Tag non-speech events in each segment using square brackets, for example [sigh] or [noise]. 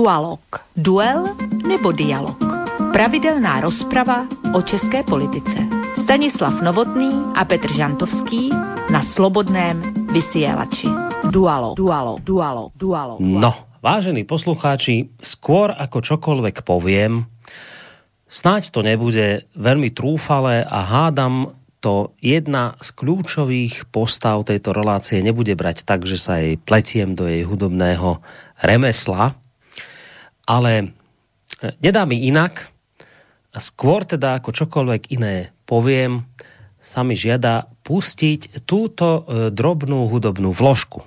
Dualog. Duel nebo dialog. Pravidelná rozprava o české politice. Stanislav Novotný a Petr Žantovský na Slobodném vysielači. Dualog. Dualog. Dualog. Dualog. No, vážení poslucháči, skôr ako čokoľvek poviem, snáď to nebude veľmi trúfale a hádam to jedna z kľúčových postav tejto relácie nebude brať tak, že sa jej pletiem do jej hudobného remesla, ale e, nedá mi inak. A skôr teda ako čokoľvek iné poviem, sa mi žiada pustiť túto e, drobnú hudobnú vložku.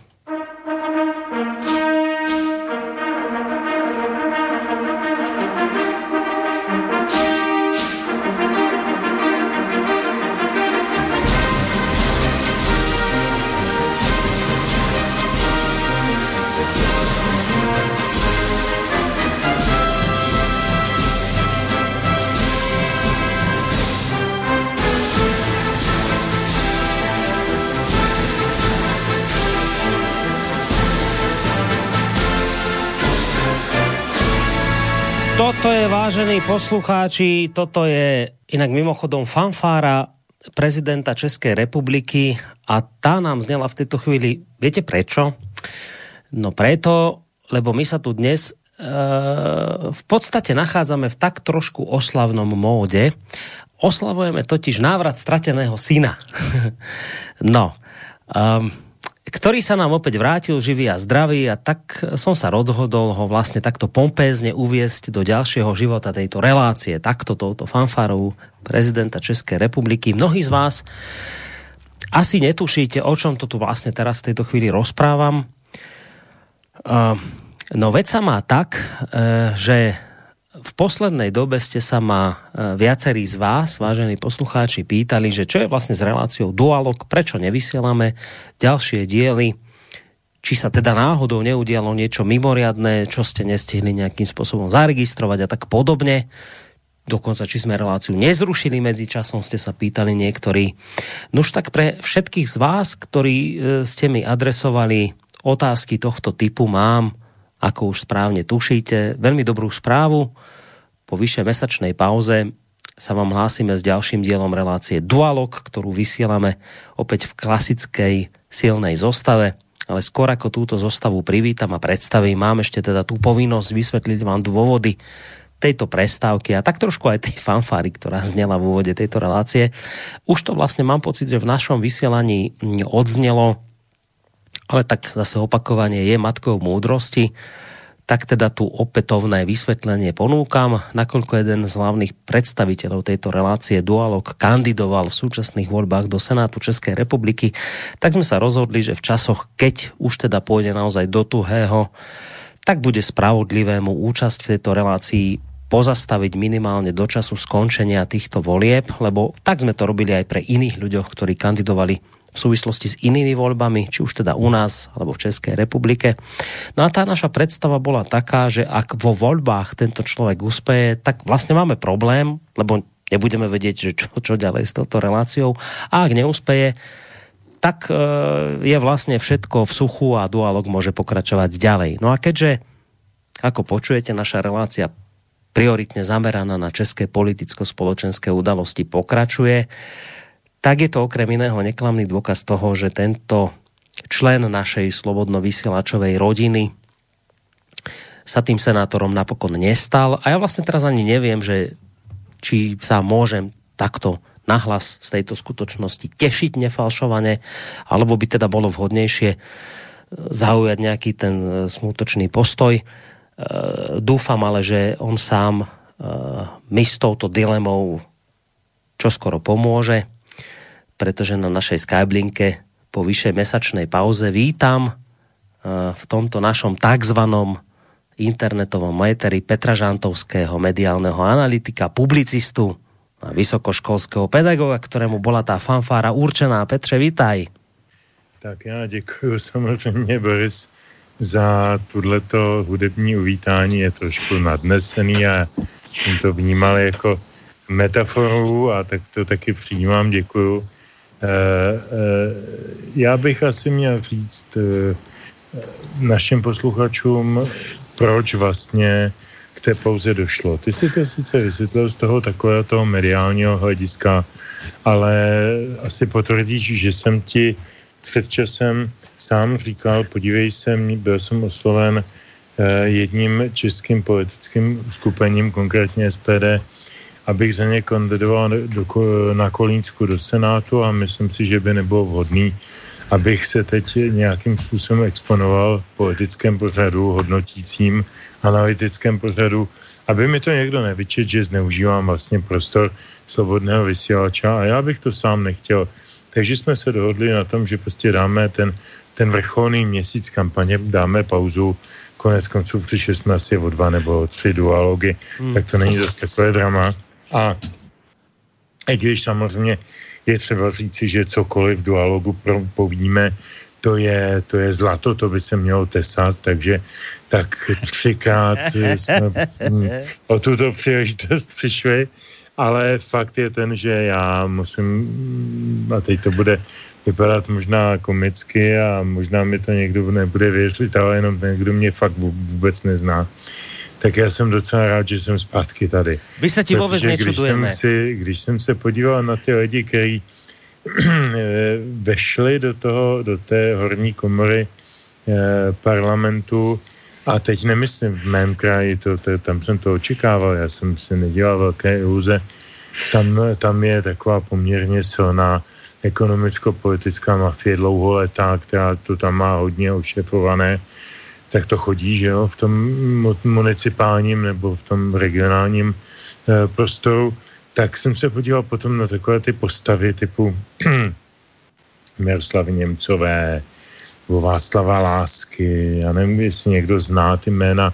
Toto je, vážení poslucháči, toto je inak mimochodom fanfára prezidenta České republiky a tá nám znela v tejto chvíli. Viete prečo? No preto, lebo my sa tu dnes e, v podstate nachádzame v tak trošku oslavnom móde. Oslavujeme totiž návrat strateného syna. [laughs] no, um, ktorý sa nám opäť vrátil živý a zdravý a tak som sa rozhodol ho vlastne takto pompézne uviesť do ďalšieho života tejto relácie, takto touto fanfárou prezidenta Českej republiky. Mnohí z vás asi netušíte, o čom to tu vlastne teraz v tejto chvíli rozprávam. No vec sa má tak, e, že v poslednej dobe ste sa ma e, viacerí z vás, vážení poslucháči, pýtali, že čo je vlastne s reláciou Dualog, prečo nevysielame ďalšie diely, či sa teda náhodou neudialo niečo mimoriadné, čo ste nestihli nejakým spôsobom zaregistrovať a tak podobne. Dokonca, či sme reláciu nezrušili medzi časom, ste sa pýtali niektorí. Nož tak pre všetkých z vás, ktorí e, ste mi adresovali otázky tohto typu, mám ako už správne tušíte, veľmi dobrú správu. Po vyššej mesačnej pauze sa vám hlásime s ďalším dielom relácie Dualog, ktorú vysielame opäť v klasickej silnej zostave. Ale skôr ako túto zostavu privítam a predstavím, mám ešte teda tú povinnosť vysvetliť vám dôvody tejto prestávky a tak trošku aj tej fanfáry, ktorá znela v úvode tejto relácie. Už to vlastne mám pocit, že v našom vysielaní odznelo ale tak zase opakovanie je matkou múdrosti, tak teda tu opätovné vysvetlenie ponúkam, nakoľko jeden z hlavných predstaviteľov tejto relácie Dualog kandidoval v súčasných voľbách do Senátu Českej republiky, tak sme sa rozhodli, že v časoch, keď už teda pôjde naozaj do tuhého, tak bude spravodlivému účasť v tejto relácii pozastaviť minimálne do času skončenia týchto volieb, lebo tak sme to robili aj pre iných ľuďoch, ktorí kandidovali v súvislosti s inými voľbami, či už teda u nás alebo v Českej republike. No a tá naša predstava bola taká, že ak vo voľbách tento človek uspeje, tak vlastne máme problém, lebo nebudeme vedieť, že čo, čo ďalej s touto reláciou. A ak neúspeje, tak e, je vlastne všetko v suchu a dualog môže pokračovať ďalej. No a keďže, ako počujete, naša relácia prioritne zameraná na české politicko-spoločenské udalosti pokračuje, tak je to okrem iného neklamný dôkaz toho, že tento člen našej slobodno vysielačovej rodiny sa tým senátorom napokon nestal. A ja vlastne teraz ani neviem, že či sa môžem takto nahlas z tejto skutočnosti tešiť nefalšovane, alebo by teda bolo vhodnejšie zaujať nejaký ten e, smutočný postoj. E, dúfam ale, že on sám e, mi s touto dilemou čoskoro pomôže pretože na našej Skyblinke po vyššej mesačnej pauze vítam eh, v tomto našom takzvanom internetovom meteri Petra Žantovského, mediálneho analytika, publicistu a vysokoškolského pedagoga, ktorému bola tá fanfára určená. Petře, vítaj. Tak já děkuji [laughs] samozřejmě, Boris, za tuto hudební uvítání. Je trošku nadnesený a jsem to vnímal jako metaforu a tak to taky přijímám, děkuju. Eh, eh, já bych asi měl říct eh, našim posluchačům proč vlastně k té pauze došlo. Ty si to sice vysvětlil z toho takového toho mediálního hlediska, ale asi potvrdíš, že jsem ti před časem sám říkal, podívej se, byl jsem osloven jedním českým politickým skupením, konkrétně SPD, abych za ně kandidoval do, na Kolínsku do Senátu a myslím si, že by nebylo vhodný, abych se teď nějakým způsobem exponoval v politickém pořadu, hodnotícím, analytickém pořadu, aby mi to někdo nevyčet, že zneužívám vlastně prostor svobodného vysílača a já bych to sám nechtěl. Takže jsme se dohodli na tom, že prostě dáme ten, ten vrcholný měsíc kampaně, dáme pauzu, konec konců přišli jsme asi o dva nebo o tři dualogy, hmm. tak to není zase takové drama. A i když samozřejmě je třeba říci, že cokoliv v dualogu povíme, to je, to je zlato, to by se mělo tesat, takže tak třikrát [laughs] jsme o tuto příležitost přišli, ale fakt je ten, že já musím, a teď to bude vypadat možná komicky a možná mi to někdo nebude věřit, ale jenom někdo mě fakt vůbec nezná tak já jsem docela rád, že jsem zpátky tady. Vy se ti vůbec když jsem, si, když jsem se podíval na ty lidi, kteří [clears throat] vešli do, toho, do té horní komory eh, parlamentu, a teď nemyslím v mém kraji, to, to, tam jsem to očekával, já jsem si nedělal velké iluze. Tam, tam je taková poměrně silná ekonomicko-politická mafie dlouholetá, která to tam má hodně ošefované tak to chodí, že jo, v tom municipálním nebo v tom regionálním e, prostoru, tak jsem se podíval potom na takové ty postavy typu [clears throat] Miroslavy Němcové, nebo Václava Lásky, já nevím, jestli někdo zná ty jména,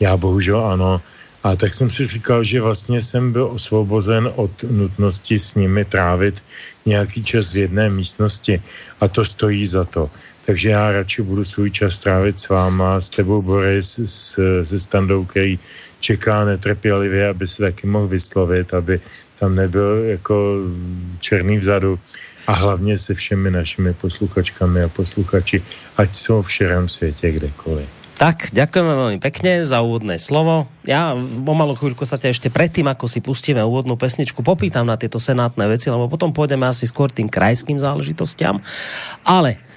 já bohužel ano, a tak jsem si říkal, že vlastně jsem byl osvobozen od nutnosti s nimi trávit nějaký čas v jedné místnosti. A to stojí za to takže já radši budu svůj čas strávit s váma, s tebou Boris, s, se Standou, který čeká netrpělivě, aby se taky mohl vyslovit, aby tam nebyl jako černý vzadu a hlavně se všemi našimi posluchačkami a posluchači, ať jsou v širém světě kdekoliv. Tak, ďakujeme veľmi pekne za úvodné slovo. Ja o malú chvíľku sa ťa ešte predtým, ako si pustíme úvodnú pesničku, popýtam na tieto senátne veci, lebo potom pôjdeme asi skôr tým krajským záležitostiam. Ale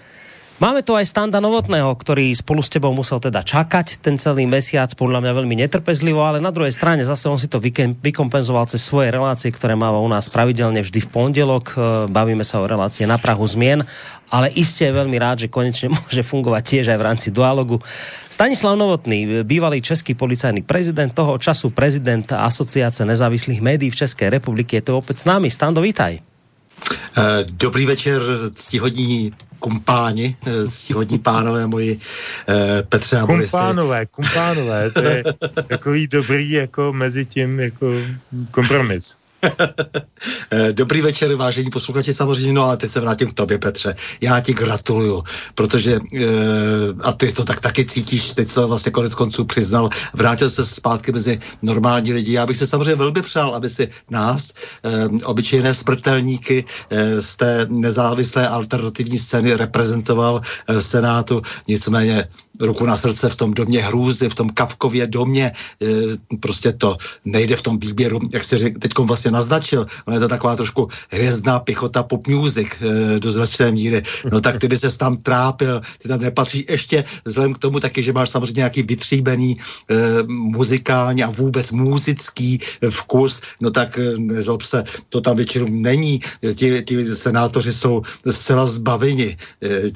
Máme tu aj Standa Novotného, ktorý spolu s tebou musel teda čakať ten celý mesiac, podľa mňa veľmi netrpezlivo, ale na druhej strane zase on si to vykompenzoval cez svoje relácie, ktoré máva u nás pravidelne vždy v pondelok. E, bavíme sa o relácie na Prahu zmien, ale iste je veľmi rád, že konečne [laughs] môže fungovať tiež aj v rámci dialogu. Stanislav Novotný, bývalý český policajný prezident, toho času prezident Asociace nezávislých médií v České republiky, je to opäť s námi. Stando, vítaj. E, dobrý večer, ctihodní kumpáni, eh, ctihodní pánové moji eh, Petře a Borisy. Kumpánové, kumpánové, to je [laughs] takový dobrý jako mezi tím jako kompromis. [laughs] Eh, dobrý večer, vážení posluchači samozřejmě, no ale teď se vrátím k tobě, Petře. Já ti gratuluju, protože, e, a ty to tak taky cítíš, teď to vlastně konec konců přiznal, vrátil se zpátky mezi normální lidi. Já bych se samozřejmě velmi přál, aby si nás, e, obyčejné smrtelníky e, z té nezávislé alternativní scény reprezentoval e, v Senátu. Nicméně ruku na srdce v tom domě hrůzy, v tom Kavkově domě, e, prostě to nejde v tom výběru, jak se teď vlastně naznačil, ono je to taková trošku hvězdná pichota pop music e, do značné míry, no tak ty by se tam trápil, ty tam nepatří. Ještě vzhledem k tomu taky, že máš samozřejmě nějaký vytříbený e, muzikální a vůbec muzický vkus, no tak nezlob se, to tam většinou není, ti, ti senátoři jsou zcela zbaveni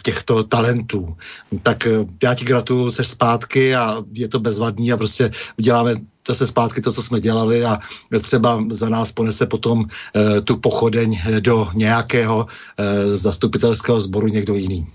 těchto talentů. Tak já ti gratuluju, se zpátky a je to bezvadný a prostě uděláme zase zpátky to, co jsme dělali a třeba za nás ponese potom e, tu pochodeň do nějakého e, zastupitelského sboru někdo jiný.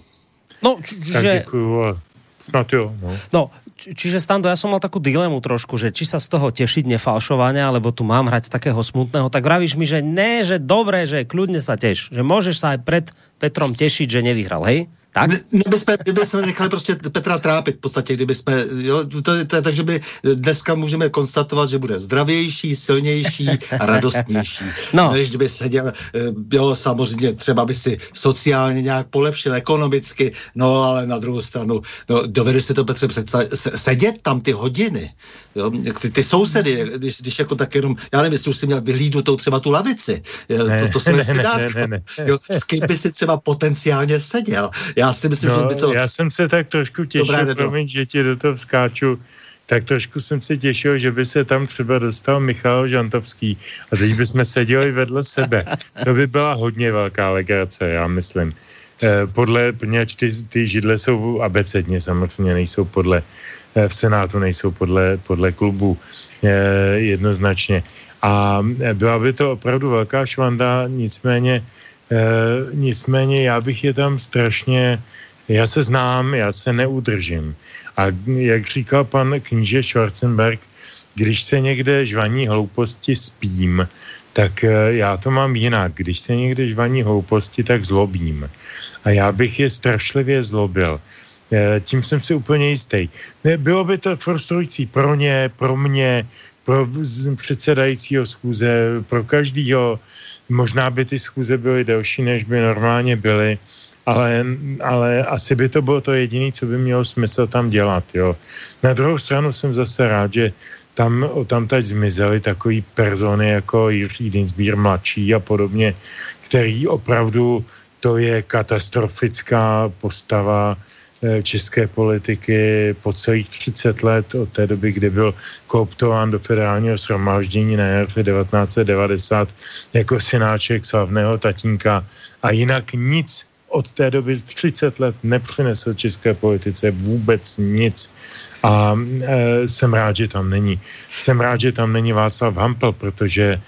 No, čiže... Tak děkuju snad jo. No. no či, čiže Stando, ja som mal takú dilemu trošku, že či sa z toho tešiť nefalšovania, alebo tu mám hrať takého smutného, tak vravíš mi, že ne, že dobre, že kľudne sa teš, že môžeš sa aj pred Petrom tešiť, že nevyhral, hej? Tak? Ne, by jsme, by jsme nechali prostě Petra trápit v podstatě, kdyby jsme, jo, to, to, takže by dneska můžeme konstatovat, že bude zdravější, silnější a radostnější. [laughs] No. Než kdyby seděl, eh, jo, samozřejmě třeba by si sociálně nějak polepšil, ekonomicky, no ale na druhou stranu, no, dovede si to Petře představit, sedět tam ty hodiny, jo, ty, ty sousedy, když, když jako tak jenom, já nevím, jestli už si měl vyhlídnout třeba tu lavici, ne, to, to jsme ne, si dát, ne, ne, ne. Jo, s kým by si třeba potenciálně seděl. Já si myslím, no, že by to... Já jsem se tak trošku těšil, promiň, že ti do toho vskáču, tak trošku jsem se těšil, že by se tam třeba dostal Michal Žantovský a teď bychom seděli vedle sebe. To by byla hodně velká legrace, já myslím. Eh, podle, poněvadž ty, ty židle jsou abecedně, samozřejmě nejsou podle, eh, v Senátu nejsou podle, podle klubu eh, jednoznačně. A byla by to opravdu velká švanda, nicméně, nicméně já bych je tam strašně, já se znám, já se neudržím. A jak říkal pan kníže Schwarzenberg, když se někde žvaní hlouposti spím, tak já to mám jinak. Když se někde žvaní hlouposti, tak zlobím a já bych je strašlivě zlobil. Eh, tím jsem si úplně jistý. Bylo by to frustrující pro ně, pro mě, pro předsedajícího schůze, pro každýho. Možná by ty schůze byly delší, než by normálně byly, ale, ale asi by to bylo to jediné, co by mělo smysl tam dělat. Jo. Na druhou stranu jsem zase rád, že tam, tam teď zmizely takový persony jako Jiří Dinsbír mladší a podobně, který opravdu to je katastrofická postava české politiky po celých 30 let od té doby, kdy byl kooptován do federálního shromáždění na jaře 1990 jako synáček slavného tatínka a jinak nic od té doby 30 let nepřinesl české politice vůbec nic. A e, jsem rád, že tam není. Jsem rád, že tam není Václav Hampel, protože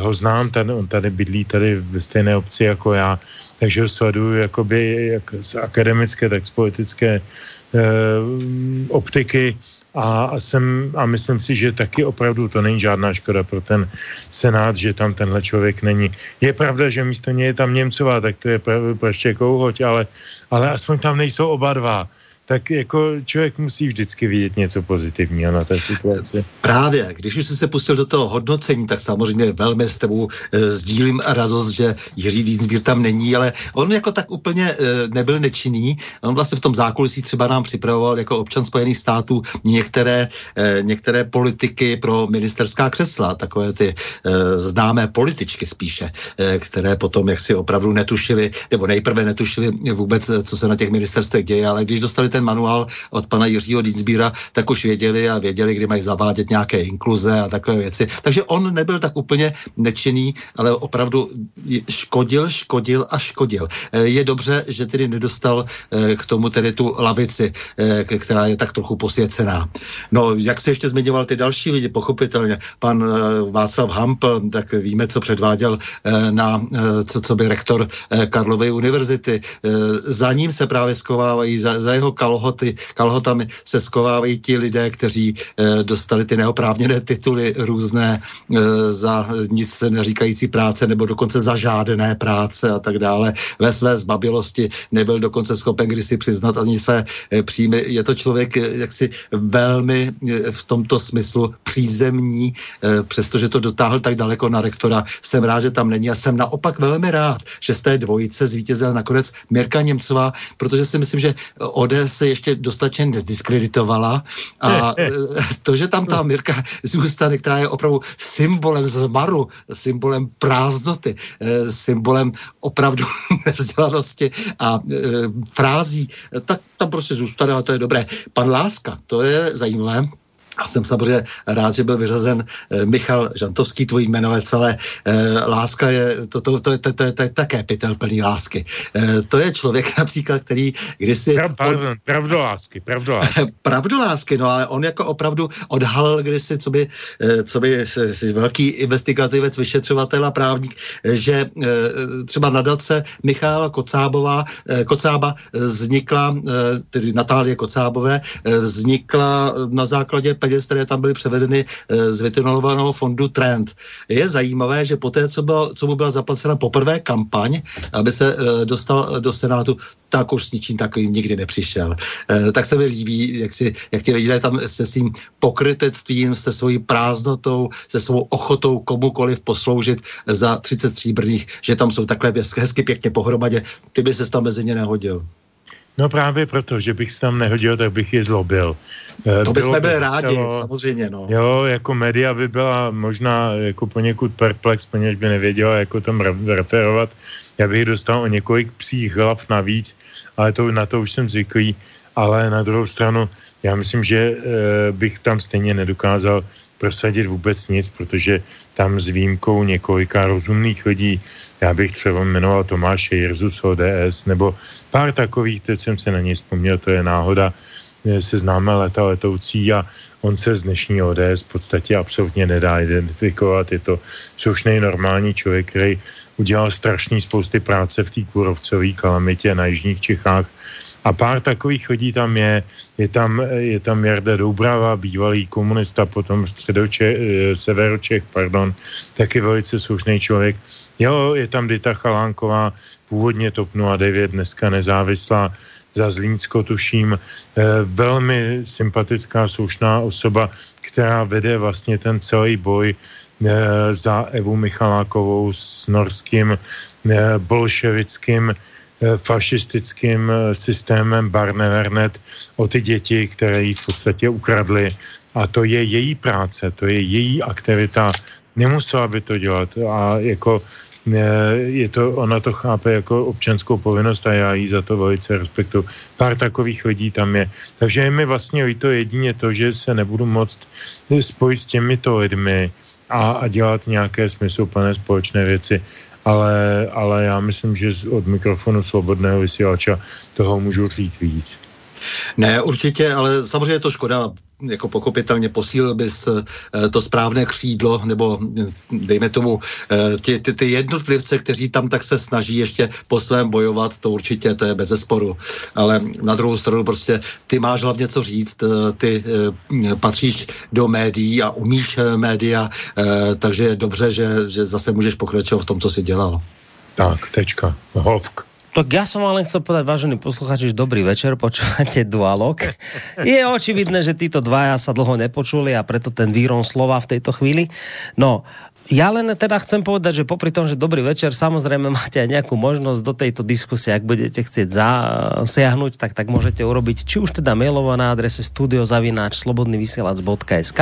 ho znám, ten, on tady bydlí tady ve stejné obci jako já takže ho sleduju jakoby jak z akademické, tak z politické e, optiky a, jsem, a myslím si, že taky opravdu to není žádná škoda pro ten Senát, že tam tenhle člověk není. Je pravda, že místo něj je tam Němcová, tak to je prostě kouhoť, ale, ale aspoň tam nejsou oba dva tak jako člověk musí vždycky vidět něco pozitivního na té situaci. Právě, když už jsi se pustil do toho hodnocení, tak samozřejmě velmi s tebou e, sdílím radost, že Jiří Dýnsbír tam není, ale on jako tak úplně e, nebyl nečinný. On vlastně v tom zákulisí třeba nám připravoval jako občan Spojených států některé, e, některé politiky pro ministerská křesla, takové ty e, známé političky spíše, e, které potom jaksi opravdu netušili, nebo nejprve netušili vůbec, co se na těch ministerstvech děje, ale když dostali ten manuál od pana Jiřího Dinsbíra, tak už věděli a věděli, kdy mají zavádět nějaké inkluze a takové věci. Takže on nebyl tak úplně nečinný, ale opravdu škodil, škodil a škodil. Eh, je dobře, že tedy nedostal eh, k tomu tedy tu lavici, eh, která je tak trochu posvěcená. No, jak se ještě zmiňoval ty další lidi, pochopitelně, pan Václav Hampl, tak víme, co předváděl na, co, co by rektor Karlovy univerzity. Za ním se právě skovávají, za, za jeho kalhoty, kalhotami se skovávají ti lidé, kteří e, dostali ty neoprávněné tituly různé e, za nic se neříkající práce nebo dokonce za žádné práce a tak dále. Ve své zbabilosti nebyl dokonce schopen kdysi přiznat ani své e, příjmy. Je to člověk e, jaksi velmi e, v tomto smyslu přízemní, e, přestože to dotáhl tak daleko na rektora. Jsem rád, že tam není a jsem naopak velmi rád, že z té dvojice zvítězil nakonec Mirka Němcová, protože si myslím, že ODS se ještě dostatečně nezdiskreditovala a eh, [laughs] to, že tam ta Mirka zůstane, která je opravdu symbolem zmaru, symbolem prázdnoty, eh, symbolem opravdu [laughs] nevzdělanosti a eh, frází, tak tam prostě zůstane a to je dobré. Pan Láska, to je zajímavé, a jsem samozřejmě rád, že byl vyřazen eh, Michal Žantovský, tvojí jméno je celé. Eh, láska je, to, to, to, to, to, to, je také pytel plný lásky. Eh, to je člověk [laughs] například, který kdysi... Pardon, od... pravdolásky, pravdolásky. [laughs] pravdolásky, no ale on jako opravdu odhalil kdysi, co by, co by velký investigativec, vyšetřovatel a právník, že třeba nadace Michála Kocábová, Kocába vznikla, tedy Natálie Kocábové, vznikla na základě peněz, které tam byly převedeny z vytunelovaného fondu Trend. Je zajímavé, že poté, co, bylo, co mu byla zaplacena poprvé kampaň, aby se dostal do Senátu, tak už s ničím takovým nikdy nepřišel. Tak se mi líbí, jak, si, jak ti lidé tam se svým pokrytectvím, se svojí prázdnotou, se svou ochotou komukoliv posloužit za 30 stříbrných, že tam jsou takhle hezky pěkně pohromadě, ty by se tam mezi ně nehodil. No právě proto, že bych se tam nehodil, tak bych je zlobil. Eh, to bychom byli rádi, celo, samozřejmě. No. Jo, jako média by byla možná jako poněkud perplex, poněž by nevěděla, jako tam referovat. Já bych dostal o několik psích hlav navíc, ale to, na to už jsem zvyklý. Ale na druhou stranu, já myslím, že e, bych tam stejně nedokázal prosadit vůbec nic, protože tam s výjimkou několika rozumných lidí, já bych třeba jmenoval Tomáše Jirzu z ODS, nebo pár takových, teď jsem se na něj vzpomněl, to je náhoda, se známe leta letoucí a on se z dnešní ODS v podstatě absolutně nedá identifikovat. Je to slušný normální člověk, který udělal strašný spousty práce v té kůrovcové kalamitě na jižních Čechách a pár takových lidí tam je. Je tam, je tam Jarda Doubrava, bývalý komunista, potom středoče, eh, severočech, pardon, taky velice slušný člověk. Jo, je tam Dita Chalánková, původně TOP 09, dneska nezávislá, za Zlínsko tuším, eh, velmi sympatická, slušná osoba, která vede vlastně ten celý boj eh, za Evu Michalákovou s norským bolševickým Eh, fašistickým eh, systémem Barnevernet o ty děti, které jí v podstatě ukradly. A to je její práce, to je její aktivita. Nemusela by to dělat. A jako je to, ona to chápe jako občanskou povinnost a já jí za to velice respektuju. Pár takových lidí tam je. Takže je mi vlastně to jedině to, že se nebudu moct spojit s těmito lidmi a, a dělat nějaké smysluplné společné věci ale, ale já myslím, že od mikrofonu svobodného vysílača toho můžu říct víc. Ne, určitě, ale samozřejmě je to škoda jako pochopitelně posílil bys eh, to správné křídlo, nebo dejme tomu eh, ty, ty, ty jednotlivce, kteří tam tak se snaží ještě po svém bojovat, to určitě, to je bez zesporu. Ale na druhou stranu prostě ty máš hlavně co říct, eh, ty patříš do médií a umíš média, takže je dobře, že, že zase můžeš pokračovat v tom, co jsi dělal. Tak, tečka. Hovk. Tak ja som len chcel povedať, vážení posluchači, že dobrý večer, počúvate Dualog. [laughs] Je očividné, že títo dvaja sa dlho nepočuli a preto ten výron slova v tejto chvíli. No, ja len teda chcem povedať, že popri tom, že dobrý večer, samozrejme máte aj nejakú možnosť do tejto diskusie, ak budete chcieť zasiahnuť, tak, tak môžete urobiť či už teda mailovo na adrese studiozavináč slobodnyvysielac.sk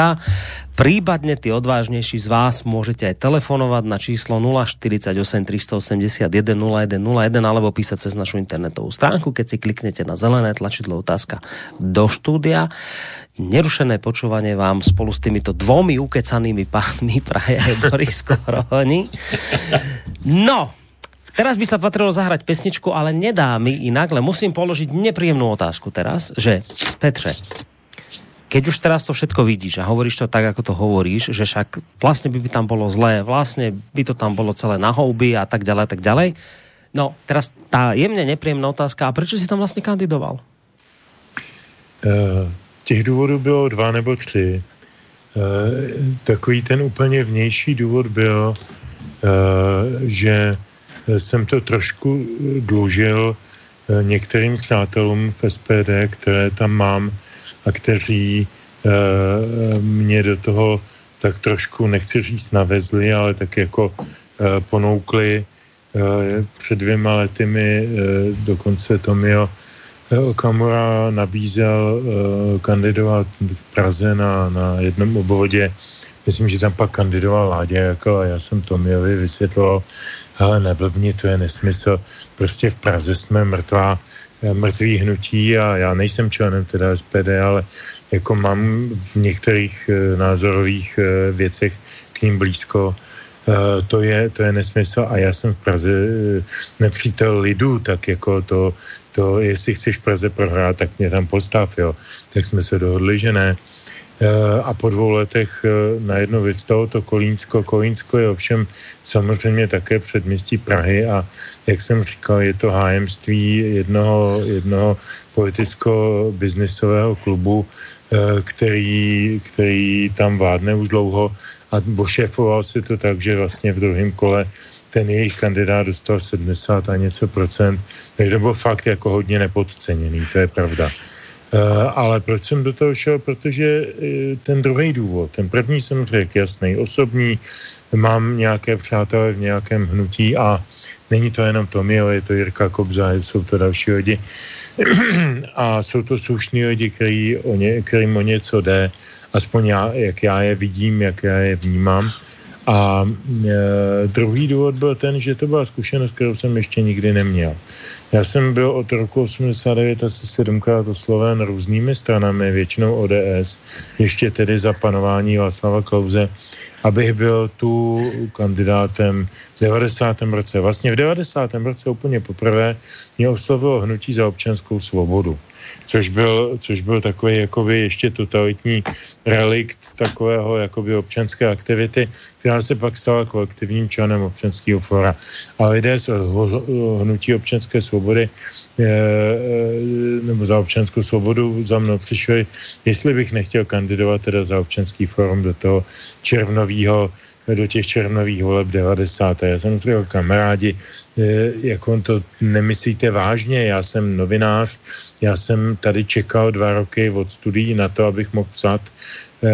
prípadne tí odvážnejší z vás môžete aj telefonovať na číslo 048 381 0101 alebo písať cez našu internetovú stránku, keď si kliknete na zelené tlačidlo otázka do štúdia nerušené počúvanie vám spolu s týmito dvomi ukecanými pánmi praje Boris Koroni. No, teraz by sa patrilo zahrať pesničku, ale nedá mi inak, len musím položiť nepríjemnú otázku teraz, že Petře, keď už teraz to všetko vidíš a hovoríš to tak, ako to hovoríš, že však vlastne by, by tam bolo zlé, vlastne by to tam bolo celé na houby a tak ďalej, tak ďalej. No, teraz tá jemne nepríjemná otázka, a prečo si tam vlastne kandidoval? Uh, Těch důvodů bylo dva nebo tři. E, takový ten úplně vnější důvod byl, e, že jsem to trošku dlužil e, některým přátelům v SPD, které tam mám a kteří mě do toho tak trošku, nechci říct navezli, ale tak jako ponoukli před dvěma lety mi dokonce Tomio Okamura nabízel uh, kandidovat v Praze na, na jednom obvodě. Myslím, že tam pak kandidoval Láďa jako a já jsem Tomiovi vysvětloval, ale neblbni, to je nesmysl. Prostě v Praze jsme mrtvá, eh, mrtvý hnutí a já nejsem členem teda SPD, ale jako mám v některých uh, názorových věcech k ním blízko. To, je, to je nesmysl a já jsem v Praze nepřítel lidu, tak jako to, to, jestli chceš Praze prohrát, tak mě tam postav, jo. Tak jsme se dohodli, že ne. a po dvou letech najednou vyvstalo to Kolínsko. Kolínsko je ovšem samozřejmě také předměstí Prahy a jak jsem říkal, je to hájemství jednoho, jednoho politicko-biznisového klubu, který, který tam vádne už dlouho a ošéfoval si to tak, že vlastně v druhém kole ten jejich kandidát dostal 70 a něco procent, takže to bylo fakt jako hodně nepodceněný, to je pravda. Uh, ale proč jsem do toho šel? Protože uh, ten druhý důvod, ten první jsem řekl jasný, osobní, mám nějaké přátelé v nějakém hnutí a není to jenom Tomio, je to Jirka Kobza, jsou to další lidi. [clears throat] a jsou to slušní lidi, který o ně, kterým o něco jde, aspoň já, jak já je vidím, jak já je vnímám. A e, druhý důvod byl ten, že to byla zkušenost, kterou jsem ještě nikdy neměl. Já jsem byl od roku 89 asi sedmkrát osloven různými stranami, většinou ODS, ještě tedy za panování Václava Klauze, abych byl tu kandidátem v 90. roce. Vlastně v 90. roce úplně poprvé mě oslovilo hnutí za občanskou svobodu což byl, což byl takový jakoby ještě totalitní relikt takového jakoby občanské aktivity, která se pak stala kolektivním členem občanského fora. A lidé z hnutí občanské svobody eh, nebo za občanskou svobodu za mnou přišli, jestli bych nechtěl kandidovat teda za občanský forum do toho červnového do těch červnových voleb 90. Já jsem říkal, kamarádi, jako on to nemyslíte vážně, já jsem novinář, já jsem tady čekal dva roky od studií na to, abych mohl psát eh,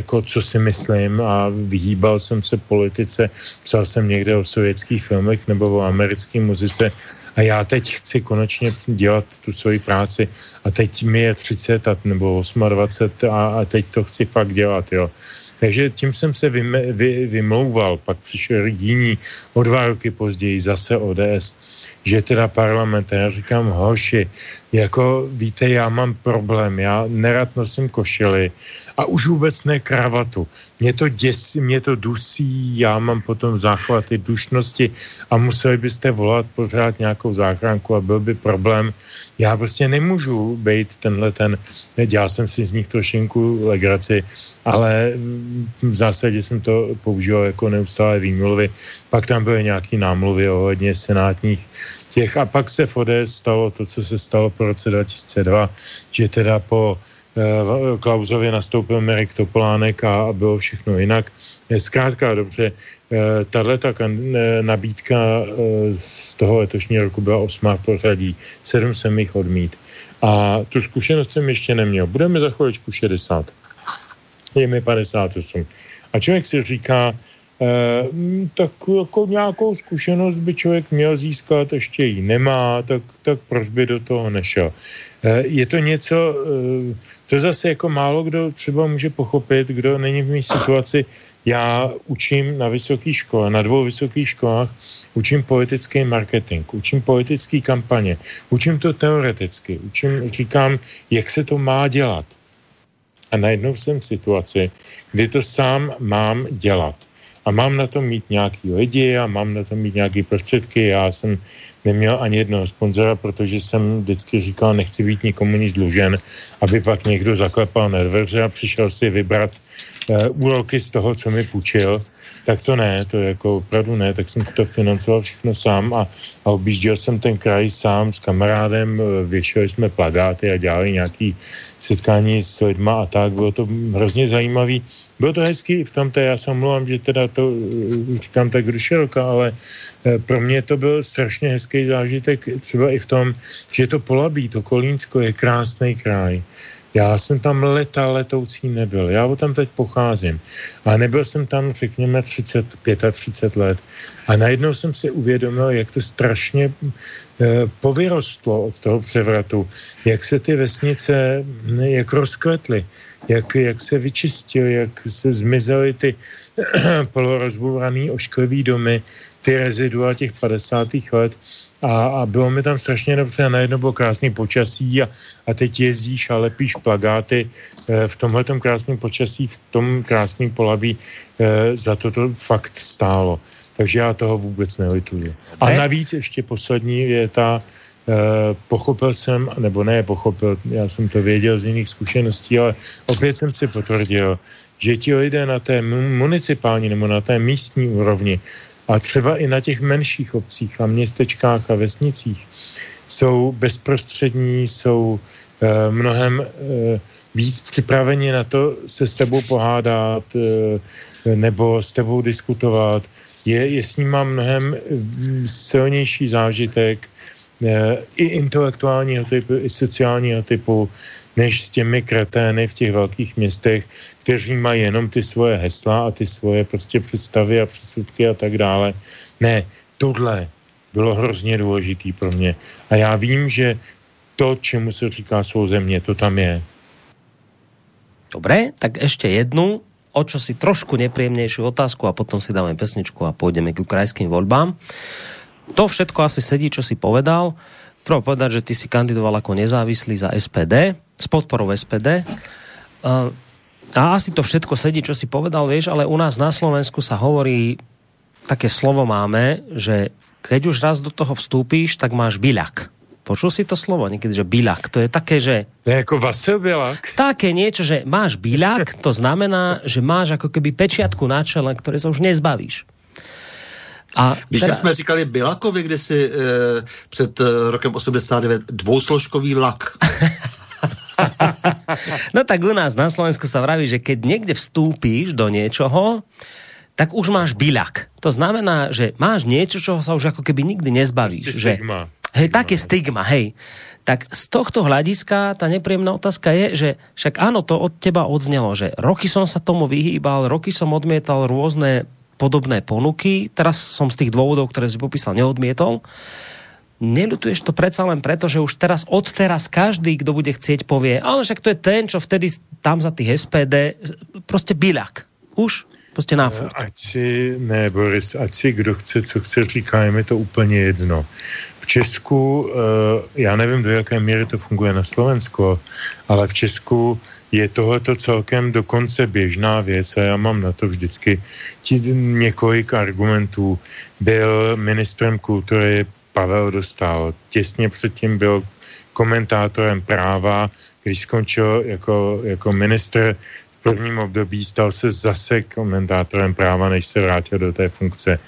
jako co si myslím a vyhýbal jsem se politice, psal jsem někde o sovětských filmech nebo o americké muzice a já teď chci konečně dělat tu svoji práci a teď mi je 30 a, nebo 28 a, a teď to chci fakt dělat, jo. Takže tím jsem se vyme, vy, vymlouval, pak přišel jiní o dva roky později zase ODS, že teda parlament, já říkám, hoši, jako víte, já mám problém, já nerad nosím košily, a už vůbec ne kravatu. Mě to děsí, mě to dusí, já mám potom záchvaty dušnosti a museli byste volat pořád nějakou záchranku a byl by problém. Já prostě nemůžu být tenhle ten, dělal jsem si z nich trošinku legraci, ale v zásadě jsem to používal jako neustále výmluvy. Pak tam byly nějaké námluvy ohledně senátních těch a pak se v ODS stalo to, co se stalo po roce 2002, že teda po Klausovi nastoupil Merik Topolánek a bylo všechno jinak. Zkrátka dobře, eh, tahle ta nabídka eh, z toho letošního roku byla osmá pořadí, sedm jsem jich odmít. A tu zkušenost jsem ještě neměl. Budeme za chviličku 60. Je mi 58. A člověk si říká, Eh, tak jako nějakou zkušenost by člověk měl získat, ještě ji nemá, tak, tak proč by do toho nešel. Eh, je to něco, eh, to zase jako málo kdo třeba může pochopit, kdo není v mé situaci. Já učím na vysoké škole, na dvou vysokých školách, učím politický marketing, učím politické kampaně, učím to teoreticky, učím, říkám, jak se to má dělat. A najednou jsem v situaci, kdy to sám mám dělat a mám na to mít nějaký lidi a mám na to mít nějaké prostředky. Já jsem neměl ani jednoho sponzora, protože jsem vždycky říkal, nechci být nikomu nic dlužen, aby pak někdo zaklepal na dveře a přišel si vybrat uh, úroky z toho, co mi půjčil tak to ne, to jako opravdu ne, tak jsem to financoval všechno sám a, a objížděl jsem ten kraj sám s kamarádem, eh, věšeli jsme plagáty a dělali nějaký setkání s lidma a tak, bylo to hrozně zajímavý. Bylo to hezký v tomto, já se omlouvám, že teda to eh, říkám tak ruširoka, ale pro mě to byl strašně hezký zážitek, třeba i v tom, že to Polabí, to Kolínsko je krásný kraj. Já jsem tam leta letoucí nebyl. Já tam teď pocházím. A nebyl jsem tam, řekněme, 30, 35 let. A najednou jsem si uvědomil, jak to strašně e, povyrostlo od toho převratu. Jak se ty vesnice, jak rozkvetly. Jak, jak se vyčistily, jak se zmizely ty [clears throat] polorozbouraný ošklivý domy, ty rezidua těch 50. let a, a bylo mi tam strašně dobře a najednou bylo krásný počasí a, a teď jezdíš a lepíš plagáty e, v tomhle krásném počasí, v tom krásném polaví e, za to to fakt stálo. Takže já toho vůbec nelituju. A navíc ještě poslední je ta, pochopil jsem, nebo ne pochopil, já jsem to věděl z jiných zkušeností, ale opět jsem si potvrdil, že ti lidé na té municipální nebo na té místní úrovni a třeba i na těch menších obcích a městečkách a vesnicích jsou bezprostřední, jsou uh, mnohem uh, víc připraveni na to se s tebou pohádat uh, nebo s tebou diskutovat. Je, je s ním mnohem silnější zážitek uh, i intelektuálního typu, i sociálního typu, než s těmi kretény v těch velkých městech, kteří mají jenom ty svoje hesla a ty svoje prostě představy a předsudky a tak dále. Ne, tohle bylo hrozně důležitý pro mě. A já vím, že to, čemu se říká svou země, to tam je. Dobré, tak ještě jednu, o čo si trošku nepříjemnější otázku a potom si dáme pesničku a půjdeme k krajským voľbám. To všetko asi sedí, čo si povedal. Treba povedať, že ty si kandidoval ako nezávislý za SPD, s podporou SPD. Uh, a asi to všetko sedí, čo si povedal, vieš, ale u nás na Slovensku sa hovorí, také slovo máme, že keď už raz do toho vstúpíš, tak máš byľak. Počul si to slovo niekedy, že byľak? To je také, že... To je jako Vasil Bielak? Také niečo, že máš byľak, to znamená, že máš ako keby pečiatku na čele, ktoré sa už nezbavíš. A Víš, teda... jsme říkali Bilakovi kdysi e, před e, rokem 89, dvousložkový lak. [laughs] no tak u nás na Slovensku sa vraví, že keď niekde vstúpíš do niečoho, tak už máš byľak. To znamená, že máš niečo, čoho sa už ako keby nikdy nezbavíš. Že, stigma. Hej, tak je stigma, hej. Tak z tohto hľadiska tá nepríjemná otázka je, že však áno, to od teba odznelo, že roky som sa tomu vyhýbal, roky som odmietal rôzne podobné ponuky, teraz som z tých dôvodov, ktoré si popísal, neodmietol. Nelutuješ to predsa len preto, že už teraz od teraz každý, kdo bude chcieť, povie, ale však to je ten, čo vtedy tam za tých SPD, prostě byľak. Už Prostě na furt. Ať si, ne Boris, ať si kdo chce, co chce, říká, je mi to úplně jedno. V Česku, eh, já nevím, do jaké míry to funguje na Slovensku, ale v Česku je tohleto celkem dokonce běžná věc a já mám na to vždycky několik argumentů. Byl ministrem kultury Pavel Dostal, těsně předtím byl komentátorem práva, když skončil jako, jako ministr prvním období stal se zase komentátorem práva, než se vrátil do té funkce. E,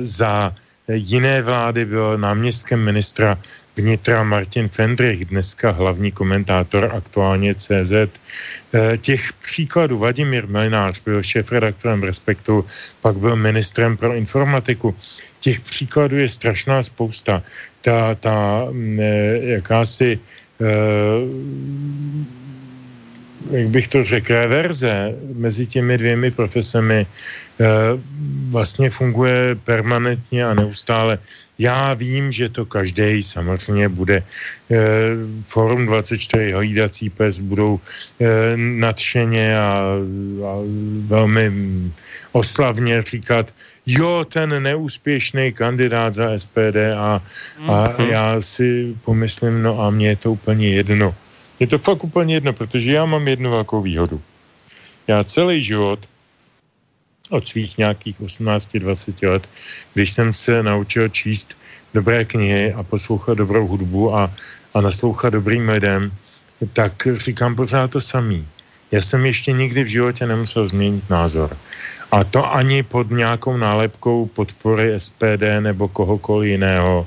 za jiné vlády byl náměstkem ministra vnitra Martin Fendrich, dneska hlavní komentátor aktuálně CZ. E, těch příkladů Vladimír Melinář byl šéf-redaktorem Respektu, pak byl ministrem pro informatiku. Těch příkladů je strašná spousta. Ta, ta e, jakási e, jak bych to řekl, reverze mezi těmi dvěmi profesemi eh, vlastně funguje permanentně a neustále. Já vím, že to každý samozřejmě bude eh, Forum 24 hlídací pes budou eh, nadšeně a, a velmi oslavně říkat, jo, ten neúspěšný kandidát za SPD a, a mhm. já si pomyslím, no a mně je to úplně jedno. Je to fakt úplně jedno, protože já mám jednu velkou výhodu. Já celý život od svých nějakých 18-20 let, když jsem se naučil číst dobré knihy a poslouchat dobrou hudbu a, a naslouchat dobrým lidem, tak říkám pořád to samý. Já jsem ještě nikdy v životě nemusel změnit názor. A to ani pod nějakou nálepkou podpory SPD nebo kohokoliv jiného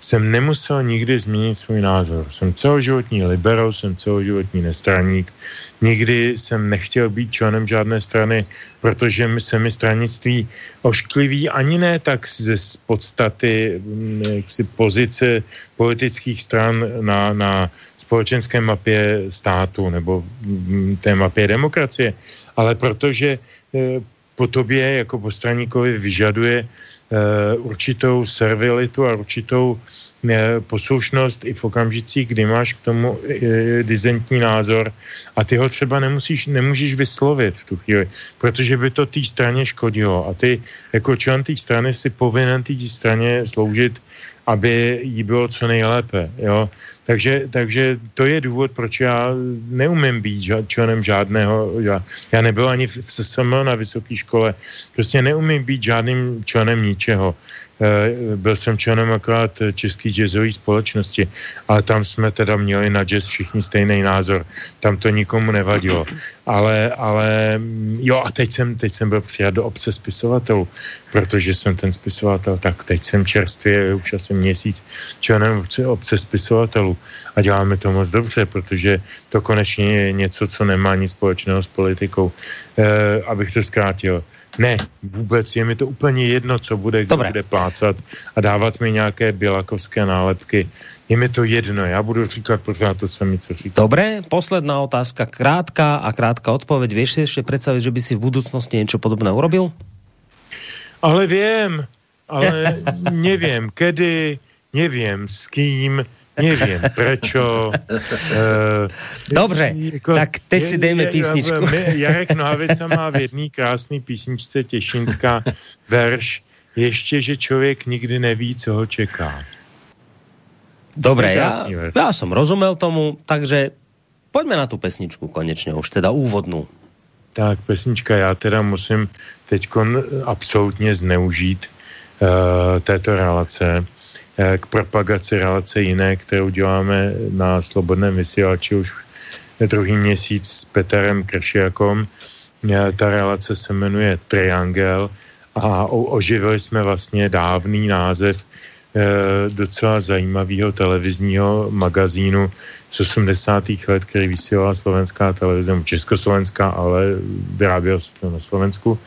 jsem nemusel nikdy změnit svůj názor. Jsem celoživotní liberál, jsem celoživotní nestraník. Nikdy jsem nechtěl být členem žádné strany, protože se mi stranictví oškliví ani ne tak ze podstaty mm, jaksi, pozice politických stran na, na společenské mapě státu nebo mm, té mapě demokracie, ale protože eh, po tobě jako po straníkovi vyžaduje určitou servilitu a určitou eh, poslušnost i v okamžicích, kdy máš k tomu e, dizentní názor a ty ho třeba nemusíš, nemůžeš vyslovit v tu chvíli, protože by to té straně škodilo a ty jako člen té strany si povinen té straně sloužit, aby jí bylo co nejlépe, jo. Takže, takže to je důvod, proč já neumím být členem žádného, já, já nebyl ani v SSM na vysoké škole, prostě neumím být žádným členem ničeho. Eh, byl jsem členem akorát České jazzové společnosti, ale tam jsme teda měli na jazz všichni stejný názor. Tam to nikomu nevadilo. [clears throat] Ale, ale jo, a teď jsem, teď jsem byl přijat do obce spisovatelů, protože jsem ten spisovatel, tak teď jsem čerstvě, už asi měsíc členem obce, obce spisovatelů a děláme to moc dobře, protože to konečně je něco, co nemá nic společného s politikou. E, abych to zkrátil. Ne, vůbec je mi to úplně jedno, co bude, kdo bude plácat a dávat mi nějaké bělakovské nálepky. Je mi to jedno, já budu říkat pořád to samé, co říkám. Dobré, posledná otázka, krátká a krátká odpověď. Víš si ještě představit, že by si v budoucnosti něco podobné urobil? Ale vím, ale nevím, kedy, nevím, s kým, nevím, prečo. Uh, Dobře, jako, tak teď si dejme písničku. Jarek Nohavica má v jedné krásné písničce Těšinská verš, ještě, že člověk nikdy neví, co ho čeká. Dobre, já, já jsem rozuměl tomu, takže pojďme na tu pesničku konečně, už teda úvodnou. Tak, pesnička, já teda musím teď absolutně zneužít uh, této relace k propagaci relace jiné, kterou děláme na Slobodném vysílači už druhý měsíc s Peterem Kršiakom. Ta relace se jmenuje Triangel a oživili jsme vlastně dávný název eh, docela zajímavého televizního magazínu z 80. let, který vysílala slovenská televize, československá, ale vyráběl se to na Slovensku.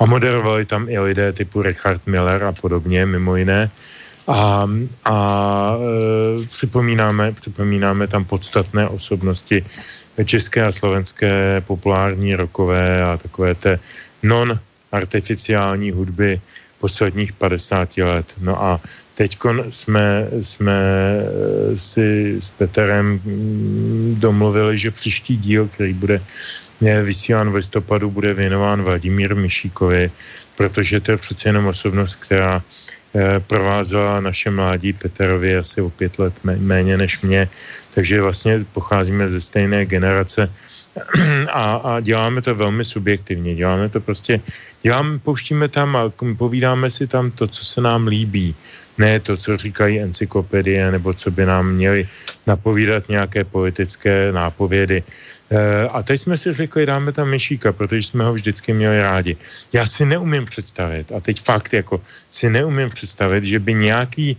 A moderovali tam i lidé typu Richard Miller a podobně, mimo jiné. A, a e, připomínáme, připomínáme tam podstatné osobnosti české a slovenské populární rokové a takové té non-artificiální hudby posledních 50 let. No a teď jsme, jsme e, si s Peterem mm, domluvili, že příští díl, který bude vysílán v listopadu, bude věnován Vladimír Myšíkovi, protože to je přece jenom osobnost, která provázela naše mládí Peterovi asi o pět let méně než mě, takže vlastně pocházíme ze stejné generace [clears throat] a, a děláme to velmi subjektivně. Děláme to prostě, děláme, pouštíme tam a povídáme si tam to, co se nám líbí. Ne to, co říkají encyklopedie, nebo co by nám měli napovídat nějaké politické nápovědy. Eh, a teď jsme si řekli, dáme tam myšíka, protože jsme ho vždycky měli rádi. Já si neumím představit, a teď fakt jako si neumím představit, že by nějaký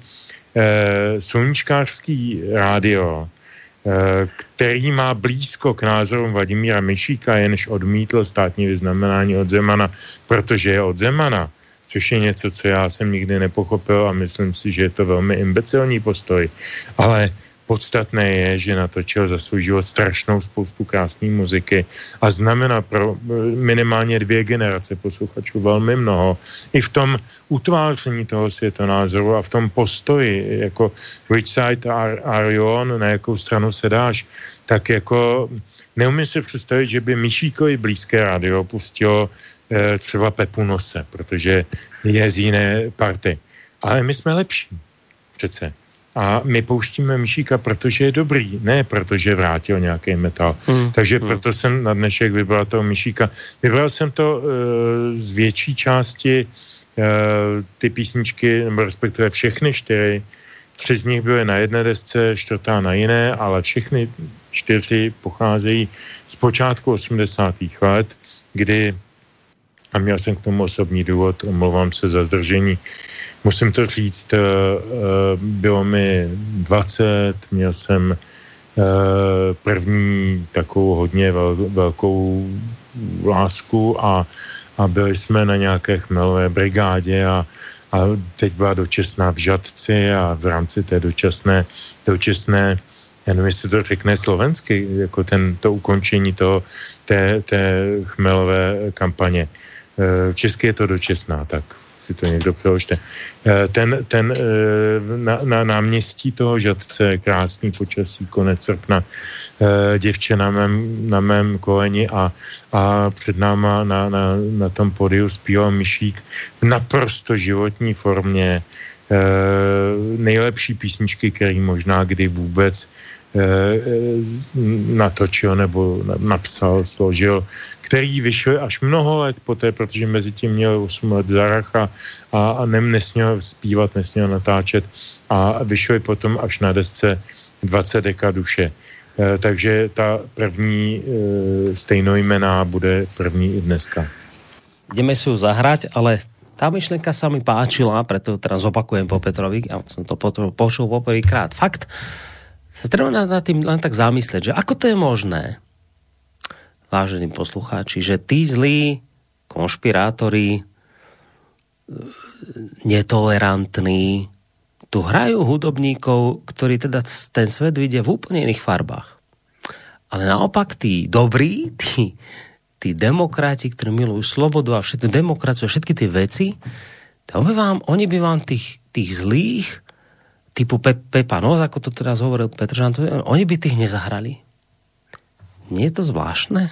eh, sluníčkářský rádio, eh, který má blízko k názorům Vladimíra Myšíka, jenž odmítl státní vyznamenání od Zemana, protože je od Zemana, což je něco, co já jsem nikdy nepochopil a myslím si, že je to velmi imbecilní postoj. Ale Podstatné je, že natočil za svůj život strašnou spoustu krásné muziky a znamená pro minimálně dvě generace posluchačů velmi mnoho. I v tom utváření toho světonázoru a v tom postoji, jako which side are, are you on, na jakou stranu se dáš, tak jako neumím si představit, že by Myšíkovi blízké rádio pustilo eh, třeba Pepu Nose, protože je z jiné party. Ale my jsme lepší přece. A my pouštíme Myšíka, protože je dobrý, ne protože vrátil nějaký metal. Hmm. Takže hmm. proto jsem na dnešek vybral toho Myšíka. Vybral jsem to uh, z větší části uh, ty písničky, nebo respektive všechny čtyři. Tři z nich byly na jedné desce, čtvrtá na jiné, ale všechny čtyři pocházejí z počátku 80. let, kdy, a měl jsem k tomu osobní důvod, omlouvám se za zdržení, musím to říct, eh, eh, bylo mi 20, měl jsem eh, první takovou hodně velkou lásku a, a byli jsme na nějaké chmelové brigádě a, a teď byla dočasná v Žadci a v rámci té dočasné, dočasné já nevím, jestli to řekne slovensky, jako ten, to ukončení toho, té, té chmelové kampaně. Česky je to dočasná, tak si to někdo přeložte. Eh, ten, ten eh, na, na náměstí toho žadce, krásný počasí, konec srpna, eh, děvče na mém, na mém koleni a, a před náma na, na, na tom podiu zpíval Myšík v naprosto životní formě, nejlepší písničky, který možná kdy vůbec natočil nebo napsal, složil, který vyšel až mnoho let poté, protože mezi tím měl 8 let Zaracha a, a nem, nesměl zpívat, nesměl natáčet a vyšel potom až na desce 20 deka duše. E, takže ta první e, stejnojmená bude první i dneska. Jdeme si ju zahrať, ale tá myšlenka sa mi páčila, preto teraz opakujem po Petrovi, ja som to počul poprvýkrát. Fakt, sa treba nad tým len tak zamysleť, že ako to je možné, vážení poslucháči, že tí zlí konšpirátori, netolerantní, tu hrajú hudobníkov, ktorí teda ten svet vidia v úplne iných farbách. Ale naopak tí dobrí, [laughs] tí, tí demokrati, ktorí milujú slobodu a všetku demokraciu a všetky tie veci, to by vám, oni by vám tých, tých zlých, typu Pe, Pepa Noz, ako to teraz hovoril Petr Žantov, oni by tých nezahrali. Nie je to zvláštne?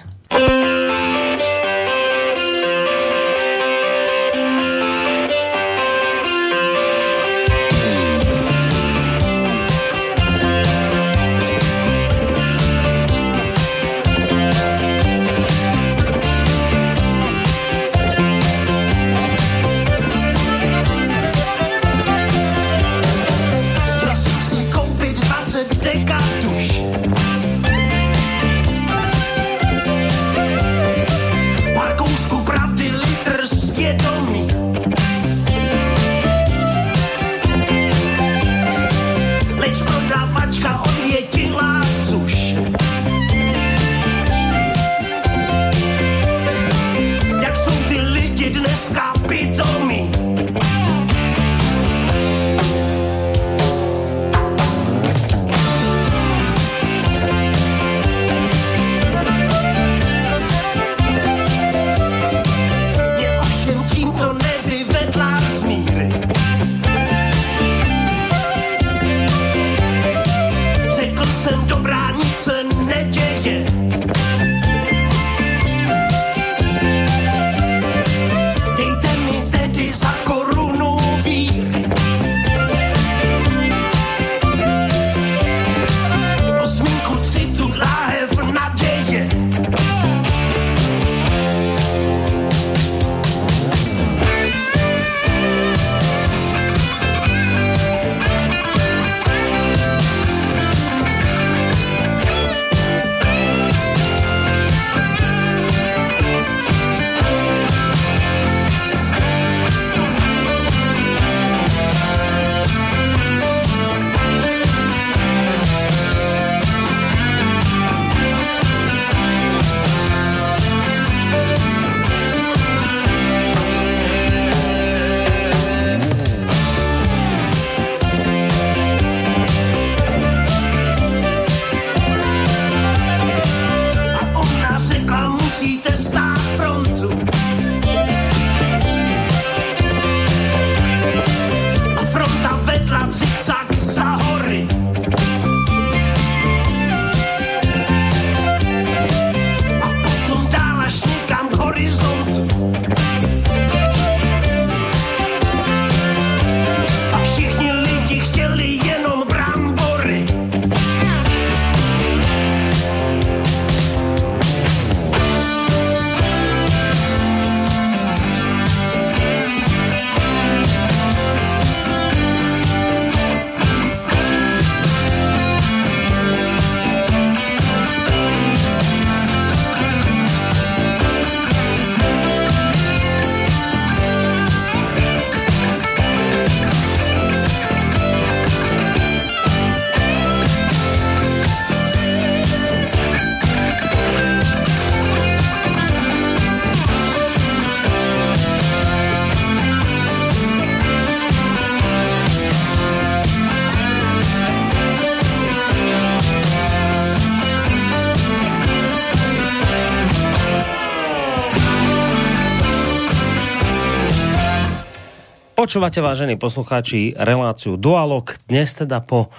Počúvate, vážení poslucháči, reláciu Dualog. Dnes teda po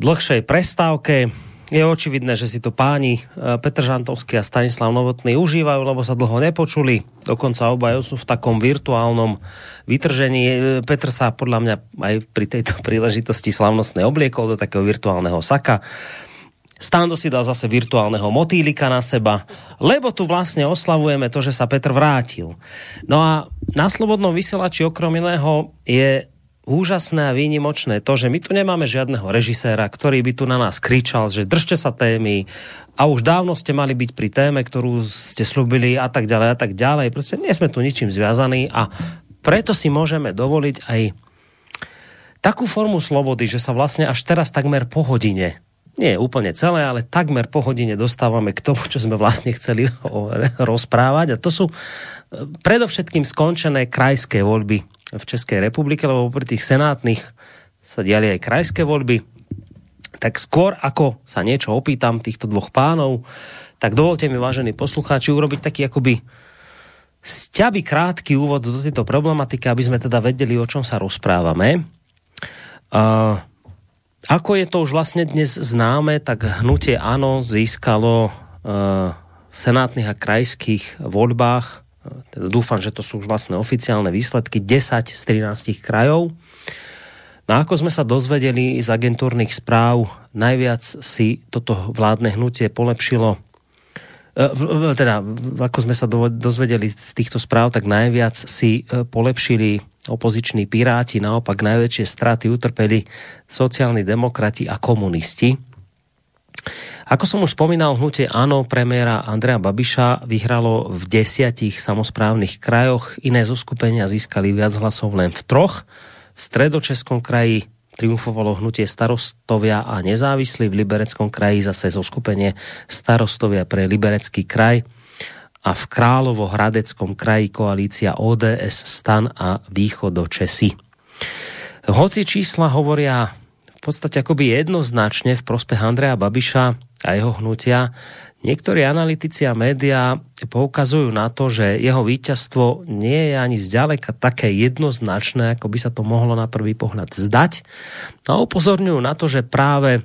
dlhšej prestávke je očividné, že si to páni e, Petr Žantovský a Stanislav Novotný užívajú, lebo sa dlho nepočuli. Dokonca obajú sú v takom virtuálnom vytržení. E, Petr sa podľa mňa aj pri tejto [laughs] príležitosti slavnostne obliekol do takého virtuálneho saka. Stando si dal zase virtuálneho motýlika na seba, lebo tu vlastne oslavujeme to, že sa Petr vrátil. No a na Slobodnom vysielači okrem iného je úžasné a výnimočné to, že my tu nemáme žiadneho režiséra, ktorý by tu na nás kričal, že držte sa témy a už dávno ste mali byť pri téme, ktorú ste slúbili a tak ďalej a tak ďalej. Proste nie sme tu ničím zviazaní a preto si môžeme dovoliť aj takú formu slobody, že sa vlastne až teraz takmer po hodine nie úplne celé, ale takmer po hodine dostávame k tomu, čo sme vlastne chceli [laughs] rozprávať. A to sú eh, predovšetkým skončené krajské voľby v Českej republike, lebo pri tých senátnych sa diali aj krajské voľby. Tak skôr ako sa niečo opýtam týchto dvoch pánov, tak dovolte mi, vážení poslucháči, urobiť taký akoby sťaby krátky úvod do tejto problematiky, aby sme teda vedeli, o čom sa rozprávame. Uh, ako je to už vlastne dnes známe, tak hnutie ANO získalo uh, v senátnych a krajských voľbách teda dúfam, že to sú už vlastné oficiálne výsledky, 10 z 13 krajov. No ako sme sa dozvedeli z agentúrnych správ, najviac si toto vládne hnutie polepšilo e, teda, ako sme sa dozvedeli z týchto správ, tak najviac si polepšili opoziční piráti, naopak najväčšie straty utrpeli sociálni demokrati a komunisti. Ako som už spomínal, hnutie Áno premiéra Andrea Babiša vyhralo v desiatich samozprávnych krajoch, iné zoskupenia získali viac hlasov len v troch. V stredočeskom kraji triumfovalo hnutie starostovia a nezávislí, v libereckom kraji zase zoskupenie starostovia pre liberecký kraj a v Královo-Hradeckom kraji koalícia ODS, Stan a Východo Česi. Hoci čísla hovoria v podstate akoby jednoznačne v prospech Andreja Babiša, a jeho hnutia, niektorí analytici a média poukazujú na to, že jeho víťazstvo nie je ani zďaleka také jednoznačné, ako by sa to mohlo na prvý pohľad zdať. A upozorňujú na to, že práve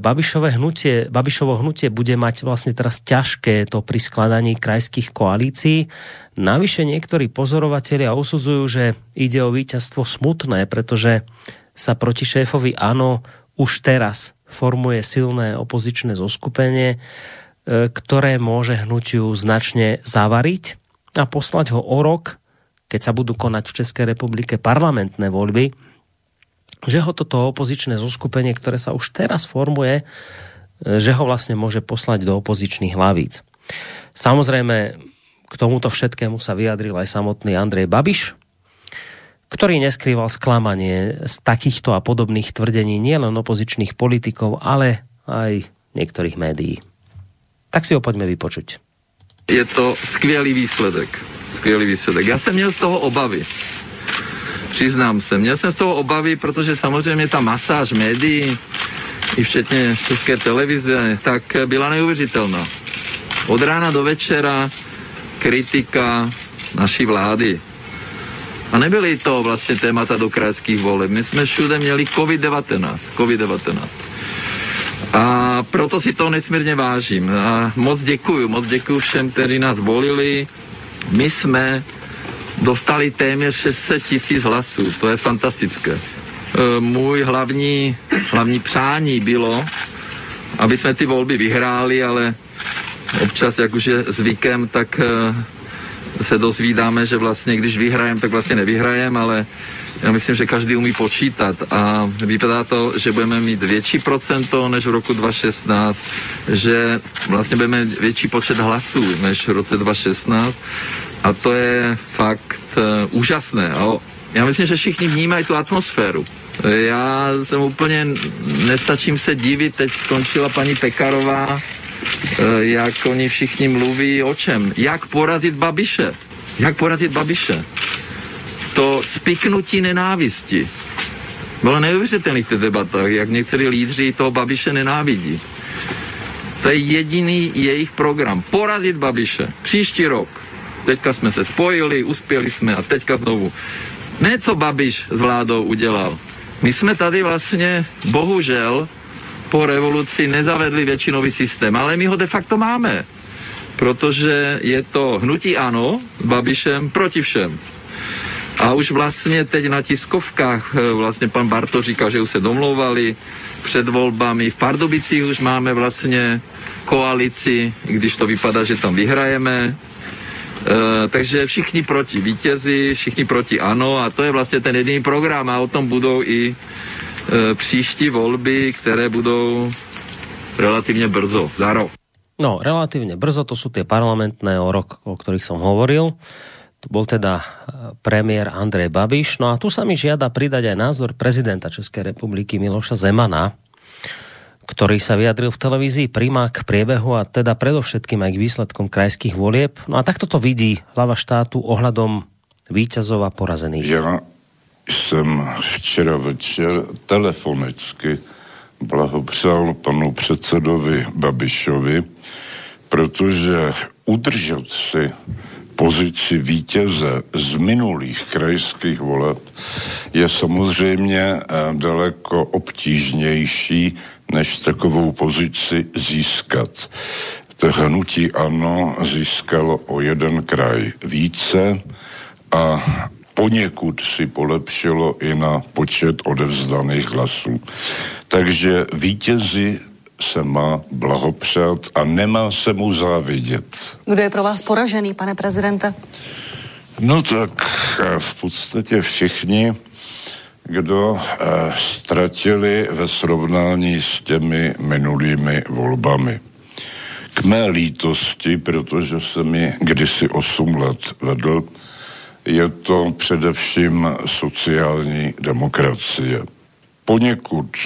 Babišové hnutie, Babišovo hnutie bude mať vlastne teraz ťažké to pri skladaní krajských koalícií. Navyše niektorí pozorovatelia usudzujú, že ide o víťazstvo smutné, pretože sa proti šéfovi ANO už teraz formuje silné opozičné zoskupenie, e, ktoré môže hnutiu značne zavariť a poslať ho o rok, keď sa budú konať v Českej republike parlamentné voľby, že ho toto opozičné zoskupenie, ktoré sa už teraz formuje, e, že ho vlastne môže poslať do opozičných hlavíc. Samozrejme, k tomuto všetkému sa vyjadril aj samotný Andrej Babiš, ktorý neskrýval sklamanie z takýchto a podobných tvrdení nielen opozičných politikov, ale aj některých médií. Tak si ho pojďme vypočuť. Je to skvělý výsledek. Skvělý výsledek. Já jsem měl z toho obavy. Přiznám se. Měl jsem z toho obavy, protože samozřejmě ta masáž médií, i včetně České televize, tak byla neuvěřitelná. Od rána do večera kritika naší vlády a nebyly to vlastně témata do krajských voleb. My jsme všude měli COVID-19. COVID-19. A proto si to nesmírně vážím. A moc děkuju, moc děkuju všem, kteří nás volili. My jsme dostali téměř 600 tisíc hlasů. To je fantastické. E, můj hlavní, hlavní přání bylo, aby jsme ty volby vyhráli, ale občas, jak už je zvykem, tak e, se dozvídáme, že vlastně, když vyhrajem, tak vlastně nevyhrajem, ale já myslím, že každý umí počítat a vypadá to, že budeme mít větší procento než v roku 2016, že vlastně budeme mít větší počet hlasů než v roce 2016 a to je fakt uh, úžasné. A já myslím, že všichni vnímají tu atmosféru. Já jsem úplně, nestačím se divit, teď skončila paní Pekarová, Eh, jak oni všichni mluví o čem. Jak porazit Babiše. Jak porazit Babiše. To spiknutí nenávisti. Bylo neuvěřitelné v těch debatách, jak někteří lídři toho Babiše nenávidí. To je jediný jejich program. Porazit Babiše. Příští rok. Teďka jsme se spojili, uspěli jsme a teďka znovu. Ne, co Babiš s vládou udělal. My jsme tady vlastně, bohužel, po revoluci nezavedli většinový systém, ale my ho de facto máme, protože je to hnutí ano Babišem proti všem. A už vlastně teď na tiskovkách, eh, vlastně pan Barto říkal, že už se domlouvali před volbami. V Pardubicích už máme vlastně koalici, když to vypadá, že tam vyhrajeme. E, takže všichni proti vítězi, všichni proti ano a to je vlastně ten jediný program a o tom budou i e, příští volby, které budou relativně brzo, za rok. No, relatívne brzo, to sú tie parlamentné o rok, o ktorých som hovoril. To bol teda e, premiér Andrej Babiš. No a tu sa mi žiada pridať aj názor prezidenta Českej republiky Miloša Zemana, ktorý sa vyjadril v televízii Prima k priebehu a teda predovšetkým aj k výsledkom krajských volieb. No a takto to vidí hlava štátu ohľadom víťazov a porazených. Já jsem včera večer telefonicky blahopřál panu předsedovi Babišovi, protože udržet si pozici vítěze z minulých krajských voleb je samozřejmě eh, daleko obtížnější, než takovou pozici získat. To hnutí ANO získalo o jeden kraj více a poněkud si polepšilo i na počet odevzdaných hlasů. Takže vítězi se má blahopřát a nemá se mu závidět. Kdo je pro vás poražený, pane prezidente? No tak eh, v podstatě všichni, kdo eh, ztratili ve srovnání s těmi minulými volbami. K mé lítosti, protože jsem mi kdysi 8 let vedl, je to především sociální demokracie poněkud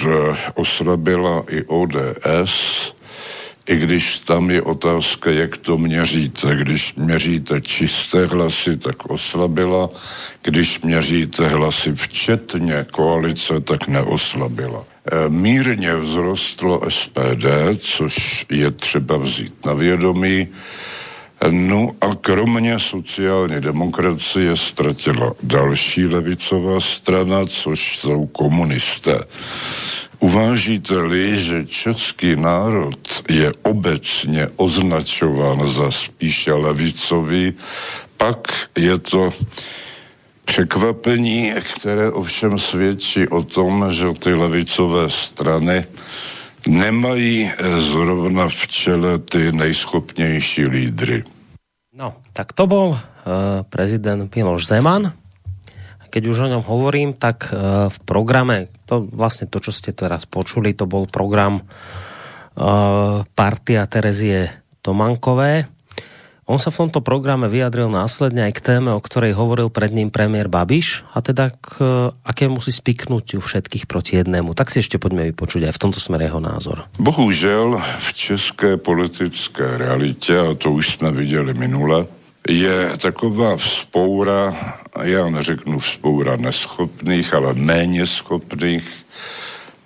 oslabila i ODS, i když tam je otázka, jak to měříte. Když měříte čisté hlasy, tak oslabila. Když měříte hlasy včetně koalice, tak neoslabila. Eh, mírně vzrostlo SPD, což je třeba vzít na vědomí. No a kromě sociální demokracie ztratila další levicová strana, což jsou komunisté. Uvážíte-li, že český národ je obecně označován za spíše levicový, pak je to překvapení, které ovšem svědčí o tom, že ty levicové strany nemají zrovna v čele ty nejschopnější lídry. Tak to bol uh, prezident Miloš Zeman. Keď už o ňom hovorím, tak uh, v programe, to vlastne to, čo ste teraz počuli, to bol program uh, partia Terezie Tomankové. On sa v tomto programe vyjadril následne aj k téme, o ktorej hovoril pred ním premiér Babiš a teda k akému si spiknutiu všetkých proti jednému. Tak si ešte poďme vypočuť aj v tomto smere jeho názor. Bohužel v české politické realitě, a to už jsme viděli minule, je taková vzpoura, já neřeknu vzpoura neschopných, ale méně schopných,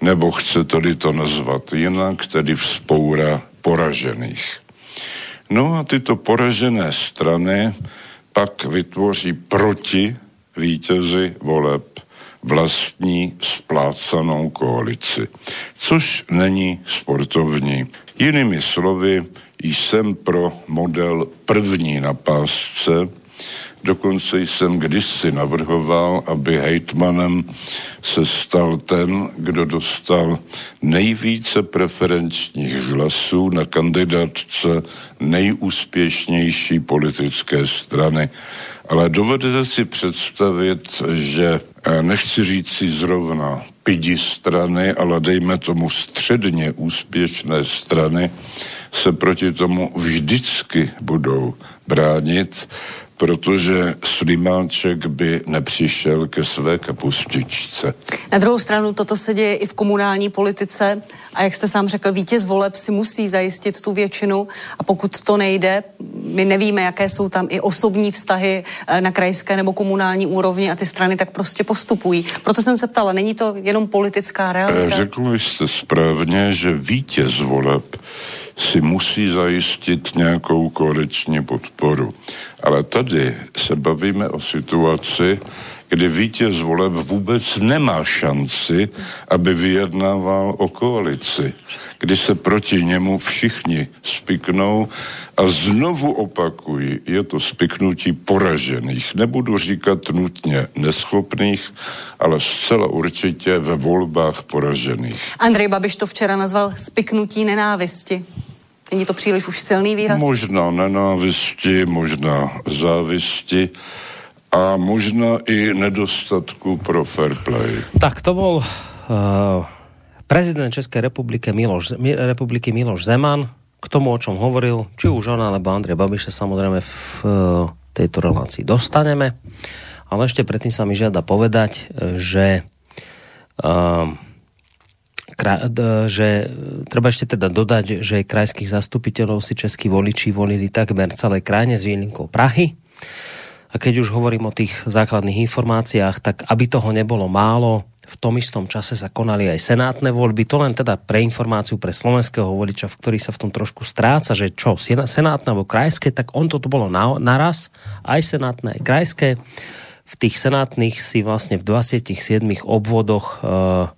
nebo chcete-li to nazvat jinak, tedy vzpoura poražených. No a tyto poražené strany pak vytvoří proti vítězi voleb vlastní splácanou koalici, což není sportovní. Jinými slovy, jsem pro model první na pásce, Dokonce jsem kdysi navrhoval, aby hejtmanem se stal ten, kdo dostal nejvíce preferenčních hlasů na kandidátce nejúspěšnější politické strany. Ale dovedete si představit, že eh, nechci říct si zrovna pidi strany, ale dejme tomu středně úspěšné strany, se proti tomu vždycky budou bránit protože Slimáček by nepřišel ke své kapustičce. Na druhou stranu toto se děje i v komunální politice a jak jste sám řekl, vítěz voleb si musí zajistit tu většinu a pokud to nejde, my nevíme, jaké jsou tam i osobní vztahy eh, na krajské nebo komunální úrovni a ty strany tak prostě postupují. Proto jsem se ptala, není to jenom politická realita? Eh, řekl jste správně, že vítěz voleb si musí zajistit nějakou koaliční podporu. Ale tady se bavíme o situaci, kdy vítěz voleb vůbec nemá šanci, aby vyjednával o koalici, kdy se proti němu všichni spiknou a znovu opakuji, je to spiknutí poražených. Nebudu říkat nutně neschopných, ale zcela určitě ve volbách poražených. Andrej Babiš to včera nazval spiknutí nenávisti. Není to příliš už silný výraz? Možná nenávisti, možná závisti a možná i nedostatku pro fair play. Tak to bol uh, prezident České republiky Miloš, republiky Miloš Zeman k tomu, o čom hovoril, či už on alebo Andrej Babiš sa samozrejme v uh, tejto relácii dostaneme. Ale ešte predtým sa mi žiada povedať, že uh, že treba ešte teda dodať, že krajských zastupiteľov si českí voliči volili takmer celé krajine s výnimkou Prahy. A keď už hovorím o tých základných informáciách, tak aby toho nebolo málo, v tom istom čase sa konali aj senátne voľby. To len teda pre informáciu pre slovenského voliča, v ktorý sa v tom trošku stráca, že čo, senátne alebo krajské, tak on toto bolo na, naraz, aj senátne, aj krajské. V tých senátnych si vlastne v 27 obvodoch uh,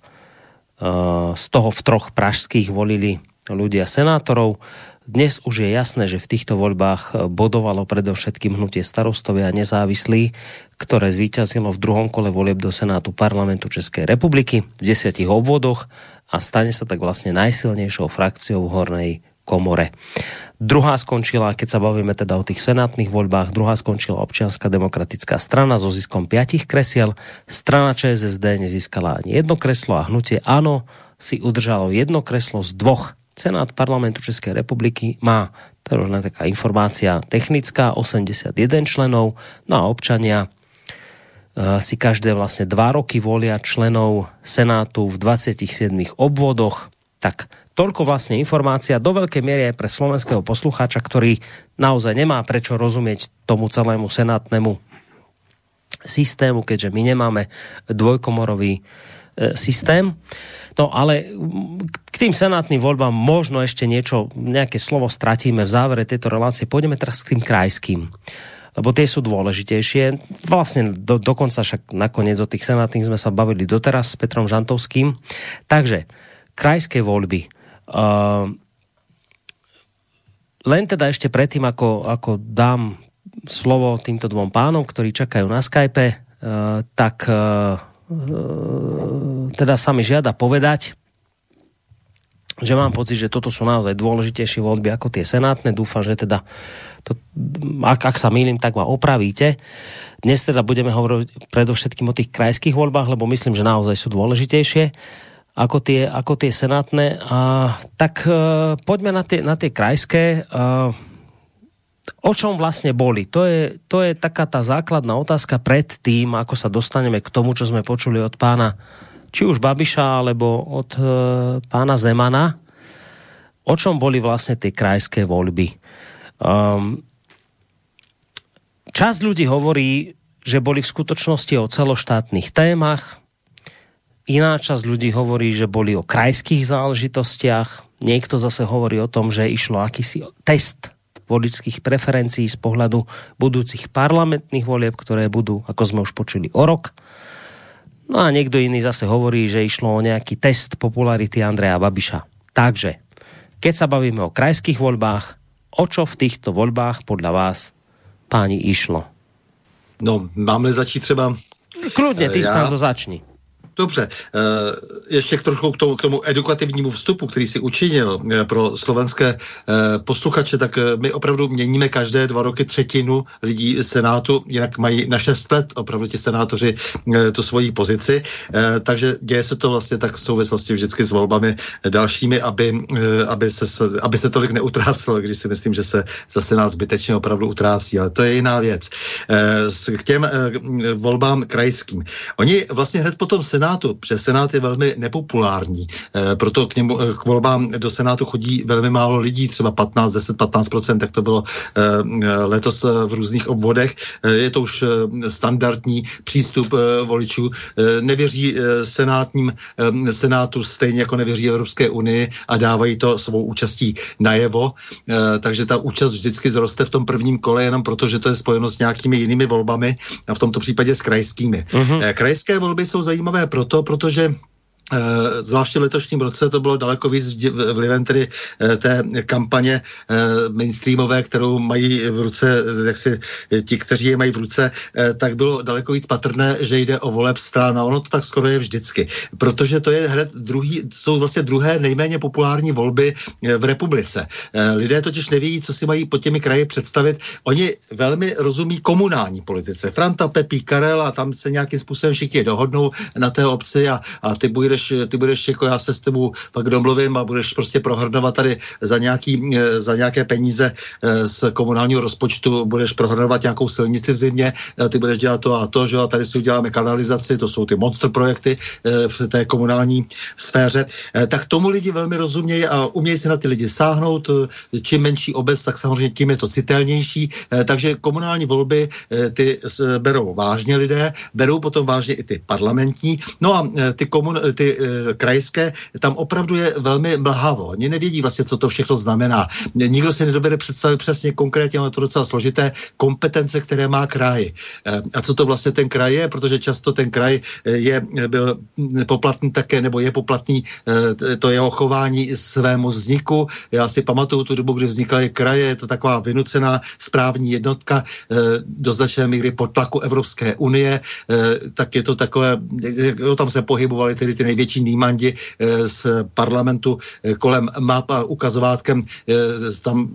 z toho v troch pražských volili ľudia senátorov. Dnes už je jasné, že v týchto voľbách bodovalo predovšetkým hnutie starostovia a nezávislí, ktoré zvíťazilo v druhom kole volieb do Senátu parlamentu Českej republiky v desiatich obvodoch a stane sa tak vlastne najsilnejšou frakciou v hornej komore. Druhá skončila, keď sa bavíme teda o tých senátnych voľbách, druhá skončila občianská demokratická strana so ziskom piatich kresiel. Strana ČSSD nezískala ani jedno kreslo a hnutie ANO si udržalo jedno kreslo z dvoch. Senát parlamentu České republiky má, to je taká informácia technická, 81 členov, no a občania eh, si každé vlastne dva roky volia členov Senátu v 27 obvodoch, tak toľko vlastne informácia do veľkej miery aj pre slovenského poslucháča, ktorý naozaj nemá prečo rozumieť tomu celému senátnemu systému, keďže my nemáme dvojkomorový e, systém. No ale k tým senátnym voľbám možno ešte niečo, nejaké slovo stratíme v závere tejto relácie. Pôjdeme teraz k tým krajským lebo tie sú dôležitejšie. Vlastne do, dokonca však nakoniec o tých senátnych sme sa bavili doteraz s Petrom Žantovským. Takže, krajské voľby Uh, len teda ešte predtým, ako, ako dám slovo týmto dvom pánom, ktorí čakajú na Skype, uh, tak uh, teda sa mi žiada povedať, že mám pocit, že toto sú naozaj dôležitejšie voľby ako tie senátne. Dúfam, že teda, to, ak, ak sa mýlim, tak ma opravíte. Dnes teda budeme hovoriť predovšetkým o tých krajských voľbách, lebo myslím, že naozaj sú dôležitejšie. Ako tie, ako tie senátne. A, tak uh, poďme na tie, na tie krajské. Uh, o čom vlastne boli? To je, to je taká tá základná otázka pred tým, ako sa dostaneme k tomu, čo sme počuli od pána či už Babiša, alebo od uh, pána Zemana. O čom boli vlastne tie krajské voľby? Um, časť ľudí hovorí, že boli v skutočnosti o celoštátnych témach, Iná časť ľudí hovorí, že boli o krajských záležitostiach. Niekto zase hovorí o tom, že išlo akýsi test voličských preferencií z pohľadu budúcich parlamentných volieb, ktoré budú, ako sme už počuli, o rok. No a niekto iný zase hovorí, že išlo o nejaký test popularity Andreja Babiša. Takže, keď sa bavíme o krajských voľbách, o čo v týchto voľbách podľa vás páni išlo? No, máme začít třeba... Kludně, ty ja... to začni. Dobře, eh, ještě k trochu k tomu, k tomu edukativnímu vstupu, který si učinil eh, pro slovenské eh, posluchače, tak my opravdu měníme každé dva roky třetinu lidí Senátu, jinak mají na šest let opravdu ti senátoři tu svoji pozici, takže děje se to vlastně tak v souvislosti vždycky s volbami dalšími, aby, aby, se, aby se tolik neutrácelo, když si myslím, že se za Senát zbytečně opravdu utrácí, ale to je jiná věc. K těm volbám krajským. Oni vlastně hned potom Senát Senátu, protože Senát je velmi nepopulární, proto k, němu, k volbám do Senátu chodí velmi málo lidí, třeba 15, 10, 15 tak to bylo letos v různých obvodech. Je to už standardní přístup voličů. Nevěří senátním Senátu stejně jako nevěří Evropské unii a dávají to svou účastí najevo. Takže ta účast vždycky zroste v tom prvním kole jenom proto, že to je spojeno s nějakými jinými volbami a v tomto případě s krajskými. Uh-huh. Krajské volby jsou zajímavé proto, protože zvláště v letošním roce to bylo daleko víc vlivem tedy eh, té kampaně eh, mainstreamové, kterou mají v ruce, jak si ti, kteří je mají v ruce, tak bylo daleko víc patrné, že jde o voleb stran a ono to tak skoro je vždycky, protože to je hned druhý, jsou vlastně druhé nejméně populární volby v republice. Lidé totiž neví, co si mají pod těmi kraji představit. Oni velmi rozumí komunální politice. Franta, Pepí, Karel a tam se nějakým způsobem všichni dohodnou na té obci a, a ty budeš budeš, ty budeš jako já se s tebou pak domluvím a budeš prostě prohrdovat tady za, nějaký, eh, za nějaké peníze eh, z komunálního rozpočtu, budeš prohrdovat nějakou silnici v zimě, eh, ty budeš dělat to a to, že a tady si uděláme kanalizaci, to jsou ty monster projekty v té komunální sféře, tak tomu lidi velmi rozumějí a umějí si na ty lidi sáhnout. Čím menší obec, tak samozřejmě tím je to citelnější. Takže komunální volby ty berou vážně lidé, berou potom vážně i ty parlamentní. No a ty, komun, ty e, krajské, tam opravdu je velmi mlhavo. Oni nevědí vlastně, co to všechno znamená. Nikdo si nedobere představit přesně konkrétně, ale to docela složité, kompetence, které má kraj. E, a co to vlastně ten kraj je, protože často ten kraj eh, je, byl poplatný také, nebo je poplatný e, to jeho chování svému vzniku. Já si pamatuju tu dobu, kdy vznikaly kraje, je to taková vynucená správní jednotka e, do značné míry pod tlaku Evropské unie, e, tak je to takové, tam se pohybovali tedy ty největší nímandi eh, z parlamentu eh, kolem map a ukazovátkem eh, tam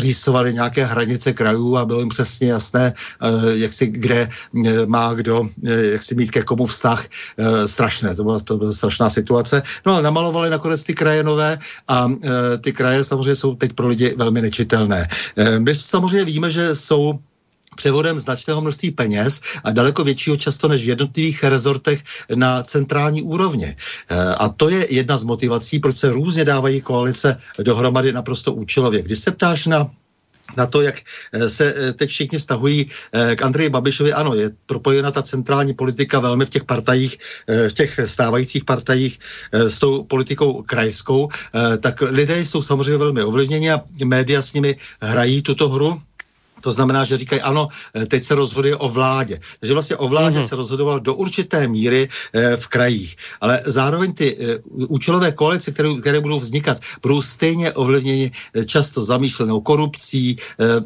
rýsovali nějaké hranice krajů a bylo jim přesně jasné, jak si kde má kdo, jak si mít ke komu vztah. Strašné, to byla, to byla strašná situace. No ale namalovali nakonec ty kraje nové a ty kraje samozřejmě jsou teď pro lidi velmi nečitelné. My samozřejmě víme, že jsou převodem značného množství peněz a daleko většího často než v jednotlivých rezortech na centrální úrovně. E, a to je jedna z motivací, proč se různě dávají koalice dohromady naprosto účelově. Když se ptáš na na to, jak e, se e, teď všichni stahují k Andreji Babišovi. Ano, je propojena ta centrální politika velmi v těch partajích, v těch stávajících partajích s tou politikou krajskou, tak lidé jsou samozřejmě velmi ovlivněni a média s nimi hrají tuto hru to znamená, že říkají, ano, eh, teď se rozhoduje o vládě. Takže vlastně o vládě mm-hmm. se rozhodoval do určité míry e, v krajích. Ale zároveň ty e, účelové koalice, které, které budou vznikat, budou stejně ovlivněni e, často zamýšlenou korupcí e,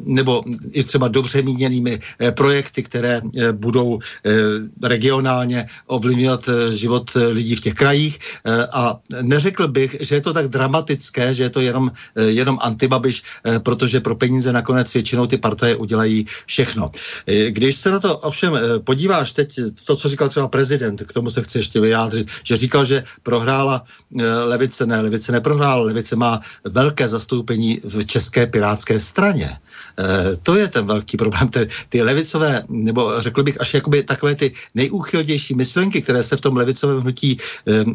nebo i třeba dobře míněnými e, projekty, které e, budou e, regionálně ovlivňovat e, život lidí v těch krajích. E, a neřekl bych, že je to tak dramatické, že je to jenom, e, jenom antibabiš, e, protože pro peníze nakonec většinou ty partaje Udělají všechno. E, když se na to ovšem e, podíváš teď, to, co říkal třeba prezident, k tomu se chci ještě vyjádřit, že říkal, že prohrála e, levice, ne, levice neprohrála, levice má velké zastoupení v České pirátské straně. To je ten velký problém. Ty, ty levicové, nebo řekl bych až jakoby takové ty nejúchylnější myšlenky, které se v tom levicovém hnutí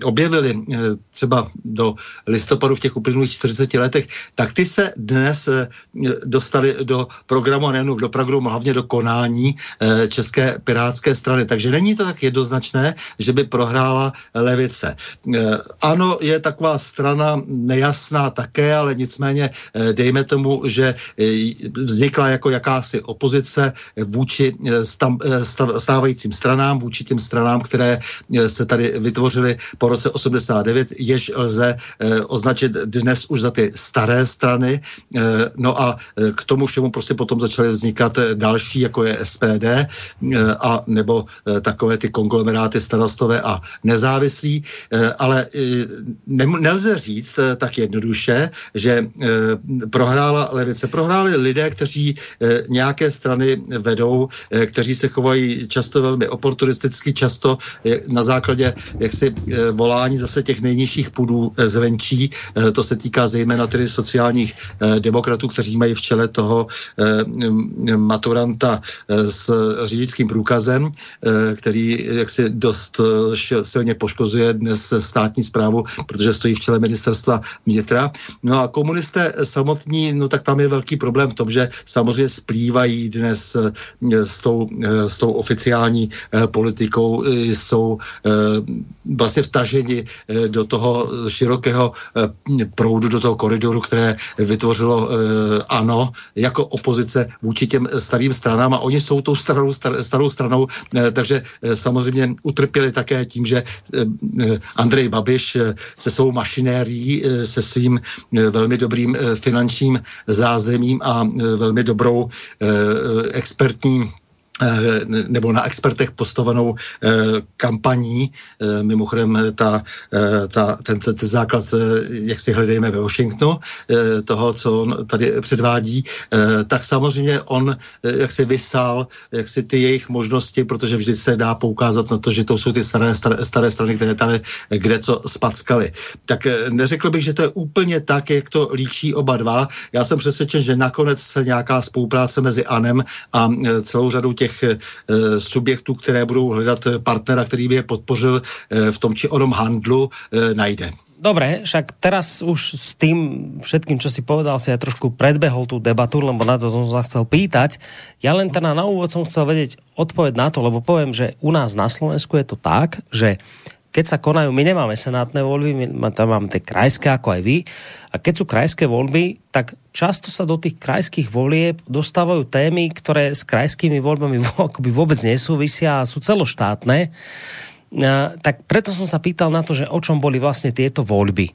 objevily třeba do listopadu v těch uplynulých 40 letech, tak ty se dnes dostali do programu programu a nejen do programu, hlavně do konání e, České pirátské strany. Takže není to tak jednoznačné, že by prohrála levice. E, ano, je taková strana nejasná také, ale nicméně e, dejme tomu, že e, vznikla jako jakási opozice vůči stav, stávajícím stranám, vůči těm stranám, které se tady vytvořily po roce 89, jež lze e, označit dnes už za ty staré strany. E, no a k tomu všemu prostě potom začaly vznikat eh, další, jako je SPD, eh, a nebo eh, takové ty konglomeráty starostové a nezávislí, ale ne, nelze říct tak jednoduše, že prohrála levice. Prohráli lidé, kteří nějaké strany vedou, kteří se chovají často velmi oportunisticky, často na základě jaksi volání zase těch nejnižších půdů zvenčí. To se týká zejména tedy sociálních demokratů, kteří mají v čele toho maturanta s řidičským průkazem, který jaksi dost silně poškozuje dnes státní zprávu, protože stojí v čele ministerstva vnitra. No a komunisté samotní, no tak tam je velký problém v tom, že samozřejmě splývají dnes s tou, s tou oficiální politikou, jsou vlastně vtaženi do toho širokého proudu, do toho koridoru, které vytvořilo ANO jako opozice vůči těm starým stranám. A oni jsou tou starou, star, starou stranou, takže samozřejmě utrpěli také tím, že Andrej Babiš se svou mašinérií, se svým velmi dobrým finančním zázemím a velmi dobrou expertní Eh, nebo na expertech postavenou eh, kampaní. Eh, mimochodem ta, ta, ten, ten základ, jak si hledejme ve Washingtonu, toho, co on tady předvádí, tak samozřejmě on jak si vysál jak si ty jejich možnosti, protože vždy se dá poukázat na to, že to jsou ty staré, staré, staré strany, které tady kde co spackaly. Tak neřekl bych, že to je úplně tak, jak to líčí oba dva. Já jsem přesvědčen, že nakonec se nějaká spolupráce mezi ANEM a celou řadou těch těch eh, subjektů, které budou hledat partnera, který by je podpořil eh, v tom či onom handlu, eh, najde. Dobre, však teraz už s tým všetkým, čo si povedal, si ja trošku predbehol tú debatu, lebo na to som sa chcel pýtať. Ja len teda na úvod som chcel vedieť odpoveď na to, lebo poviem, že u nás na Slovensku je to tak, že keď sa konajú, my nemáme senátne voľby, my tam máme tie krajské ako aj vy, a keď sú krajské voľby, tak často sa do tých krajských volieb dostávajú témy, ktoré s krajskými voľbami akoby vôbec nesúvisia a sú celoštátne. Tak preto som sa pýtal na to, že o čom boli vlastne tieto voľby.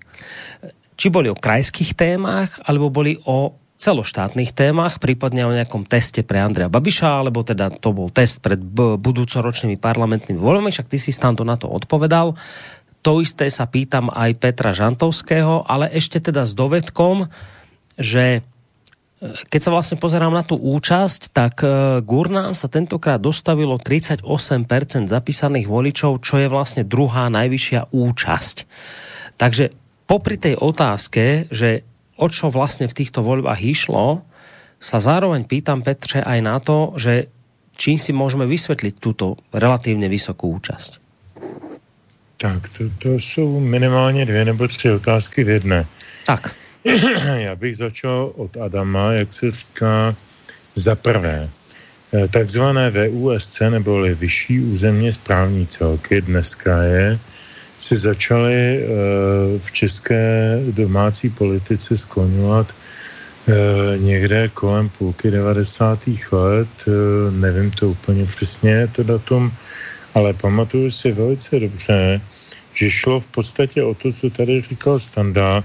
Či boli o krajských témach, alebo boli o celoštátnych témach, prípadne o nejakom teste pre Andrea Babiša, alebo teda to bol test pred budúcoročnými parlamentnými voľbami, však ty si tam to na to odpovedal. To isté sa pýtam aj Petra Žantovského, ale ešte teda s dovedkom, že e, keď sa vlastne pozerám na tú účasť, tak e, Gurnám sa tentokrát dostavilo 38% zapísaných voličov, čo je vlastne druhá najvyššia účasť. Takže popri tej otázke, že o čo vlastne v týchto voľbách išlo, sa zároveň pýtam Petře aj na to, že čím si môžeme vysvetliť túto relatívne vysokú účasť. Tak, to, to jsou minimálně dvě nebo tři otázky v jedné. Tak. [clears throat] Já bych začal od Adama, jak se říká, za prvé. Eh, takzvané VUSC neboli vyšší územně správní celky dneska je si začali eh, v české domácí politice skloňovat eh, někde kolem půlky 90. let, eh, nevím to úplně přesně, to datum, ale pamatuju si velice dobře, že šlo v podstatě o to, co tady říkal Standa,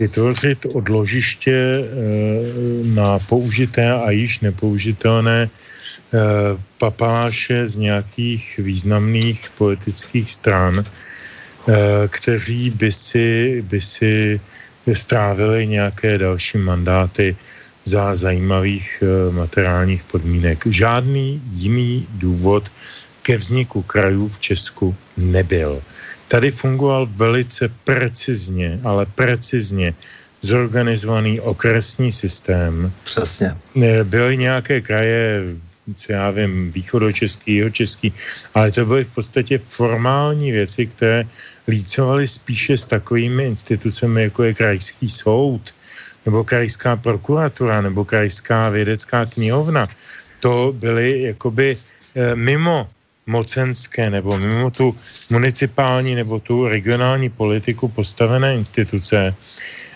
vytvořit odložiště na použité a již nepoužitelné papaláše z nějakých významných politických stran, kteří by si, by si strávili nějaké další mandáty za zajímavých eh, materiálních podmínek. Žádný jiný důvod ke vzniku krajů v Česku nebyl. Tady fungoval velice precizně, ale precizně zorganizovaný okresní systém. Přesně. Eh, byly nějaké kraje, co já vím, východočeský, jihočeský, ale to byly v podstatě formální věci, které lícovali spíše s takovými institucemi, jako je krajský soud, nebo krajská prokuratura, nebo krajská vědecká knihovna. To byly jakoby e, mimo mocenské nebo mimo tu municipální nebo tu regionální politiku postavené instituce,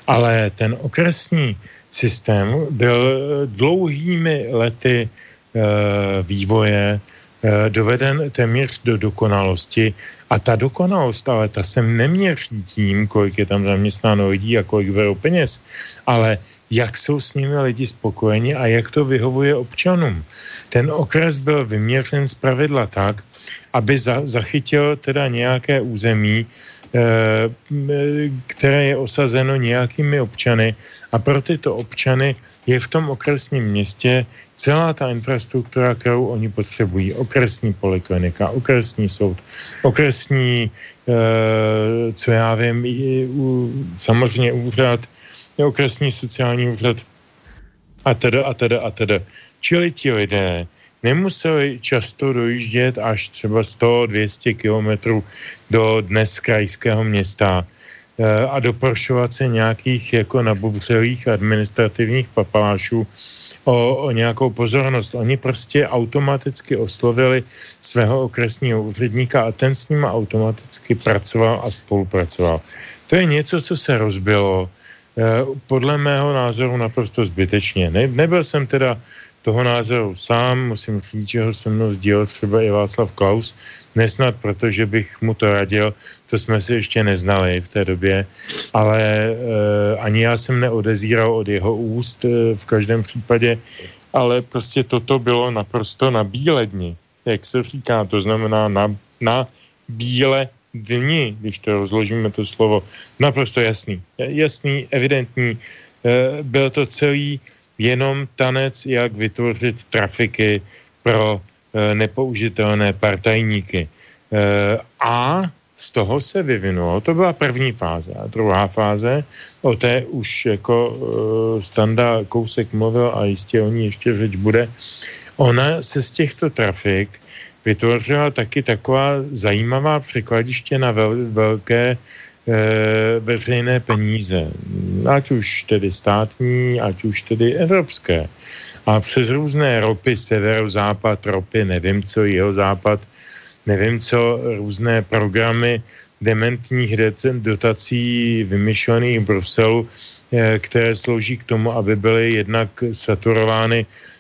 ale ten okresní systém byl dlouhými lety e, vývoje Eh, doveden téměř do dokonalosti a ta dokonalost, ale ta se neměří tím, kolik je tam zaměstnáno lidí a kolik berou peněz, ale jak jsou s nimi lidi spokojeni a jak to vyhovuje občanům. Ten okres byl vyměřen z pravidla tak, aby za, zachytil teda nějaké území, e, které je osazeno nějakými občany a pro tyto občany je v tom okresním městě celá ta infrastruktura, kterou oni potřebují. Okresní poliklinika, okresní soud, okresní, e, co já vím, samozřejmě úřad, okresní sociální úřad a teda a teda a teda. Čili ti lidé nemuseli často dojíždět až třeba 100-200 kilometrů do dnes krajského města a doprošovat se nějakých jako nabubřelých administrativních papalášů o, o nějakou pozornost. Oni prostě automaticky oslovili svého okresního úředníka a ten s ním automaticky pracoval a spolupracoval. To je něco, co se rozbilo eh, podle mého názoru naprosto zbytečně. Ne, nebyl jsem teda toho názoru sám, musím říct, že ho se mnou sdílel třeba i Václav Klaus, nesnad protože bych mu to radil, to jsme si ještě neznali v té době, ale e, ani já jsem neodezíral od jeho úst e, v každém případě, ale prostě toto bylo naprosto na bíle dni, jak se říká, to znamená na, na bíle dni, když to rozložíme to slovo, naprosto jasný, jasný, evidentní, e, byl to celý jenom tanec, jak vytvořit trafiky pro e, nepoužitelné partajníky. E, a z toho se vyvinulo, to byla první fáze. A druhá fáze, o té už jako e, Standa Kousek mluvil a jistě o ní ještě řeč bude, ona se z těchto trafik vytvořila taky taková zajímavá překladiště na vel, velké veřejné peníze, ať už tedy státní, ať už tedy evropské. A přes různé ropy, severozápad, ropy, nevím co, jeho západ, nevím co, různé programy dementních dotací vymyšlených v Bruselu, eh, které slouží k tomu, aby byly jednak saturovány, eh,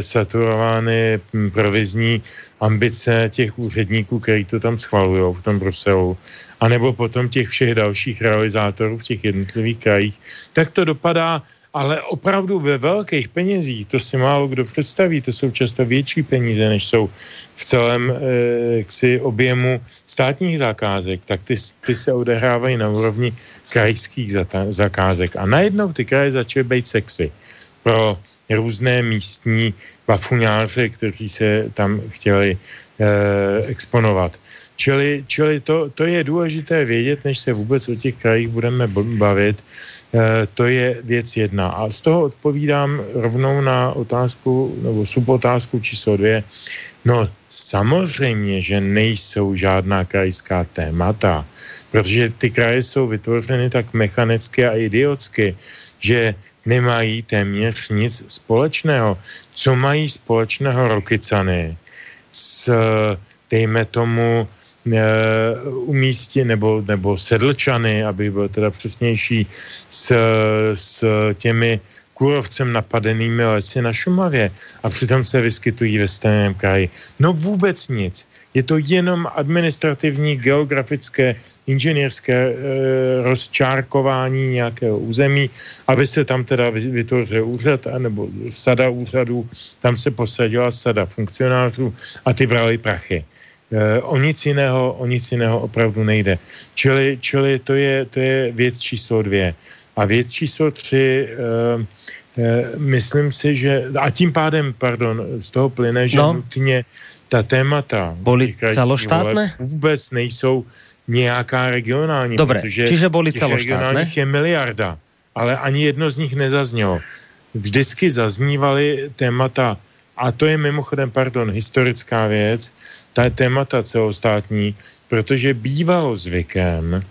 saturovány hm, provizní ambice těch úředníků, kteří to tam schvalují v tom Bruselu anebo potom těch všech dalších realizátorů v těch jednotlivých krajích, tak to dopadá ale opravdu ve velkých penězích, to si málo kdo představí, to jsou často větší peníze, než jsou v celém e, ksi objemu státních zakázek, tak ty, ty se odehrávají na úrovni krajských zata, zakázek. A najednou ty kraje začaly být sexy pro různé místní bafuňáře, kteří se tam chtěli e, exponovat. Čili, čili to, to je důležité vědět, než se vůbec o těch krajích budeme bavit. E, to je věc jedna. A z toho odpovídám rovnou na otázku, nebo subotázku číslo dvě. No samozřejmě, že nejsou žádná krajská témata, protože ty kraje jsou vytvořeny tak mechanicky a idiotsky, že nemají téměř nic společného. Co mají společného Rokycany s, dejme tomu, Eh, umístit, nebo, nebo sedlčany, aby byl teda přesnější, s, s těmi kůrovcem napadenými lesy na Šumavě a přitom se vyskytují ve stejném kraji. No vůbec nic. Je to jenom administrativní, geografické, inženýrské e, rozčárkování nějakého území, aby se tam teda vytvořil úřad, nebo sada úřadů, tam se posadila sada funkcionářů a ty brali prachy. Eh, o nic jiného, o nic jiného opravdu nejde. Čili, čili to, je, to je věc číslo dvě. A věc číslo tři, uh, myslím si, že, a tím pádem, pardon, z toho plyne, že no. nutně ta témata boli celoštátne? vůbec nejsou nějaká regionální. Dobre, protože čiže boli celoštátne? je miliarda, ale ani jedno z nich nezaznělo. Vždycky zaznívaly témata, a to je mimochodem, pardon, historická věc, ta témata celostátní, protože bývalo zvykem,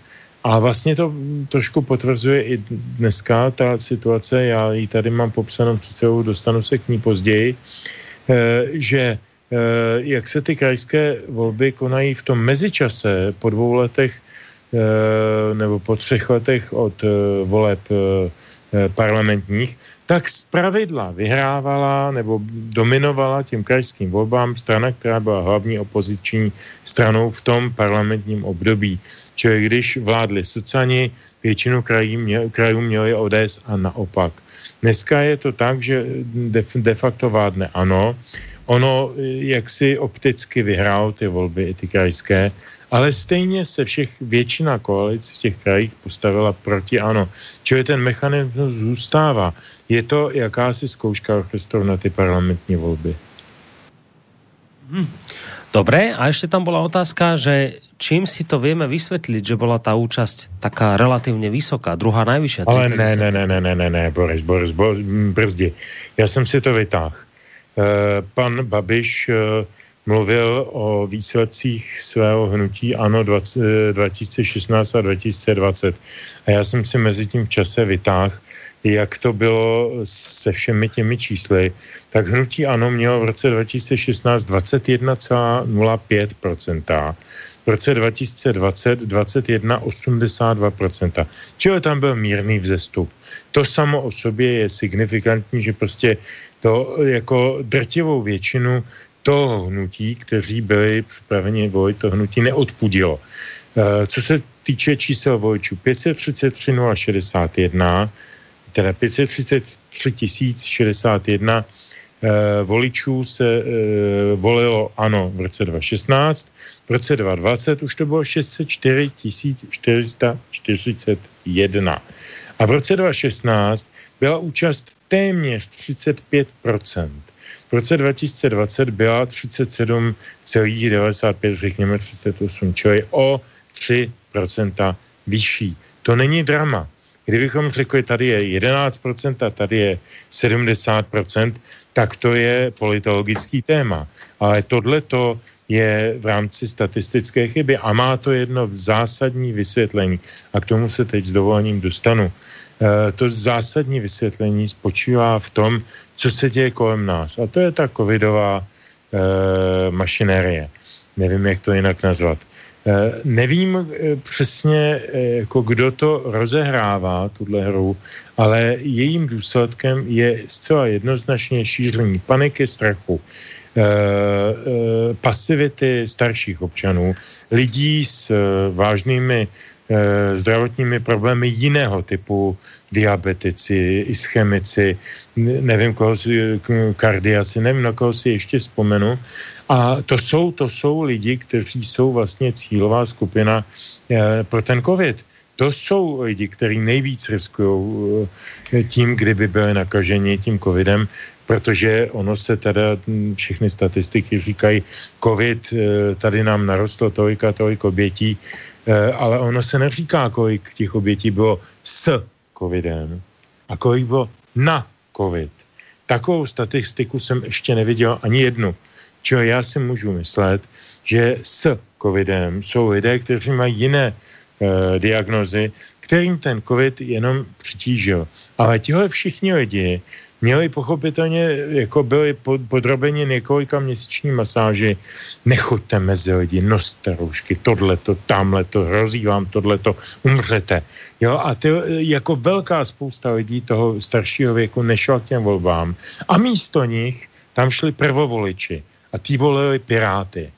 a vlastně to trošku potvrzuje i dneska ta situace, já ji tady mám popsanou před sebou, dostanu se k ní později, eh, že jak se ty krajské volby konají v tom mezičase po dvou letech eh, nebo po třech letech od voleb parlamentních, tak z pravidla vyhrávala nebo dominovala těm krajským volbám strana, která byla hlavní opoziční stranou v tom parlamentním období. Čili když vládli Sucani, většinu krají, mě, krajů měli ODS a naopak. Dneska je to tak, že de, de facto vládne ano, ono jaksi opticky vyhrál ty volby, i ty krajské, ale stejně se všech většina koalic v těch krajích postavila proti ano. Čili ten mechanismus zůstává. Je to jakási zkouška orchestru na ty parlamentní volby. Hmm. Dobre, a ešte tam bola otázka, že čím si to vieme vysvetliť, že bola tá účasť taká relatívne vysoká, druhá najvyššia? Ale ne, ne, ne, ne, ne, ne, ne, Boris, Boris, Boris, brzdi. Já jsem si to vytáhl. Pan Babiš mluvil o výsledcích svého hnutí ANO 20, 2016 a 2020. A já jsem si mezi tím v čase vytáhl, jak to bylo se všemi těmi čísly, tak hnutí ANO mělo v roce 2016 21,05%, v roce 2020 21,82%. Čili tam byl mírný vzestup. To samo o sobě je signifikantní, že prostě to jako drtivou většinu toho hnutí, kteří byli připraveni volit, to hnutí neodpudilo. Eh, co se týče čísel voličů, 533 061, teda 533 061 eh, voličů se eh, volilo ano v roce 2016, v roce 2020 už to bylo 604 441. A v roce 2016 byla účast téměř 35 v roce 2020 byla 37,95, řekněme 38, čili o 3% vyšší. To není drama. Kdybychom řekli, tady je 11% a tady je 70%, tak to je politologický téma. Ale tohle to je v rámci statistické chyby a má to jedno zásadní vysvětlení. A k tomu se teď s dovolením dostanu. E, to zásadní vysvětlení spočívá v tom, co se děje kolem nás. A to je ta covidová e, mašinérie. Nevím, jak to jinak nazvat. E, nevím přesně, jako kdo to rozehrává, tuhle hru, ale jejím důsledkem je zcela jednoznačně šíření paniky, strachu, pasivity starších občanů, lidí s vážnými Eh, zdravotními problémy jiného typu, diabetici, ischemici, nevím, koho si, kardiaci, nevím, na koho si ještě vzpomenu. A to jsou, to jsou lidi, kteří jsou vlastně cílová skupina eh, pro ten covid. To jsou lidi, kteří nejvíc riskují eh, tím, kdyby byli nakaženi tím covidem, protože ono se teda hm, všechny statistiky říkají, covid, tady nám narostlo tolik a tolik obětí, Eh, ale ono se neříká, kolik těch obětí bylo s covidem a kolik bylo na covid. Takovou statistiku jsem ještě neviděl ani jednu. Čeho já si můžu myslet, že s covidem jsou lidé, kteří mají jiné e, diagnozy, kterým ten covid jenom přitížil. Ale tihle všichni lidi měli pochopitelně, jako byli podrobeni několika měsíční masáži, nechoďte mezi lidi, noste roušky, tohleto, tamhleto, hrozí vám tohleto, umřete. Jo, a ty, jako velká spousta lidí toho staršího věku nešla k těm volbám a místo nich tam šli prvovoliči a ty volili Piráty,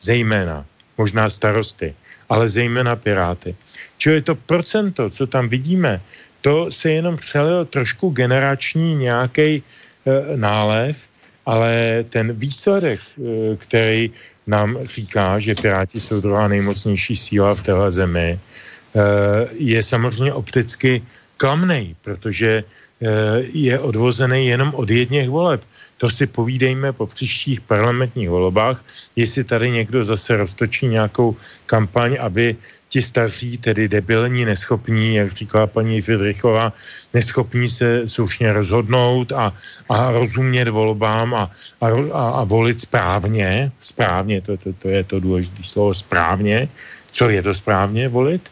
zejména, možná starosty, ale zejména Piráty. Čili to procento, co tam vidíme, to se jenom přelil trošku generační nějaký e, nálev, ale ten výsledek, e, který nám říká, že Piráti jsou druhá nejmocnější síla v téhle zemi, e, je samozřejmě opticky klamnej, protože e, je odvozený jenom od jedněch voleb. To si povídejme po příštích parlamentních volbách, jestli tady někdo zase roztočí nějakou kampaň, aby ti staří, tedy debilní, neschopní, jak říkala paní Fidrichová, neschopní se slušně rozhodnout a, a rozumět volbám a, a, a volit správně, správně, to, to, to je to důležité slovo, správně, co je to správně volit,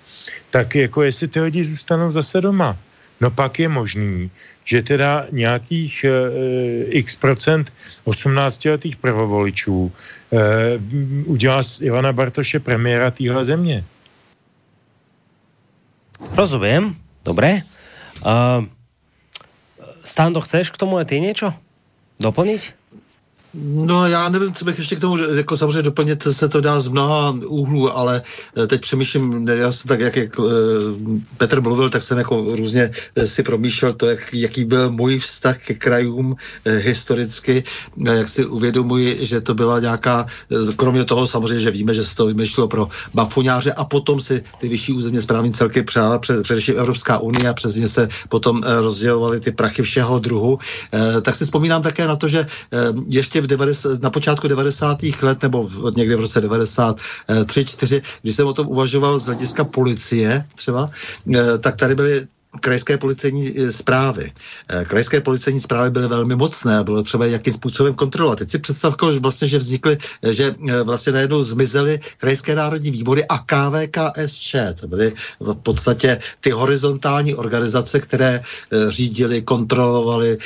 tak jako jestli ty lidi zůstanou zase doma. No pak je možný, že teda nějakých e, x procent 18-letých prvovoličů e, udělá z Ivana Bartoše premiéra téhle země. Rozumiem, dobre. Uh, Stando, chceš k tomu aj ty niečo doplniť? No já nevím, co bych ještě k tomu, jako samozřejmě doplnit se to dá z mnoha úhlů, ale eh, teď přemýšlím, já jsem tak, jak, jak eh, Petr mluvil, tak jsem jako různě eh, si promýšlel to, jak, jaký byl můj vztah ke krajům historicky, jak si uvědomuji, že to byla nějaká, kromě toho samozřejmě, že víme, že se to vymýšlelo pro bafuňáře a potom si ty vyšší územně správní celky přála před, především Evropská unie a přes ně se potom rozdělovaly ty prachy všeho druhu. Tak si vzpomínám také na to, že ještě v 90, na počátku 90. let nebo někde v roce 93, 4, když jsem o tom uvažoval z hlediska policie třeba, eh, tak tady byly krajské policejní zprávy. Krajské policejní zprávy byly velmi mocné a bylo třeba jakým způsobem kontrolovat. Teď si představka, že vlastně, že vznikly, že vlastně najednou zmizely krajské národní výbory a KVKSČ. To byly v podstatě ty horizontální organizace, které řídili, kontrolovali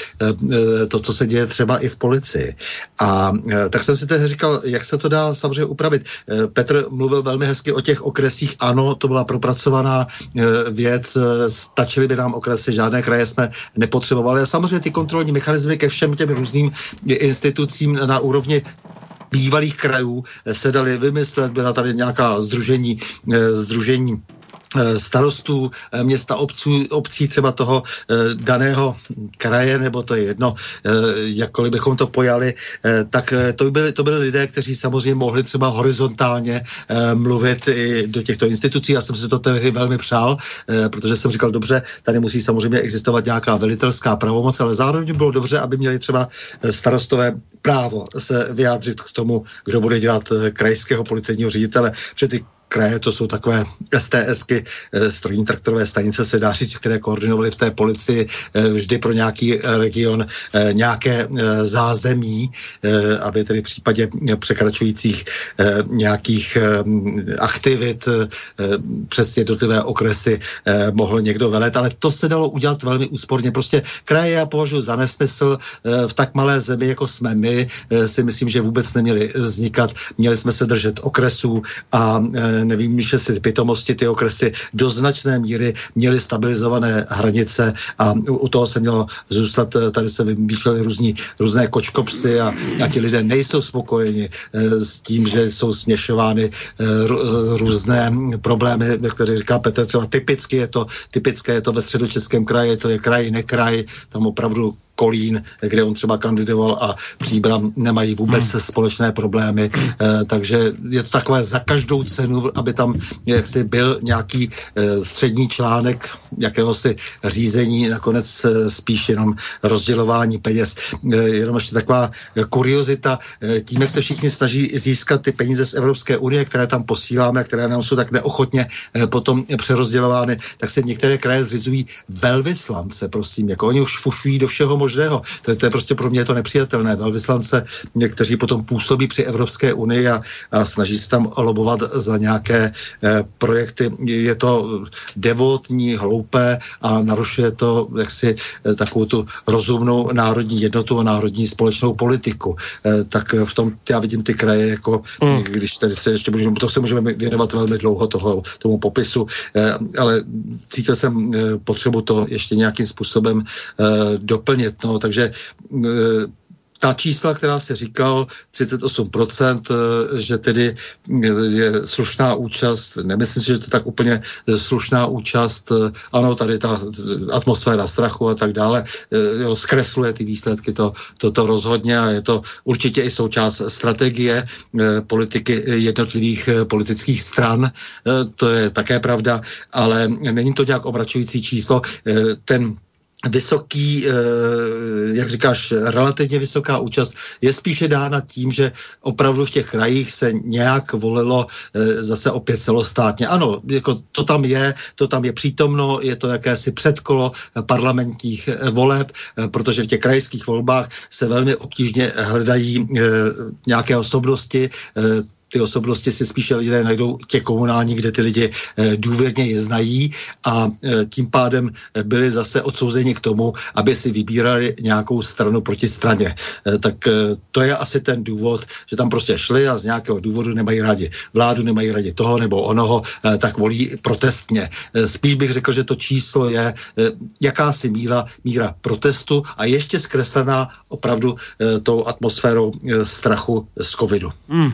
to, co se děje třeba i v policii. A tak jsem si teď říkal, jak se to dá samozřejmě upravit. Petr mluvil velmi hezky o těch okresích. Ano, to byla propracovaná věc, stačily by nám okresy, žádné kraje jsme nepotřebovali. A samozřejmě ty kontrolní mechanismy ke všem těm různým institucím na úrovni bývalých krajů se dali vymyslet, byla tady nějaká združení, združení Eh, starostů eh, města obců, obcí třeba toho eh, daného kraje, nebo to je jedno, jakkoliv bychom to pojali, tak to byly, to byly lidé, kteří samozřejmě mohli třeba horizontálně mluvit i do těchto institucí. Já jsem si to tehdy velmi přál, protože jsem říkal, dobře, tady musí samozřejmě existovat nějaká velitelská pravomoc, ale zároveň bylo dobře, aby měli třeba starostové právo se vyjádřit k tomu, kdo bude dělat krajského policejního ředitele, protože ty kraje, to jsou takové STSky, eh, strojní traktorové stanice, se dá říct, které koordinovaly v té policii eh, vždy pro nějaký eh, region nějaké zázemí, aby tedy v případě překračujících nějakých aktivit přes jednotlivé okresy mohl někdo velet, ale to se dalo udělat velmi úsporně. Prostě kraje já považuji za nesmysl v tak malé zemi, jako jsme my, si myslím, že vůbec neměli vznikat. Měli jsme se držet okresů a nevím, že si pitomosti ty okresy do značné míry měly stabilizované hranice a u toho se mělo zůstat, eh, tady se vymýšlely různí, různé kočkopsy a, a ti lidé nejsou spokojeni eh, s tím, že jsou směšovány eh, různé problémy, které říká Petr, třeba typicky je to, typické je to ve středočeském kraji, to je kraj, nekraj, tam opravdu Kolín, kde on třeba kandidoval a Příbram nemají vůbec hmm. společné problémy, eh, takže je to takové za každou cenu, aby tam jaksi byl nějaký eh, střední článek jakéhosi řízení, nakonec eh, spíš jenom rozdělování peněz. Eh, jenom ještě taková kuriozita, eh, tím, jak se všichni snaží získat ty peníze z Evropské unie, které tam posíláme, které nám jsou tak neochotně eh, potom přerozdělovány, tak se některé kraje zřizují velvyslance, prosím, jako oni už fušují do všeho možného možného. To je, to je prostě pro mě to nepřijatelné. Velvyslance, někteří potom působí při Evropské unii a, a snaží se tam lobovat za nějaké eh, projekty. Je to devotní, hloupé a narušuje to jaksi eh, takovou tu rozumnou národní jednotu a národní společnou politiku. Eh, tak v tom já vidím ty kraje jako, mm. když tady se ještě můžeme, to se můžeme věnovat velmi dlouho toho, tomu popisu, eh, ale cítil jsem eh, potřebu to ještě nějakým způsobem eh, doplnit. No, takže e, ta čísla, která se říkal, 38%, e, že tedy je slušná účast, nemyslím si, že to tak úplně slušná účast, e, ano, tady ta atmosféra strachu a tak dále, jo, zkresluje ty výsledky, to, to, to rozhodně a je to určitě i součást strategie politiky jednotlivých politických stran, to je také pravda, ale není to nějak obračující číslo. Ten vysoký, eh, jak říkáš, relativně vysoká účast je spíše dána tím, že opravdu v těch krajích se nějak volilo eh, zase opět celostátně. Ano, jako to tam je, to tam je přítomno, je to jakési předkolo parlamentních eh, voleb, protože v těch krajských volbách se velmi obtížně hledají nějaké osobnosti, ty osobnosti si spíše lidé najdou těch komunální, kde ty lidi e, důvěrně je znají a e, tím pádem byli zase odsouzeni k tomu, aby si vybírali nějakou stranu proti straně. Tak to je asi ten důvod, že tam prostě šli a z nějakého důvodu nemají rádi vládu, nemají rádi toho nebo onoho, tak volí protestně. Spíš bych řekl, že to číslo je jakási míra, míra protestu a ještě zkreslená opravdu tou atmosférou strachu z covidu. Mm.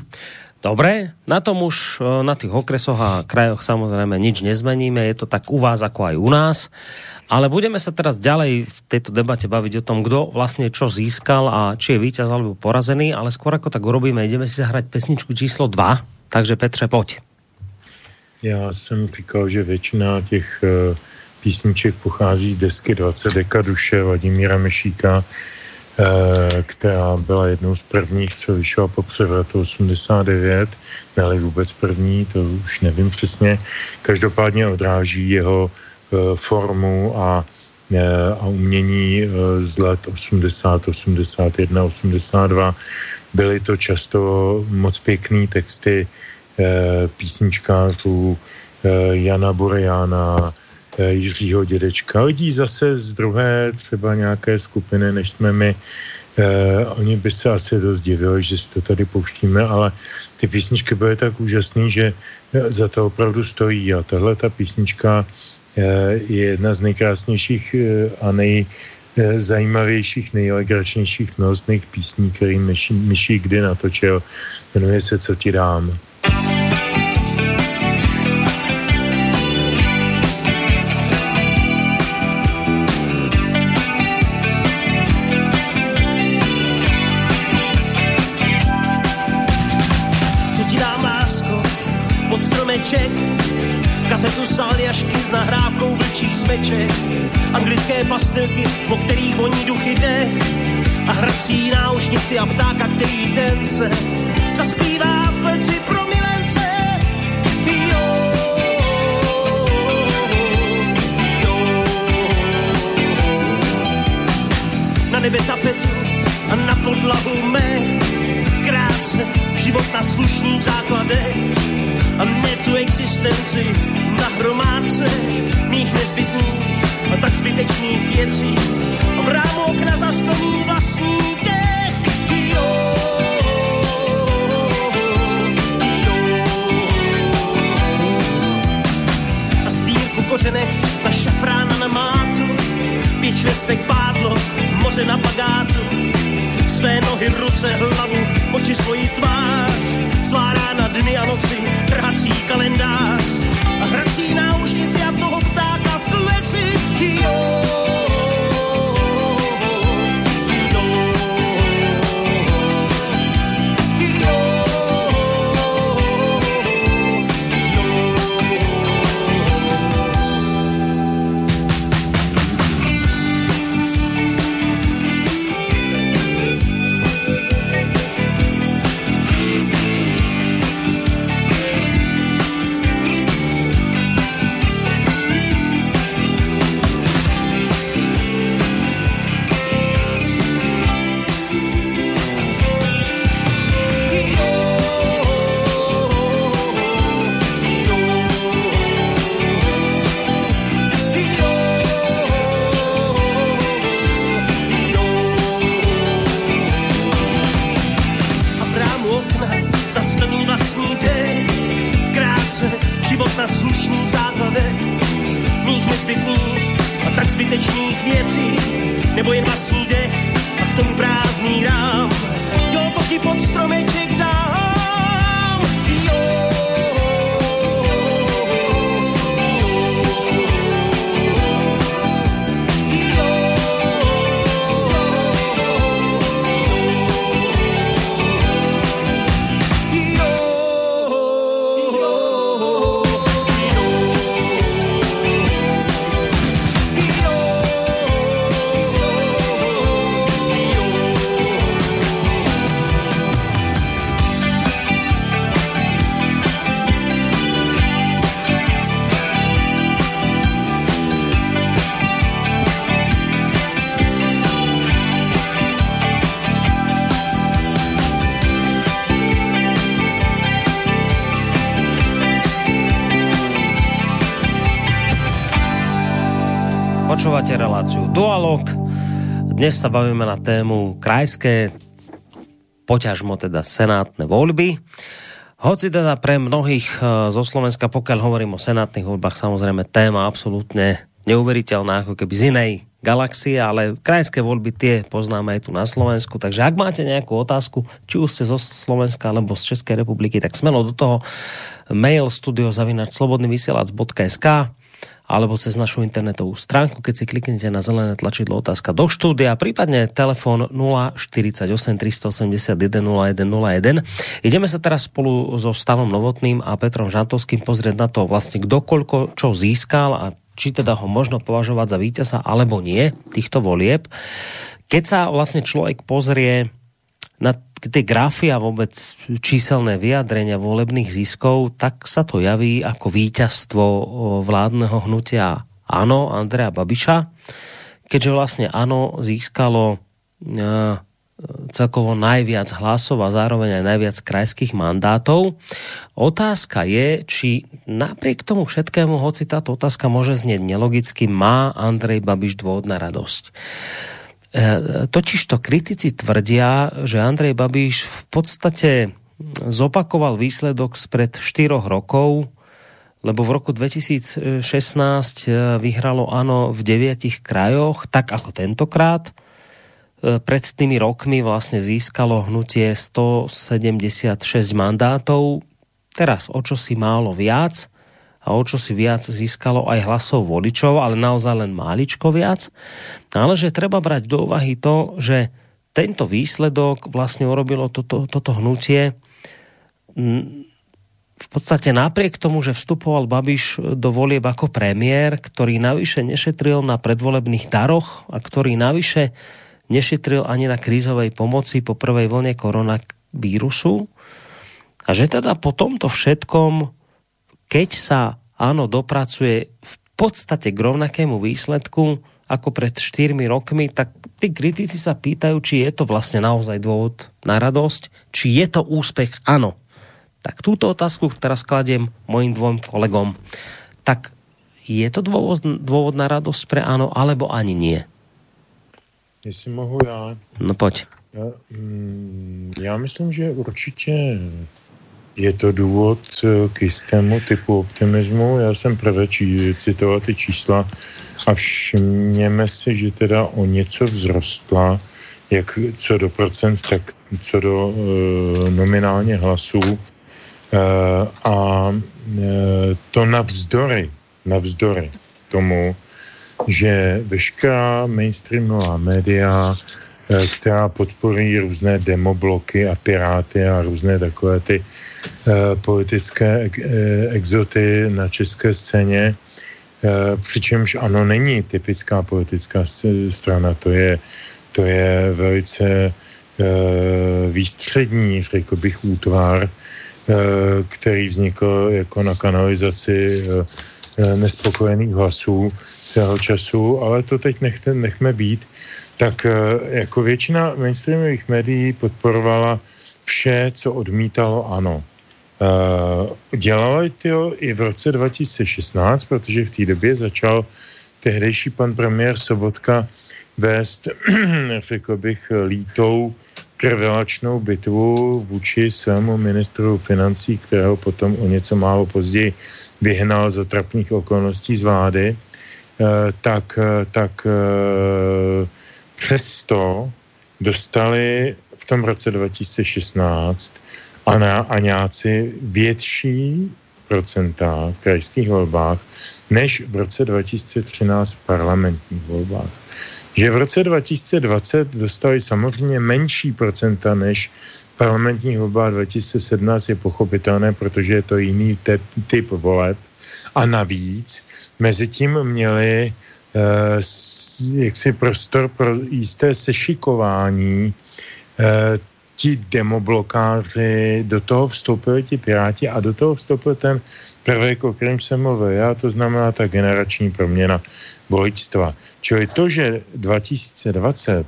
Dobre, na tom už na tých okresoch a krajoch samozrejme nič nezmeníme, je to tak u vás ako aj u nás. Ale budeme sa teraz ďalej v tejto debate baviť o tom, kdo vlastne čo získal a či je víťaz alebo porazený, ale skôr ako tak urobíme, ideme si zahrať pesničku číslo 2. Takže Petře, poď. Já jsem říkal, že většina těch uh, písniček pochází z desky 20 deka duše Vladimíra Mešíka, která byla jednou z prvních, co vyšla po převratu 89, ne vůbec první, to už nevím přesně. Každopádně odráží jeho formu a, a umění z let 80, 81, 82. Byly to často moc pěkný texty písničkářů Jana Borejana, Jiřího dědečka, lidí zase z druhé třeba nějaké skupiny, než jsme my, Eh, oni by se asi dost divili, že si to tady pouštíme, ale ty písničky byly tak úžasné, že eh, za to opravdu stojí. A tahle ta písnička eh, je jedna z nejkrásnějších eh, a nejzajímavějších, nejlegračnějších milostných písní, který Myší, Myší kdy natočil. Jmenuje se Co ti dám. Nahrávkou vlčí smeček, anglické pastilky, po kterých voní duchy dech. A hrací náušnici a ptáka, který ten se zaspívá v kleci pro milence. Jo, jo. Na nebe tapetu a na podlahu mé krátce život na slušných základech existenci na hromádce mých nezbytných a tak zbytečných věcí. A v rámu okna zasklený vlastní těch. Jo, kořenek na šafrána na mátu, švestek pádlo, moře na pagátu, své nohy, ruce, hlavu, oči svoji tvář, svá rána, dny a noci, trhací kalendář. Hrací náušnici a toho ptáka Dualog. Dnes sa bavíme na tému krajské, poťažmo teda senátne voľby. Hoci teda pre mnohých e, zo Slovenska, pokiaľ hovorím o senátnych voľbách, samozrejme téma absolútne neuveriteľná, ako keby z inej galaxie, ale krajské voľby tie poznáme aj tu na Slovensku. Takže ak máte nejakú otázku, či už ste zo Slovenska alebo z Českej republiky, tak smelo do toho mail studiozavinač.slobodnyvysielac.sk alebo cez našu internetovú stránku, keď si kliknete na zelené tlačidlo otázka do štúdia, prípadne telefon 048 381 0101. Ideme sa teraz spolu so Stanom Novotným a Petrom Žantovským pozrieť na to vlastne kdo koľko čo získal a či teda ho možno považovať za víťaza alebo nie týchto volieb. Keď sa vlastne človek pozrie na tie grafy a vôbec číselné vyjadrenia volebných ziskov, tak sa to javí ako víťazstvo vládneho hnutia ano Andrea Babiša, keďže vlastne ano získalo uh, celkovo najviac hlasov a zároveň aj najviac krajských mandátov. Otázka je, či napriek tomu všetkému, hoci táto otázka môže znieť nelogicky, má Andrej Babiš dôvod na radosť. E, totižto kritici tvrdia, že Andrej Babiš v podstate zopakoval výsledok spred 4 rokov, lebo v roku 2016 e, vyhralo ano v deviatich krajoch, tak ako tentokrát, E, pred tými rokmi vlastne získalo hnutie 176 mandátov, teraz o čo si málo viac a o čo si viac získalo aj hlasov voličov, ale naozaj len máličko viac. Ale že treba brať do úvahy to, že tento výsledok vlastne urobilo toto, toto hnutie v podstate napriek tomu, že vstupoval Babiš do volieb ako premiér, ktorý navyše nešetril na predvolebných daroch a ktorý navyše nešetril ani na krízovej pomoci po prvej vlne koronavírusu a že teda po tomto všetkom, keď sa áno dopracuje v podstate k rovnakému výsledku ako pred 4 rokmi, tak tí kritici sa pýtajú, či je to vlastne naozaj dôvod na radosť, či je to úspech, áno. Tak túto otázku teraz kladiem mojim dvom kolegom. Tak je to dôvod, dôvod na radosť pre áno, alebo ani nie? Jestli mohu já. No pojď. Já, mm, já myslím, že určitě je to důvod eh, k jistému typu optimismu. Já jsem prvé citovat ty čísla a všimněme si, že teda o něco vzrostla, jak co do procent, tak co do e, nominálně hlasů. E, a e, to navzdory, navzdory tomu, že veškerá mainstreamová média, která podporí různé demobloky a piráty a různé takové ty politické uh, exoty na české scéně, uh, přičemž ano, není typická politická strana, to je, to je velice výstřední, řekl bych, útvar, který vznikl jako na kanalizaci Eh, nespokojených hlasů svého času, ale to teď nechte, nechme být, tak eh, jako většina mainstreamových médií podporovala vše, co odmítalo ano. Eh, dělali to i v roce 2016, protože v té době začal tehdejší pan premiér Sobotka vést, [clears throat] řekl bych, lítou krvelačnou bitvu vůči svému ministru financí, kterého potom o něco málo později vyhnal z trapných okolností z vlády, eh, tak, tak eh, přesto dostali v tom roce 2016 Aňáci větší procenta v krajských volbách než v roce 2013 v parlamentních volbách. Že v roce 2020 dostali samozřejmě menší procenta než parlamentních volbách 2017 je pochopitelné, protože je to jiný te- typ voleb. A navíc mezi tím měli uh, jaksi prostor pro jisté sešikování uh, ti demoblokáři, do toho vstoupili ti piráti a do toho vstoupil ten prvek, o kterém jsem mluvil já, to znamená ta generační proměna voličstva. Čili to, že 2020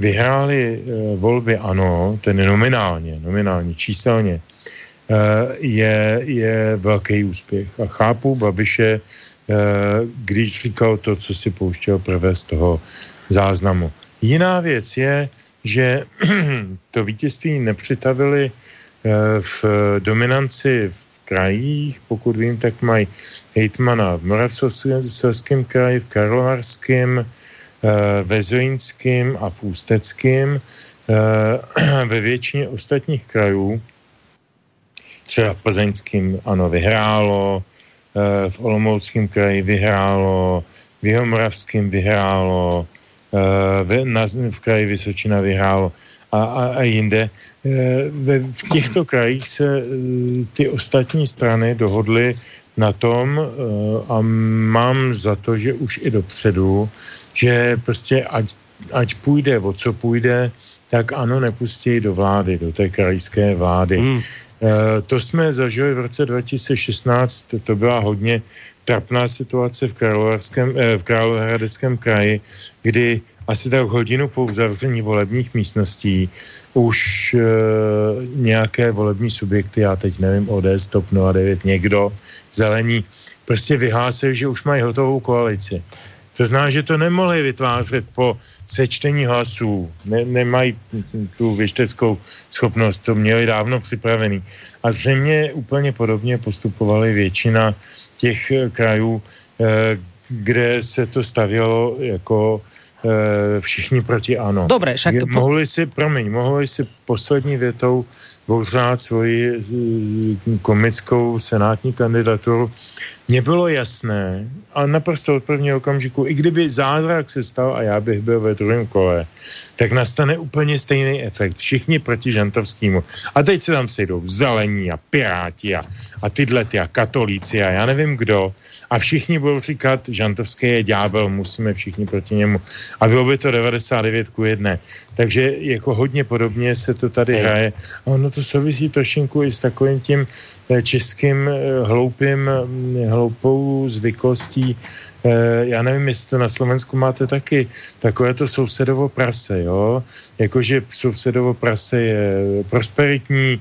vyhráli e, volby ano, ten nominálně, nominálně, číselně, e, je, je velký úspěch. A chápu Babiše, e, když říkal to, co si pouštěl prvé z toho záznamu. Jiná věc je, že [clears throat] to vítězství nepřitavili v dominanci v krajích, pokud vím, tak mají hejtmana v Moravskoslezském kraji, v Karlovarském, Eh, ve Zlínském a v Ústeckém, eh, [clears throat] ve většině ostatních krajů, třeba v Plzeňském, ano, vyhrálo, eh, v Olomouckém kraji vyhrálo, v Jihomoravském vyhrálo, v, na, v kraji Vysočina vyhrálo a, a, a jinde. Ve, v těchto krajích se ty ostatní strany dohodly na tom a mám za to, že už i dopředu že prostě ať, ať půjde o co půjde, tak ano, nepustí do vlády, do té krajské vlády. Hmm. To jsme zažili v roce 2016, to byla hodně trapná situace v, v Královéhradeckém kraji, kdy asi tak hodinu po uzavření volebních místností už e, nějaké volební subjekty, já teď nevím, ODS, TOP 09, někdo, zelení, prostě vyhlásil, že už mají hotovou koalici. To znamená, že to nemohli vytvářet po sečtení hlasů, ne, nemají tu věšteckou schopnost, to měli dávno připravený. A zřejmě úplně podobně postupovali většina těch krajů, e, kde se to stavělo jako Eh, všichni proti ano. Dobre, však... Mohli si, promiň, mohli si poslední větou ohřát svoji eh, komickou senátní kandidaturu. Mně bylo jasné, a naprosto od prvního okamžiku, i kdyby zázrak se stal a já bych byl ve druhém kole, tak nastane úplně stejný efekt. Všichni proti Žantovskému. A teď se tam sejdou zelení a piráti a, a tyhle ty a katolíci a já nevím kdo a všichni budou říkat, Žantovský je ďábel, musíme všichni proti němu. A bylo by to 99 ku 1. Takže jako hodně podobně se to tady hraje. A ono to souvisí trošinku i s takovým tím eh, českým eh, hloupým, hm, hloupou zvyklostí, eh, já nevím, jestli to na Slovensku máte taky, takové to sousedovo prase, jo, jakože sousedovo prase je prosperitní,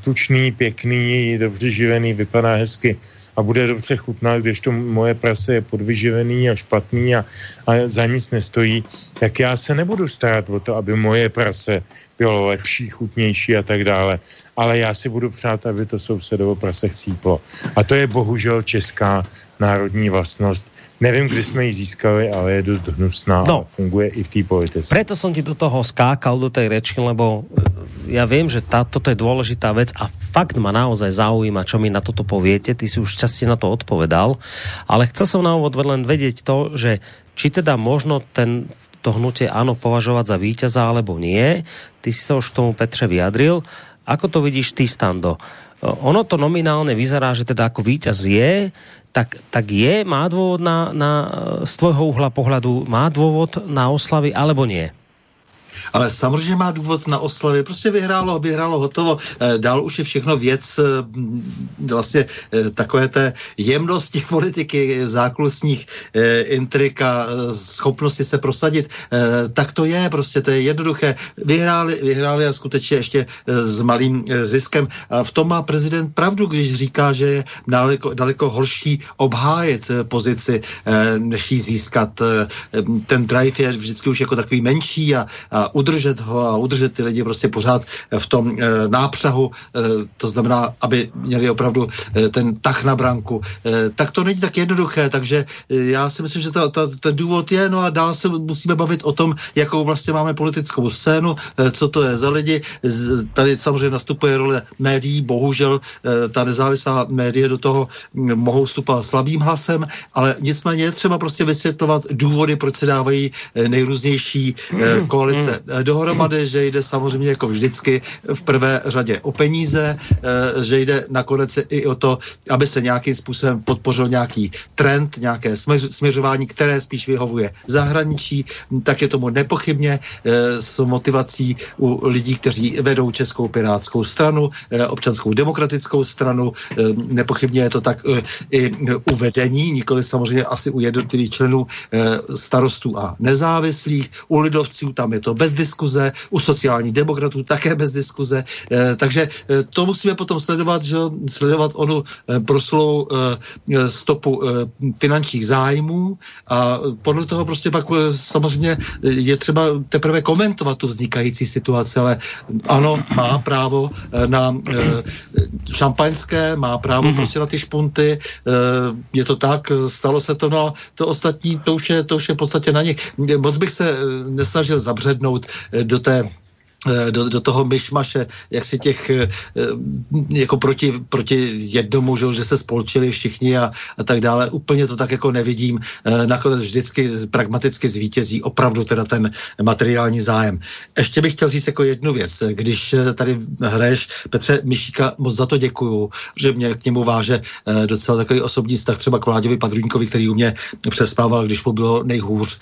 tučný, pěkný, dobře živený, vypadá hezky a bude dobře chutná, když to moje prase je podvyživený a špatný a, a za nic nestojí, tak já se nebudu starat o to, aby moje prase bylo lepší, chutnější a tak dále. Ale já si budu přát, aby to sousedovo prase chcíplo. A to je bohužel česká národní vlastnost, Nevím, kdy jsme ji získali, ale je dost hnusná no. a funguje i v té politice. Preto som ti do toho skákal, do tej reči, lebo eh, ja viem, že tá, toto je dôležitá vec a fakt ma naozaj zaujíma, čo mi na toto poviete. Ty si už časti na to odpovedal, ale chcel som na úvod len vedieť to, že či teda možno ten, to hnutie áno považovať za víťaza alebo nie. Ty si sa už k tomu Petře vyjadril. Ako to vidíš ty, Stando? Ono to nominálne vyzerá, že teda ako víťaz je, tak, tak je, má dôvod na, na, z tvojho uhla pohľadu, má dôvod na oslavy alebo nie? Ale samozřejmě má důvod na oslavy. Prostě vyhrálo, vyhrálo, hotovo. Eh, dál už je všechno věc eh, vlastně eh, takové té jemnosti [laughs] politiky, zákulisních intrik a schopnosti se prosadit. Tak to je, prostě to je jednoduché. Vyhráli, vyhráli a skutečně ještě s malým ziskem. A v tom má prezident pravdu, když říká, že je daleko, daleko horší obhájet pozici, než ji získat. Ten drive je vždycky už jako takový menší a, a udržet ho a udržet ty lidi prostě pořád v tom e, nápřahu, e, to znamená, aby měli opravdu e, ten tah na branku. E, tak to není tak jednoduché, takže e, já si myslím, že to, to, ten důvod je, no a dál se musíme bavit o tom, jakou vlastně máme politickou scénu, e, co to je za lidi. Z, tady samozřejmě nastupuje role médií, bohužel e, ta nezávislá média do toho m, mohou vstupovat slabým hlasem, ale nicméně je třeba prostě vysvětlovat důvody, proč se dávají nejrůznější e, koalice Eh, dohromady, že jde samozřejmě jako vždycky v prvé řadě o peníze, eh, že jde nakonec i o to, aby se nějakým způsobem podpořil nějaký trend, nějaké směřování, které spíš vyhovuje zahraničí, tak je tomu nepochybně eh, s motivací u lidí, kteří vedou Českou pirátskou stranu, občanskou demokratickou stranu, nepochybně je to tak i u vedení, nikoli samozřejmě asi u jednotlivých členů starostů a nezávislých, u lidovců tam je to bez diskuze, u sociálních demokratů také bez diskuze. Eh, takže eh, to musíme potom sledovat, že sledovat onu eh, proslou stopu finančních zájmů a podle toho prostě pak samozřejmě je třeba teprve komentovat tu vznikající situaci, ale ano, má právo na šampaňské, má právo mm-hmm. prostě na ty špunty, je to tak, stalo se to, no to ostatní, to už je, to už je v podstatě na nich. Moc bych se nesnažil zabřednout zahrnout eh, do té do, do toho myšmaše, jak si těch eh, jako proti, proti jednomu, že, že se spolčili všichni a, a tak dále. Úplně to tak jako nevidím. Eh, nakonec vždycky pragmaticky zvítězí opravdu teda ten materiální zájem. Ještě bych chtěl říct jako jednu věc. Když tady hraješ Petře Myšíka, moc za to děkuju, že mě k němu váže docela takový osobní vztah třeba k Vláďovi Padrůňkovi, který u mě přespával, když mu bylo nejhůř,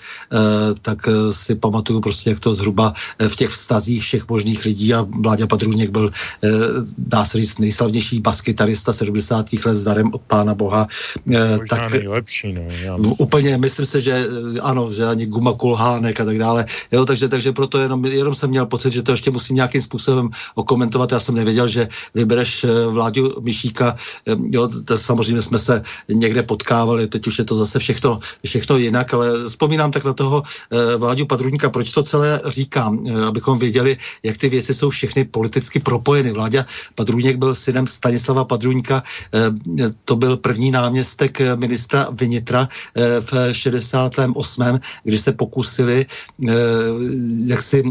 tak si pamatuju prostě, jak to zhruba v těch vztazích všech možných lidí a Vláďa Padrůněk byl, eh, dá se říct, nejslavnější baskytarista 70. let s darem od Pána Boha. Eh, Možná tak, nejlepší, no. Já myslím. Úplně, myslím si, že ano, že ani Guma Kulhánek a tak dále. Jo, takže, takže proto jenom, jenom jsem měl pocit, že to ještě musím nějakým způsobem okomentovat. Já jsem nevěděl, že vybereš Vláďu Myšíka. Jo, to, samozřejmě jsme se někde potkávali, teď už je to zase všechno, všechno jinak, ale vzpomínám tak na toho Vláďu Padrůníka, proč to celé říkám, abychom věděli, jak ty věci jsou všechny politicky propojeny. Vláďa Padrůněk byl synem Stanislava Padrůňka, eh, to byl první náměstek ministra vnitra eh, v 68., kdy se pokusili eh, jak si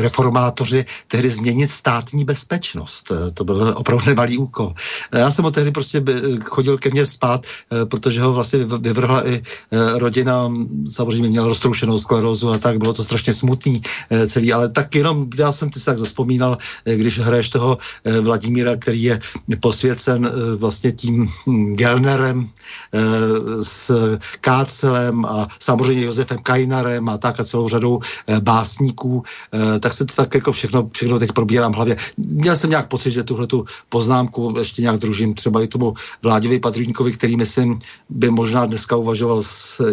reformátoři tehdy změnit státní bezpečnost. To byl opravdu nemalý úkol. Já jsem ho tehdy prostě chodil ke mně spát, protože ho vlastně vyvrhla i rodina, samozřejmě měl roztroušenou sklerózu a tak, bylo to strašně smutný celý, ale tak jenom já jsem se tak zaspomínal, eh, když hraješ toho eh, Vladimíra, který je posvěcen eh, vlastně tím Gelnerem s Kácelem a samozřejmě Josefem Kajnarem a tak a celou řadou básníků, tak se to tak jako všechno, všechno teď probírám v hlavě. Měl jsem nějak pocit, že tuhle tu poznámku ještě nějak družím třeba i tomu Vládivi Patříníkovi, který myslím by možná dneska uvažoval,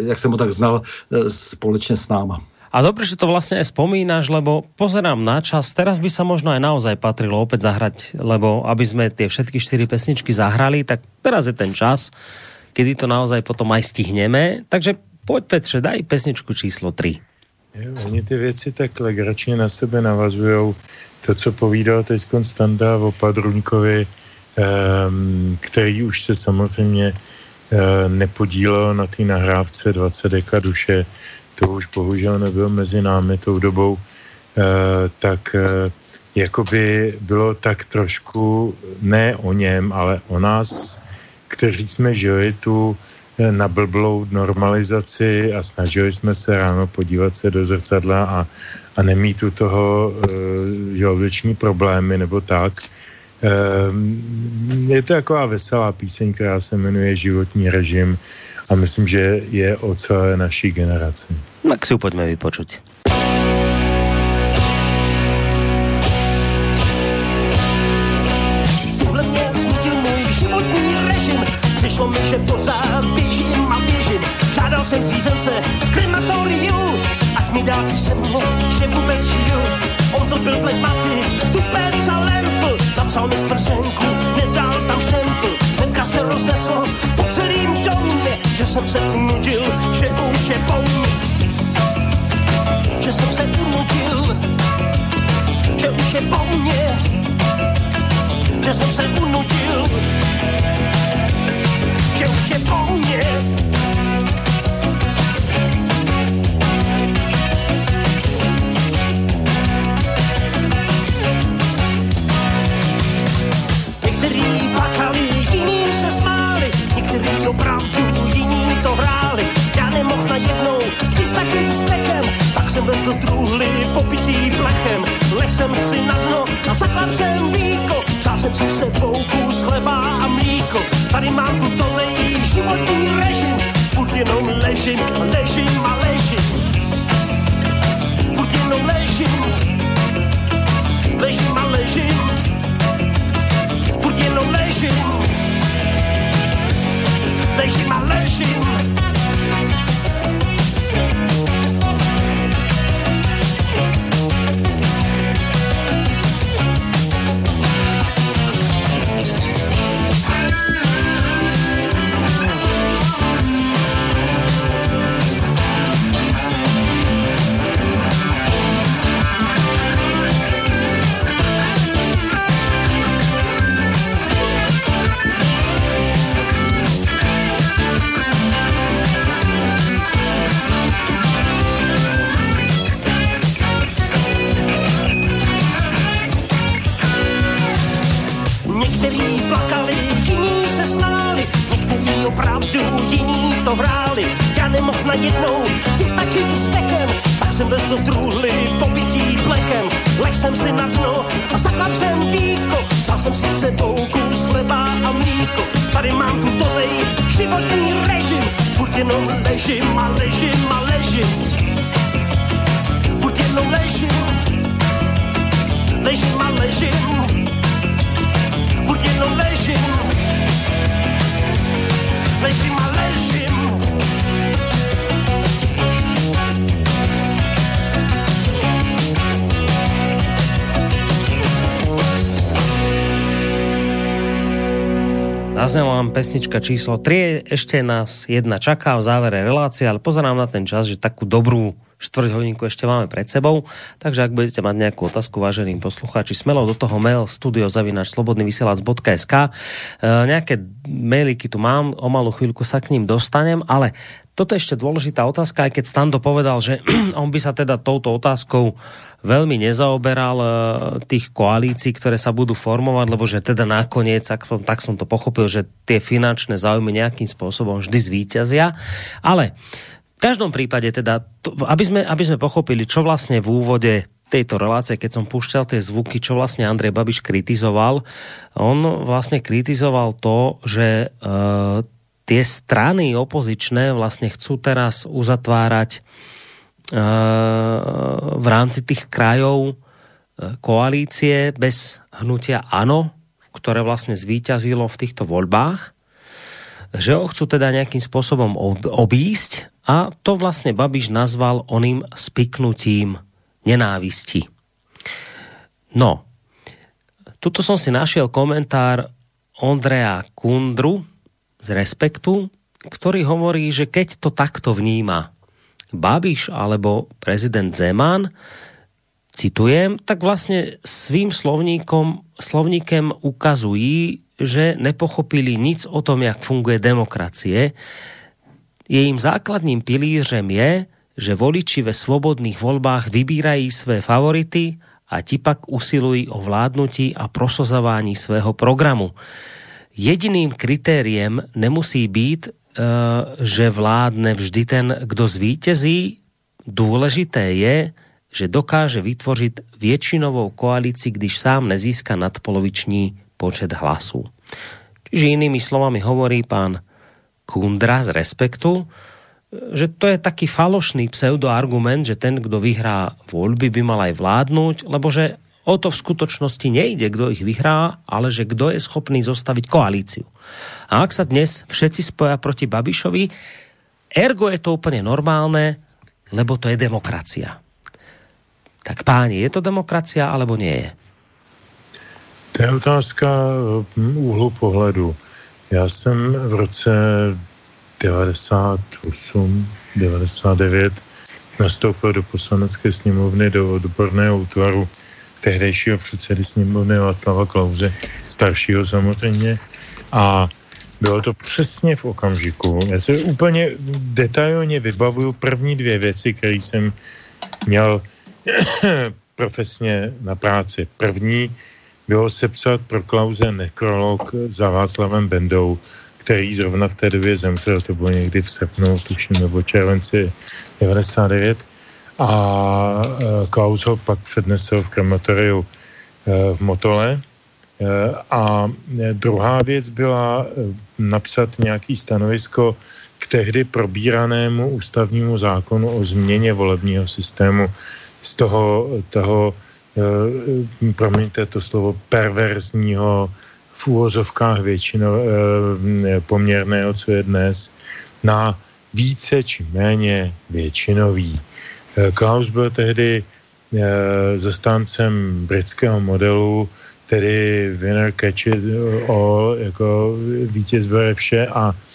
jak jsem ho tak znal, společně s náma. A dobře, že to vlastně aj spomínaš, lebo pozerám na čas. Teraz by sa možno aj naozaj patrilo opäť zahrať, lebo aby sme tie všetky čtyři pesničky zahrali, tak teraz je ten čas, kedy to naozaj potom aj stihneme. Takže poď Petře, daj pesničku číslo 3. Jo, oni ty věci tak legračně na sebe navazují. To, co povídal teď Konstanta o Padruňkovi, um, který už se samozřejmě uh, nepodílel na té nahrávce 20 deka duše, to už bohužel nebyl mezi námi tou dobou, eh, tak eh, jakoby bylo tak trošku ne o něm, ale o nás, kteří jsme žili tu eh, nablblou normalizaci a snažili jsme se ráno podívat se do zrcadla a, a nemít u toho e, žaludeční problémy nebo tak. E, je to taková veselá píseň, která se jmenuje Životní režim a myslím, že je o celé naší generaci. Tak si ju poďme vypočuť. jsem si sebou kus chleba a mlíko. Tady mám tu dolej životní režim, furt jenom ležím a ležím a ležím. Furt jenom ležím, ležím a ležím. Furt jenom ležím, ležím a ležím. Zaznela vám pesnička číslo 3, ešte nás jedna čaká v závere relácie, ale pozerám na ten čas, že takú dobrú štvrť hodinku ešte máme pred sebou, takže ak budete mať nejakú otázku, váženým poslucháči, smelo do toho mail studiozavinač.slobodnyvysielac.sk e, nejaké mailiky tu mám, o malú chvíľku sa k ním dostanem, ale toto je ešte dôležitá otázka, aj keď Stando povedal, že [clears throat] on by sa teda touto otázkou veľmi nezaoberal uh, tých koalícií, ktoré sa budú formovať, lebo že teda nakoniec, tak, tak som to pochopil, že tie finančné záujmy nejakým spôsobom vždy zvíťazia. Ale každom prípade teda, to, aby, sme, aby sme pochopili, čo vlastne v úvode tejto relácie, keď som púšťal tie zvuky, čo vlastne Andrej Babiš kritizoval, on vlastne kritizoval to, že uh, tie strany opozičné vlastne chcú teraz uzatvárať Eh, v rámci tých krajov eh, koalície bez hnutia ANO, ktoré vlastne zvíťazilo v týchto voľbách, že ho chcú teda nejakým spôsobom obísť a to vlastne Babiš nazval oným spiknutím nenávisti. No, tuto som si našiel komentár Ondreja Kundru z Respektu, ktorý hovorí, že keď to takto vníma Babiš alebo prezident Zeman, citujem, tak vlastně svým slovníkom, slovníkem ukazují, že nepochopili nic o tom, jak funguje demokracie. Jejím základním pilířem je, že voliči ve svobodných volbách vybírají své favority a ti pak usilují o vládnutí a prosazování svého programu. Jediným kritériem nemusí být, Eh, že vládne vždy ten, kdo zvítězí. Důležité je, že dokáže vytvořit většinovou koalici, když sám nezíska nadpoloviční počet hlasů. Čiže inými slovami hovorí pán Kundra z Respektu, že to je taký falošný pseudoargument, že ten, kdo vyhrá voľby, by mal aj vládnuť, lebo že O to v skutočnosti nejde, kdo ich vyhrá, ale že kdo je schopný zostaviť koalíciu. A ak sa dnes všetci spoja proti Babišovi, ergo je to úplne normálne, lebo to je demokracia. Tak páni, je to demokracia, alebo nie je? To je otázka hm, úhlu pohledu. Já jsem v roce 98, 99 nastoupil do poslanecké sněmovny do odborného útvaru tehdejšího předsedy sněmovny Václava Klauze, staršího samozřejmě. A bylo to přesně v okamžiku. Já se úplně detailně vybavuju první dvě věci, které jsem měl [coughs] profesně na práci. První bylo sepsat pro Klauze nekrolog za Václavem Bendou, který zrovna v té době zemřel, to bylo někdy v srpnu, tuším, nebo červenci 99 a e, Klaus ho pak přednesl v krematoriu e, v Motole. E, a druhá věc byla napsat nějaký stanovisko k tehdy probíranému ústavnímu zákonu o změně volebního systému z toho, toho promiňte to slovo, perverzního v úvozovkách většinou poměrného, co je dnes, na více či méně většinový. Eh, Klaus byl tehdy eh, zastáncem britského modelu, tedy winner catch it all, jako vítěz bere vše a eh,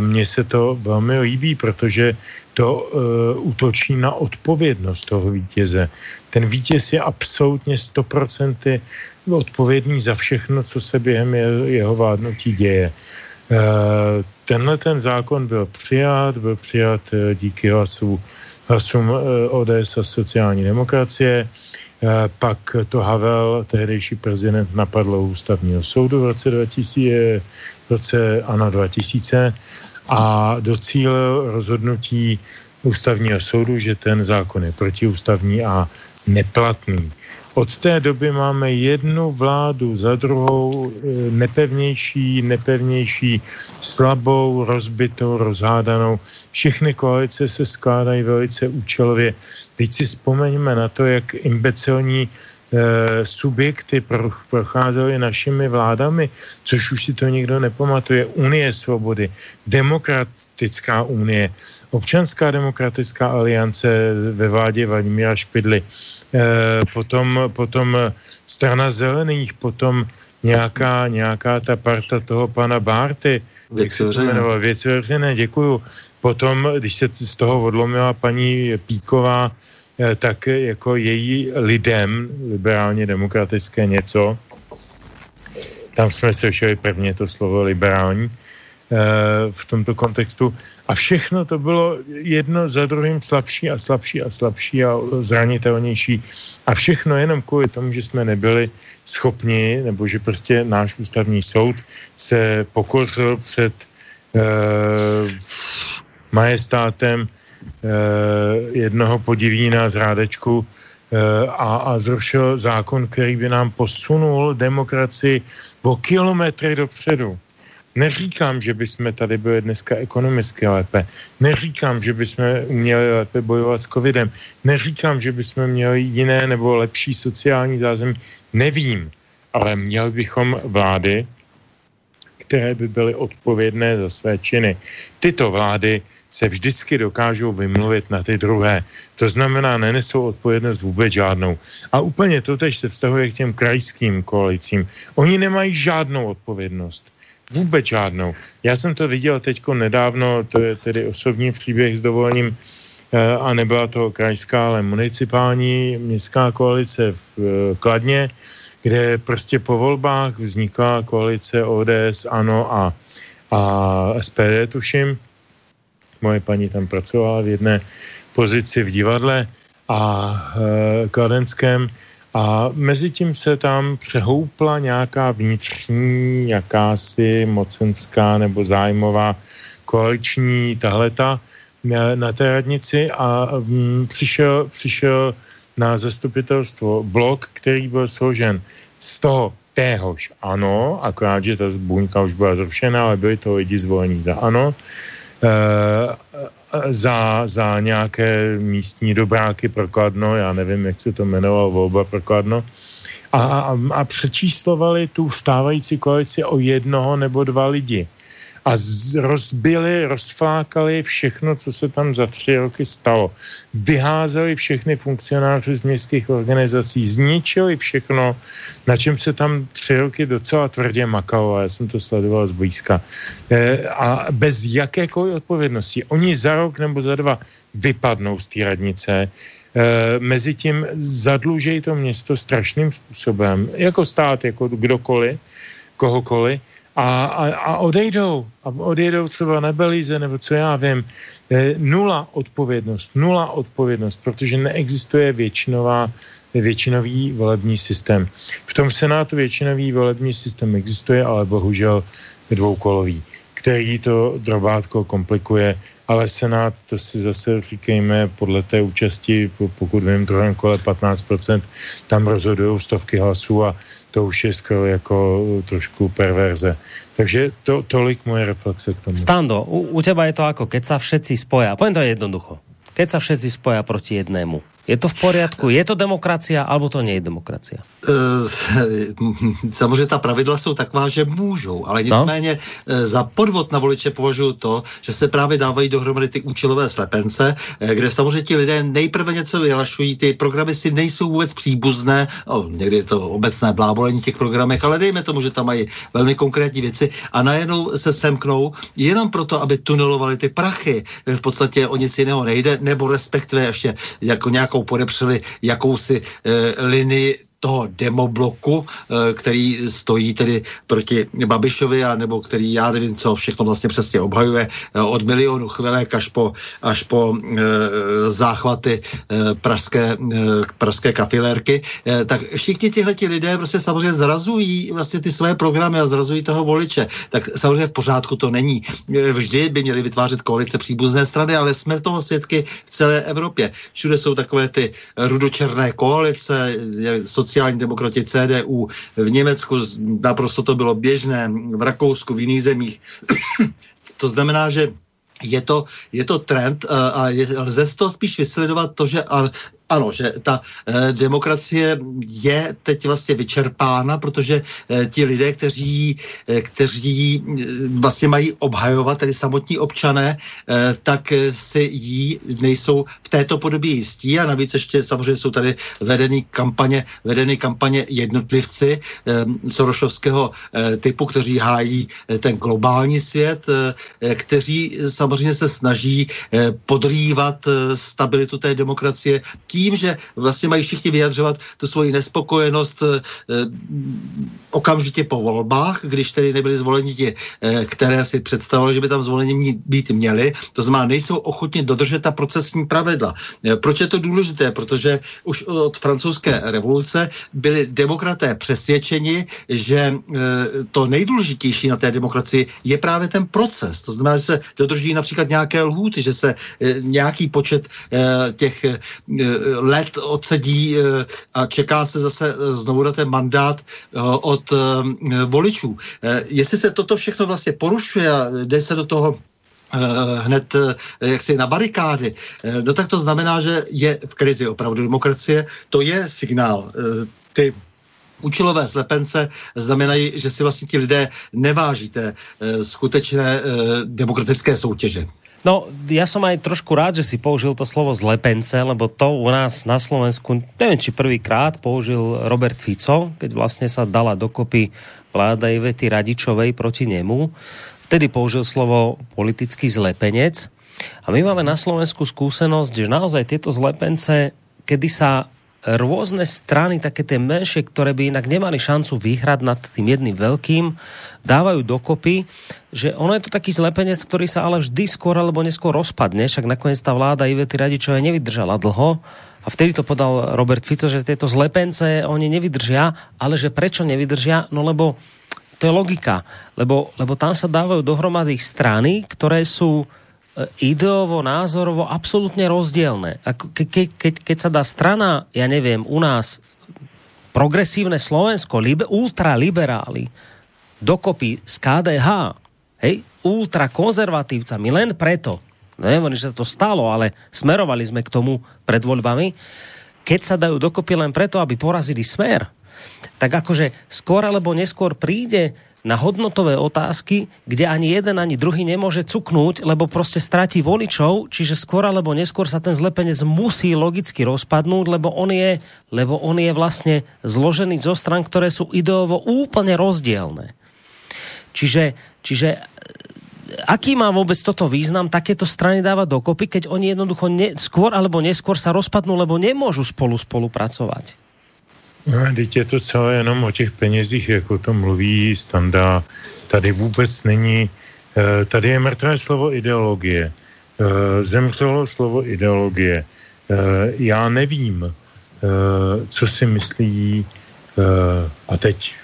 mně se to velmi líbí, protože to uh, útočí na odpovědnost toho vítěze. Ten vítěz je absolutně 100% odpovědný za všechno, co se během jeho, vládnutí děje. Uh, tenhle ten zákon byl přijat, byl přijat díky hlasu hlasům eh, ODS a sociální demokracie. Eh, pak to Havel, tehdejší prezident, napadlo ústavního soudu v roce 2000, v roce ANO 2000 a docílil rozhodnutí ústavního soudu, že ten zákon je protiústavní a neplatný. Od té doby máme jednu vládu za druhou e, nepevnější, nepevnější, slabou, rozbitou, rozhádanou. Všechny koalice se skládají velice účelově. Teď si vzpomeňme na to, jak imbecilní e, subjekty procházely našimi vládami, což už si to nikdo nepamatuje. Unie svobody, demokratická unie, občanská demokratická aliance ve vládě Vladimíra Špidly, potom, potom strana zelených, potom nějaká, nějaká ta parta toho pana Bárty, Věci veřejné. Děkuju. Potom, když se z toho odlomila paní Píková, eh, tak jako její lidem, liberálně demokratické něco, tam jsme slyšeli prvně to slovo liberální, eh, v tomto kontextu. A všechno to bylo jedno za druhým slabší a slabší a slabší a zranitelnější. A všechno jenom kvůli tomu, že jsme nebyli schopni, nebo že prostě náš ústavní soud se pokořil před eh, majestátem eh, jednoho podivína z Rádečku eh, a, a zrušil zákon, který by nám posunul demokracii o kilometry dopředu. Neříkám, že bychom tady byli dneska ekonomicky lépe. Neříkám, že bychom měli lépe bojovat s covidem. Neříkám, že bychom měli jiné nebo lepší sociální zázemí. Nevím, ale měli bychom vlády, které by byly odpovědné za své činy. Tyto vlády se vždycky dokážou vymluvit na ty druhé. To znamená, nenesou odpovědnost vůbec žádnou. A úplně to tež se vztahuje k těm krajským koalicím. Oni nemají žádnou odpovědnost. Vůbec žádnou. Já jsem to viděl teďko nedávno, to je tedy osobní příběh s dovolením, eh, a nebyla to krajská, ale municipální městská koalice v eh, Kladně, kde prostě po volbách vznikla koalice ODS, ANO a, a SPD, tuším. Moje paní tam pracovala v jedné pozici v divadle a e, kladenském a mezi tím se tam přehoupla nějaká vnitřní, jakási mocenská nebo zájmová koaliční tahleta na, té radnici a m, přišel, přišel na zastupitelstvo blok, který byl složen z toho téhož ano, akorát, že ta buňka už byla zrušená, ale byli to lidi zvolení za ano, e, za, za nějaké místní dobráky prokladno, já nevím, jak se to jmenovalo, volba prokladno, a, a, a přečíslovali tu stávající koalici o jednoho nebo dva lidi a z, rozbili, rozflákali všechno, co se tam za tři roky stalo. Vyházeli všechny funkcionáře z městských organizací, zničili všechno, na čem se tam tři roky docela tvrdě makalo, já jsem to sledoval zblízka. E, a bez jakékoliv odpovědnosti. Oni za rok nebo za dva vypadnou z té radnice, e, mezi tím zadlužejí to město strašným způsobem, jako stát, jako kdokoliv, kohokoliv, a, a, a odejdou. A odejdou třeba na Belize, nebo co já vím. E, nula odpovědnost, nula odpovědnost, protože neexistuje většinová, většinový volební systém. V tom Senátu většinový volební systém existuje, ale bohužel dvoukolový, který to drobátko komplikuje, ale Senát, to si zase říkejme, podle té účasti, pokud vím, druhém kole 15%, tam rozhodují stovky hlasů a to už je skoro jako trošku perverze. Takže to, tolik moje reflexe k tomu. Stando, u, u teba je to ako, keď sa všetci spoja, poviem to jednoducho, keď sa všetci spoja proti jednému, je to v poriadku? Je to demokracia, alebo to nie je demokracia? Eh, [laughs] samozřejmě ta pravidla jsou taková, že můžou, ale no. nicméně no? za podvod na voliče považuji to, že se právě dávají dohromady ty účelové slepence, eh, kde samozřejmě ti lidé nejprve něco vyhlašují, ty programy si nejsou vůbec příbuzné, no, někdy je to obecné blábolení těch programech, ale dejme tomu, že tam mají velmi konkrétní věci a najednou se semknou jenom proto, aby tunelovali ty prachy. V podstatě o nic jiného nejde, nebo respektive ještě jako nějakou podepřeli jakousi eh, linii toho demobloku, eh, který stojí tedy proti Babišovi, a nebo který já nevím, co všechno vlastně přesně obhajuje, eh, od milionu chvilek až po, až po e, záchvaty pražské, pražské kafilérky, tak všichni tihle lidé prostě samozřejmě zrazují vlastně ty své programy a zrazují toho voliče. Tak samozřejmě v pořádku to není. Vždy by měli vytvářet koalice příbuzné strany, ale jsme toho svědky v celé Evropě. Všude jsou takové ty rudočerné koalice, sociální sociální demokrati CDU, v Německu naprosto to bylo běžné, v Rakousku, v jiných zemích. [coughs] to znamená, že je to, je to trend a je, lze z toho spíš vysledovat to, že ano, že ta eh, demokracie je teď vlastně vyčerpána, protože eh, ti lidé, kteří, eh, kteří vlastně mají obhajovat, tedy samotní občané, eh, tak eh, si jí nejsou v této podobě jistí. A navíc ještě samozřejmě jsou tady vedeny kampaně, vedeny kampaně jednotlivci eh, Sorošovského eh, typu, kteří hájí eh, ten globální svět, eh, kteří samozřejmě se snaží eh, podrývat eh, stabilitu té demokracie. Tím, že vlastně mají všichni vyjadřovat tu svoji nespokojenost eh, okamžitě po volbách, když tedy nebyli zvoleni ti, eh, které si představovali, že by tam zvoleni být měli. To znamená, nejsou ochotni dodržet ta procesní pravidla. Eh, Proč je to důležité? Protože už od francouzské revoluce byli demokraté přesvědčeni, že eh, to nejdůležitější na té demokracii je právě ten proces. To znamená, že se dodrží například nějaké lhůty, že se eh, nějaký počet eh, těch eh, let odsedí eh, a čeká se zase eh, znovu na ten mandát eh, od voličů. Jestli se toto všechno vlastně porušuje a jde se do toho hned jaksi na barikády, no tak to znamená, že je v krizi opravdu demokracie. To je signál. Ty účelové slepence znamenají, že si vlastně ti lidé nevážíte eh, skutečné demokratické soutěže. No, ja som aj trošku rád, že si použil to slovo zlepence, lebo to u nás na Slovensku, neviem, či prvýkrát použil Robert Fico, keď vlastne sa dala dokopy vláda Ivety Radičovej proti nemu. Vtedy použil slovo politický zlepenec. A my máme na Slovensku skúsenosť, že naozaj tieto zlepence, kedy sa rôzne strany, také tie menšie, ktoré by inak nemali šancu vyhrať nad tým jedným veľkým, dávajú dokopy, že ono je to taký zlepenec, ktorý sa ale vždy skôr alebo neskôr rozpadne, však nakoniec tá vláda Ivety Radičovej nevydržala dlho a vtedy to podal Robert Fico, že tieto zlepence oni nevydržia, ale že prečo nevydržia? No lebo to je logika, lebo, lebo tam sa dávajú dohromady strany, ktoré sú ideovo, názorovo absolútne rozdielne. Ako ke, ke, keď, sa dá strana, ja neviem, u nás progresívne Slovensko, libe, ultraliberáli, dokopy z KDH, hej, ultrakonzervatívcami, len preto, neviem, že sa to stalo, ale smerovali sme k tomu pred voľbami, keď sa dajú dokopy len preto, aby porazili smer, tak akože skôr alebo neskôr príde na hodnotové otázky, kde ani jeden, ani druhý nemôže cuknúť, lebo proste stratí voličov, čiže skôr alebo neskôr sa ten zlepenec musí logicky rozpadnúť, lebo on je, lebo on je vlastne zložený zo stran, ktoré sú ideovo úplne rozdielne. Čiže, čiže aký má vôbec toto význam takéto strany dávať dokopy, keď oni jednoducho ne, skôr alebo neskôr sa rozpadnú, lebo nemôžu spolu spolupracovať? No, teď je to celé jenom o těch penězích, jako to mluví Standa. Tady vůbec není, eh, tady je mrtvé slovo ideologie. Eh, Zemřelo slovo ideologie. Eh, Já nevím, co si myslí, a teď,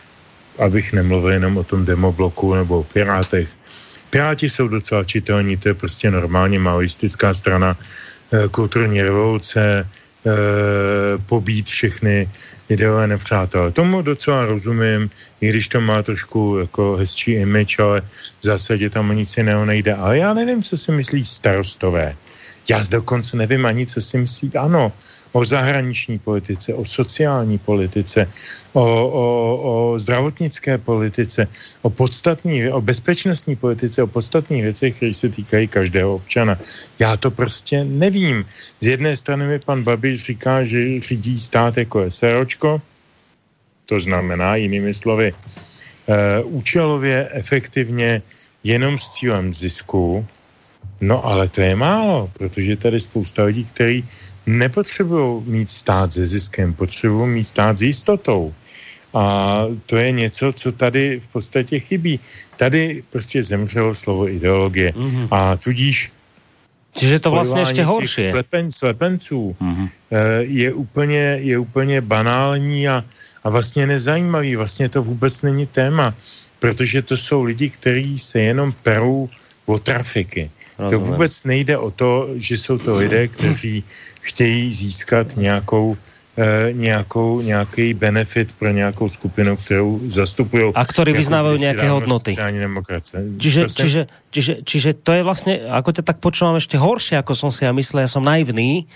abych nemluvil jenom o tom demobloku nebo o Pirátech. Piráti jsou docela čitelní, to je prostě normálně maoistická strana, kulturní revoluce, pobít všechny ideové nepřátelé. Tomu docela rozumím, i když to má trošku jako hezčí image, ale v zásadě tam o nic jiného nejde. Ale já nevím, co si myslí starostové. Já dokonce nevím ani, co si myslí ano o zahraniční politice, o sociální politice, o, o, o zdravotnické politice, o podstatní, o bezpečnostní politice, o podstatných věcech, které se týkají každého občana. Já to prostě nevím. Z jedné strany mi pan Babiš říká, že řídí stát jako SROčko, to znamená jinými slovy, uh, účelově, efektivně, jenom s cílem zisku, no ale to je málo, protože tady spousta lidí, kteří nepotřebují mít stát se ziskem, potřebují mít stát s jistotou. A to je něco, co tady v podstatě chybí. Tady prostě zemřelo slovo ideologie. Mm-hmm. A tudíž Čiže to vlastně ještě horší. Slepen, slepenců mm-hmm. je, úplně, je úplně banální a, a vlastně nezajímavý. Vlastně to vůbec není téma, protože to jsou lidi, kteří se jenom perou o trafiky. Rozumím. To vůbec nejde o to, že jsou to lidé, kteří chtějí získat nějakou e, nějakou, nějaký benefit pro nějakou skupinu, kterou zastupují. A ktorí vyznávajú nejaké hodnoty. Čiže, čiže, čiže, čiže to je vlastne, ako ťa tak počúvam ešte horšie, ako som si ja myslel, ja som naivný,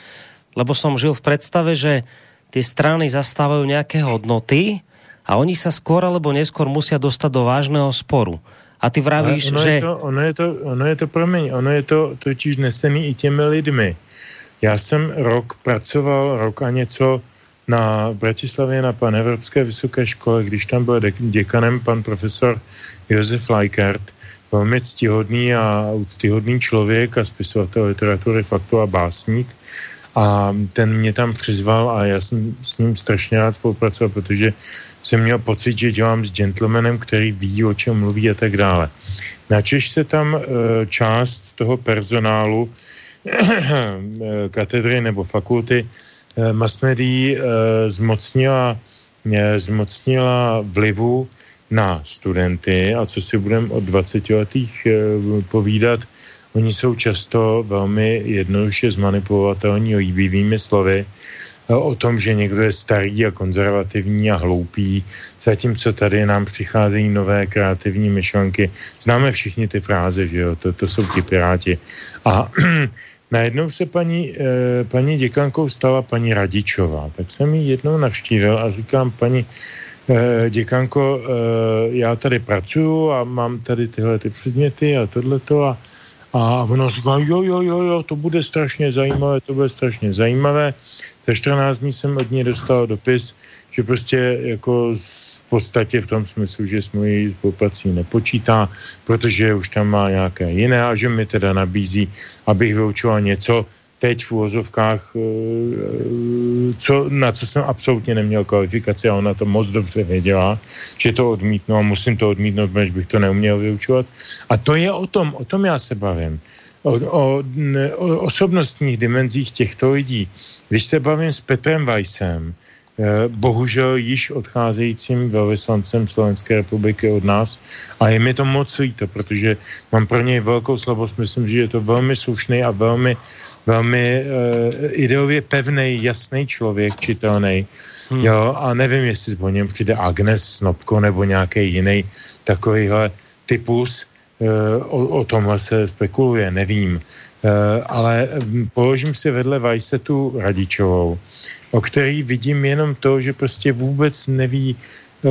lebo som žil v predstave, že tie strany zastávajú nejaké hodnoty a oni sa skôr alebo neskôr musia dostať do vážného sporu. A ty vravíš, ono že... Je to, ono, je to, ono je to, promiň, ono je to totiž nesený i těmi lidmi. Já jsem rok pracoval, rok a něco na Bratislavě na pan Evropské vysoké škole, když tam byl děkanem pan profesor Josef Leikert, velmi ctihodný a úctyhodný člověk a spisovatel literatury, faktu a básník. A ten mě tam přizval a já jsem s ním strašně rád spolupracoval, protože jsem měl pocit, že dělám s gentlemanem, který ví, o čem mluví a tak dále. Načež se tam e, část toho personálu katedry nebo fakulty e, mass médií zmocnila, zmocnila vlivu na studenty a co si budeme od 20 letých povídat, oni jsou často velmi jednoduše zmanipulovatelní ojíbivými slovy, o tom, že někdo je starý a konzervativní a hloupý, zatímco tady nám přicházejí nové kreativní myšlenky. Známe všichni ty fráze, že jo, to, to jsou ti piráti. A [clears throat] najednou se paní, eh, paní děkankou stala paní Radičová. Tak jsem ji jednou navštívil a říkám, paní eh, děkanko, eh, já tady pracuju a mám tady tyhle ty předměty a tohleto a, a ona říká, jo, jo, jo, jo, to bude strašně zajímavé, to bude strašně zajímavé. Za 14 dní jsem od ní dostal dopis, že prostě jako podstatě v tom smyslu, že s mojí spoluprací nepočítá, protože už tam má nějaké jiné a že mi teda nabízí, abych vyučoval něco teď v úvozovkách, eh, co, na co jsem absolutně neměl kvalifikaci a ona to moc dobře věděla, že to odmítnu a musím to odmítnout, protože bych to neuměl vyučovat. A to je o tom, o tom já se bavím. O, o, o osobnostních dimenzích těchto lidí. Když se bavím s Petrem Weissem, bohužel již odcházejícím velvyslancem Slovenské republiky od nás a je mi to moc líto, protože mám pro něj velkou slabost, myslím, že je to velmi slušný a velmi, velmi uh, ideově pevný, jasný člověk, čitelný. Hmm. Jo, a nevím, jestli po něm přijde Agnes Snobko nebo nějaký jiný takovýhle typus. Uh, o, o tomhle se spekuluje, nevím. Eh, ale hm, položím si vedle Vajse tu Radičovou, o který vidím jenom to, že prostě vůbec neví, eh,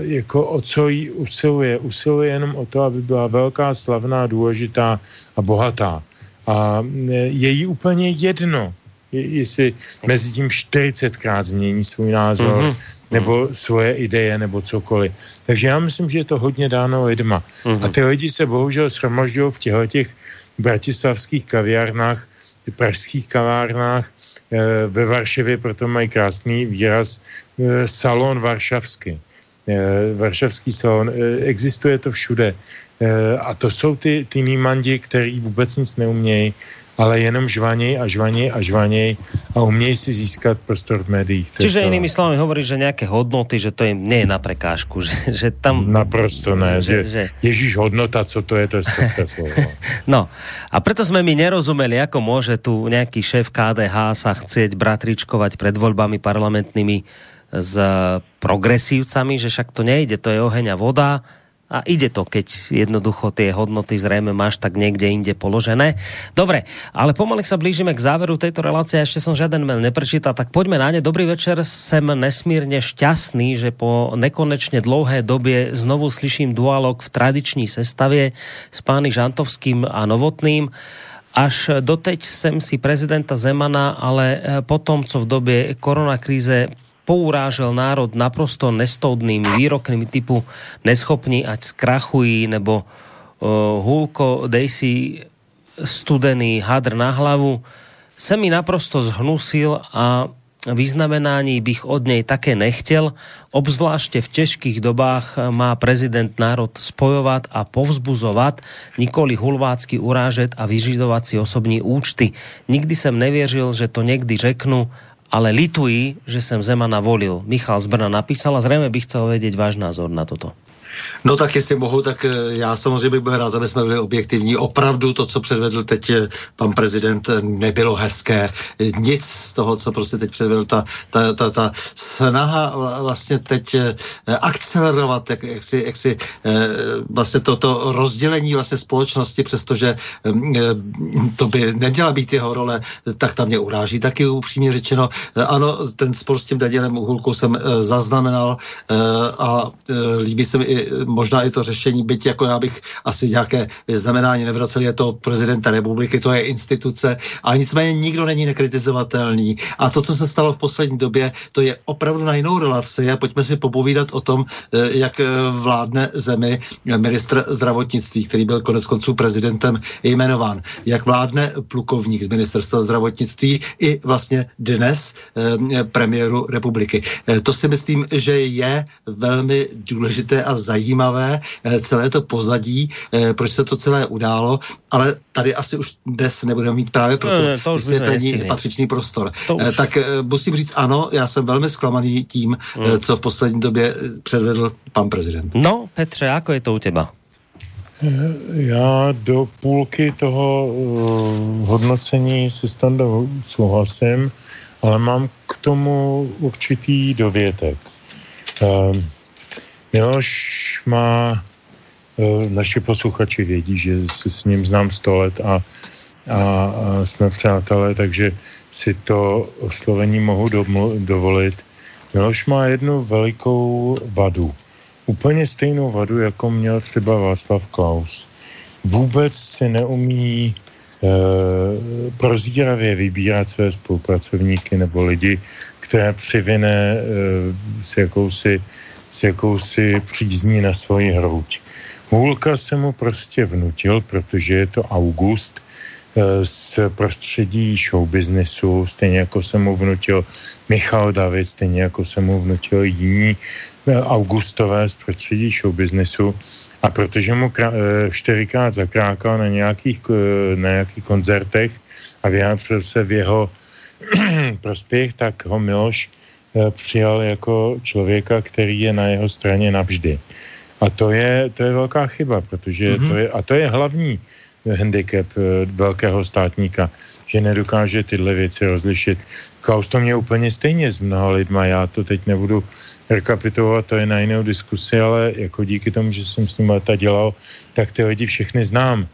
jako o co jí usiluje. Usiluje jenom o to, aby byla velká, slavná, důležitá a bohatá. A hm, je jí úplně jedno, jestli mezi tím 40krát změní svůj názor, mm-hmm. nebo svoje ideje, nebo cokoliv. Takže já myslím, že je to hodně dáno lidma. Mm-hmm. A ty lidi se bohužel shromažďují v těchto těch bratislavských kaviárnách, pražských kavárnách, eh, ve Varšavě proto mají krásný výraz eh, salon varšavský. Eh, varšavský salon. Existuje to všude. A to jsou ty, ty nímandi, který vůbec nic neumějí ale jenom žvaněj a žvaněj a žvaněj a umějí si získat prostor v médiích. Čiže inými slovami hovorí, že nějaké hodnoty, že to jim nie je na prekážku, [laughs] že, že tam... Naprosto ne, že, že... Ježíš hodnota, co to je, to je [laughs] slovo. no a preto jsme mi nerozumeli, ako môže tu nejaký šéf KDH sa chcieť bratričkovať pred voľbami parlamentnými s progresívcami, že však to nejde, to je oheň a voda, a ide to, keď jednoducho tie hodnoty zrejme máš tak niekde inde položené. Dobre, ale pomaly sa blížime k záveru tejto relácie, ešte som žiaden mail neprečítal, tak poďme na ne. Dobrý večer, sem nesmírne šťastný, že po nekonečne dlouhé době znovu slyším dualog v tradiční sestavě s pány Žantovským a Novotným. Až doteď jsem si prezidenta Zemana, ale potom, co v době koronakríze pourážel národ naprosto nestoudnými výrokmi typu neschopní, ať skrachují, nebo uh, hulko, dej si studený hadr na hlavu, se mi naprosto zhnusil a vyznamenání bych od něj také nechtěl. Obzvláště v těžkých dobách má prezident národ spojovat a povzbuzovat, nikoli hulvácky urážet a vyžidovat si osobní účty. Nikdy jsem nevěřil, že to někdy řeknu ale lituji, že jsem Zemana volil. Michal z Brna napísal a zřejmě bych chcel vědět váš názor na toto. No tak jestli mohu, tak eh, já samozřejmě bych byl rád, aby jsme byli objektivní. Opravdu to, co předvedl teď eh, pan prezident, eh, nebylo hezké. Nic z toho, co prostě teď předvedl, ta, ta, ta, ta snaha vlastně teď akcelerovat, jak, jak si, jak si vlastně toto to rozdělení vlastně společnosti, přestože to by neměla být jeho role, tak tam mě uráží. Taky upřímně řečeno, ano, ten spor s tím Danielem Uhulkou jsem zaznamenal a líbí se mi i možná i to řešení, byť jako já bych asi nějaké znamenání nevracel, je to prezidenta republiky, to je instituce, ale nicméně nikdo není nekritizovatelný. A to, co se stalo v poslední době, to je opravdu na jinou relaci a pojďme si popovídat o tom, eh, jak eh, vládne zemi ministr zdravotnictví, který byl konec konců prezidentem jmenován. Jak vládne plukovník z ministerstva zdravotnictví i vlastně dnes eh, premiéru republiky. To si myslím, že je velmi důležité a zajímavé zajímavé, eh, celé to pozadí, eh, proč se to celé událo, ale tady asi už dnes nebudeme mít právě pro to, to vysvětlení patřičný prostor. Eh, tak musím říct ano, já jsem velmi zklamaný tím, hmm. co v poslední době předvedl pan prezident. No, Petře, jako je to u těba? Já do půlky toho uh, hodnocení se standou souhlasím, ale mám k tomu určitý dovětek. Uh, Miloš má, e, naši posluchači vědí, že se s ním znám sto let a, a, a jsme přátelé, takže si to oslovení mohu domlu, dovolit. Miloš má jednu velikou vadu. Úplně stejnou vadu, jako měl třeba Václav Klaus. Vůbec si neumí e, prozíravě vybírat své spolupracovníky nebo lidi, které přivine e, s jakousi s jakousi přízní na svoji hrouď. Hůlka se mu prostě vnutil, protože je to August eh, z prostředí showbiznesu, stejně jako se mu vnutil Michal David, stejně jako se mu vnutil jiní eh, Augustové z prostředí showbiznesu. A protože mu krá, eh, čtyřikrát zakrákal na nějakých, na nějakých koncertech a vyjádřil se v jeho [clears throat] prospěch, tak ho Miloš přijal jako člověka, který je na jeho straně navždy. A to je, to je velká chyba, protože mm-hmm. to je, a to je hlavní handicap eh, velkého státníka, že nedokáže tyhle věci rozlišit. Klaus to mě úplně stejně s mnoha lidma, já to teď nebudu rekapitulovat, to je na jinou diskusi, ale jako díky tomu, že jsem s ním leta dělal, tak ty lidi všechny znám. E,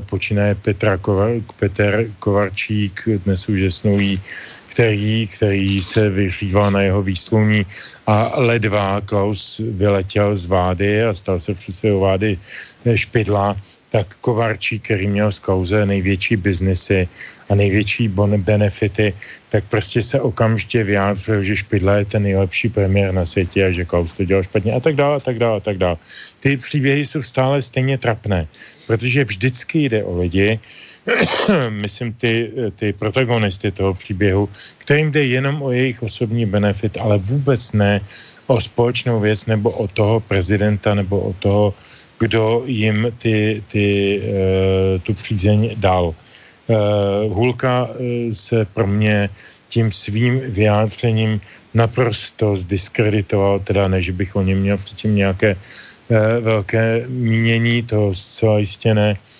počínaje Petra Kovar, Petr Kovarčík, dnes už je snoví který, který se vyžíval na jeho výsluní a ledva Klaus vyletěl z vády a stal se předsedou vády Špidla, tak Kovarčí, který měl z Klauze největší biznesy a největší bon- benefity, tak prostě se okamžitě vyjádřil, že Špidla je ten nejlepší premiér na světě a že Klaus to dělal špatně a tak dále, a tak dále, a tak dále. Ty příběhy jsou stále stejně trapné, protože vždycky jde o lidi, [coughs] myslím, ty, ty protagonisty toho příběhu, kterým jde jenom o jejich osobní benefit, ale vůbec ne o společnou věc nebo o toho prezidenta nebo o toho, kdo jim ty, ty, uh, tu přízeň dal. Uh, Hulka uh, se pro mě tím svým vyjádřením naprosto zdiskreditoval, teda ne, že bych o něm měl předtím nějaké velké mínění, to zcela jistě ne, Eh,